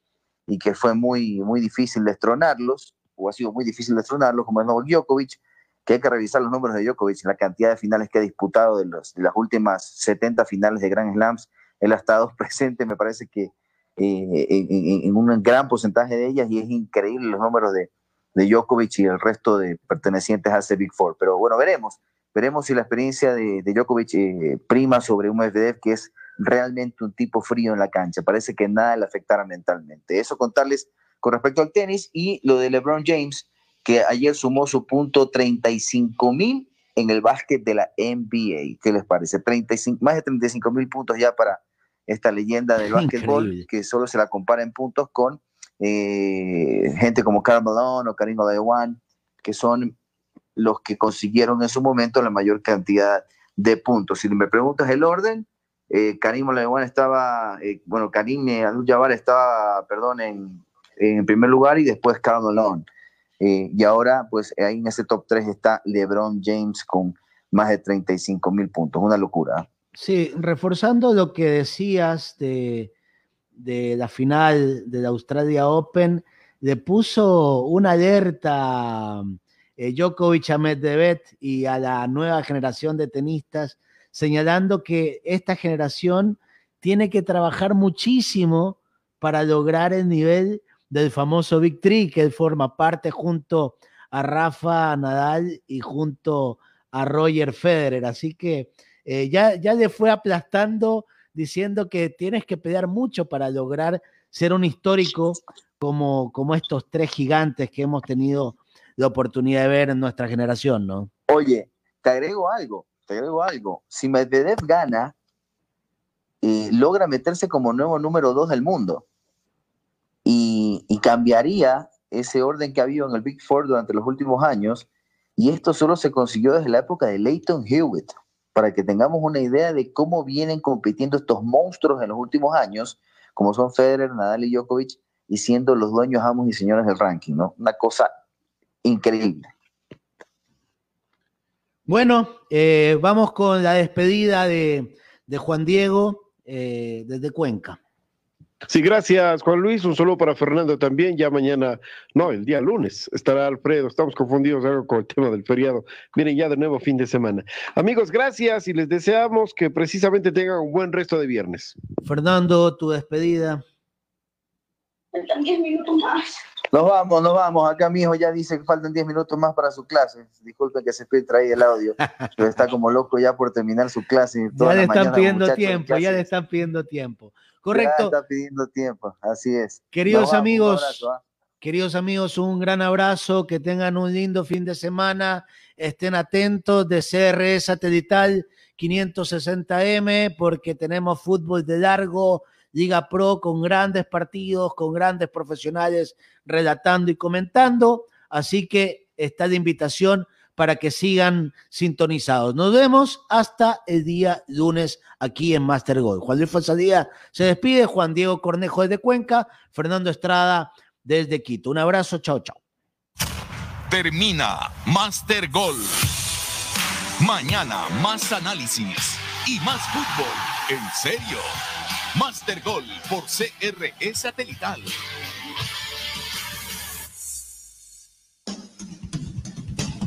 y que fue muy, muy difícil destronarlos, o ha sido muy difícil destronarlos, como es Novak Djokovic, que hay que revisar los números de Djokovic, la cantidad de finales que ha disputado de, las últimas 70 finales de Grand Slams, él ha estado [laughs] presente, me parece que eh, en, un gran porcentaje de ellas, y es increíble los números de, de Djokovic y el resto de pertenecientes a ese Big Four. Pero bueno, veremos, veremos si la experiencia de, de Djokovic eh, prima sobre un Medvedev que es realmente un tipo frío en la cancha. Parece que nada le afectará mentalmente. Eso contarles con respecto al tenis y lo de LeBron James, que ayer sumó su punto 35 mil en el básquet de la NBA. ¿Qué les parece? 35, más de 35 mil puntos ya para esta leyenda del básquetbol, que solo se la compara en puntos con eh, gente como Karl Malone o Karim Olajuwon, que son los que consiguieron en su momento la mayor cantidad de puntos. Si me preguntas el orden, eh, Karim Olajuwon estaba, eh, bueno, Karim eh, Abdul-Jabbar estaba, perdón, en, en primer lugar y después Karl Malone. Eh, y ahora, pues ahí en ese top 3 está LeBron James con más de 35 mil puntos. Una locura. Sí, reforzando lo que decías de, de la final de la Australia Open, le puso una alerta eh, Djokovic a Medvedev y a la nueva generación de tenistas, señalando que esta generación tiene que trabajar muchísimo para lograr el nivel del famoso Big Three, que él forma parte junto a Rafa Nadal y junto a Roger Federer. Así que eh, ya, ya le fue aplastando diciendo que tienes que pelear mucho para lograr ser un histórico como, como estos tres gigantes que hemos tenido la oportunidad de ver en nuestra generación, ¿no? Oye, te agrego algo, te agrego algo. Si Medvedev gana, eh, logra meterse como nuevo número dos del mundo y, cambiaría ese orden que ha habido en el Big Four durante los últimos años. Y esto solo se consiguió desde la época de Leighton Hewitt, para que tengamos una idea de cómo vienen compitiendo estos monstruos en los últimos años, como son Federer, Nadal y Djokovic, y siendo los dueños, amos y señores del ranking, ¿no? Una cosa increíble. Bueno, eh, vamos con la despedida de, de Juan Diego eh, desde Cuenca. Sí, gracias Juan Luis. Un saludo para Fernando también. Ya mañana, no, el día lunes estará Alfredo. Estamos confundidos algo con el tema del feriado. Miren, ya de nuevo fin de semana. Amigos, gracias y les deseamos que precisamente tengan un buen resto de viernes. Fernando, tu despedida. Faltan 10 minutos más. Nos vamos, nos vamos. Acá mi hijo ya dice que faltan 10 minutos más para su clase. Disculpen que se filtra ahí el audio, pero está como loco ya por terminar su clase. Ya le están pidiendo tiempo, ya le están pidiendo tiempo. Correcto. Ya está pidiendo tiempo, así es. Queridos amigos, abrazo, ¿ah? queridos amigos, un gran abrazo, que tengan un lindo fin de semana, estén atentos de CRE Satelital 560M, porque tenemos fútbol de largo, Liga Pro con grandes partidos, con grandes profesionales relatando y comentando, así que está la invitación para que sigan sintonizados. Nos vemos hasta el día lunes aquí en Master Gold. Juan Luis Fonsadía se despide, Juan Diego Cornejo desde Cuenca, Fernando Estrada desde Quito. Un abrazo, chao, chao. Termina Master Gol. Mañana más análisis y más fútbol. En serio. Master Gol por CRE Satelital.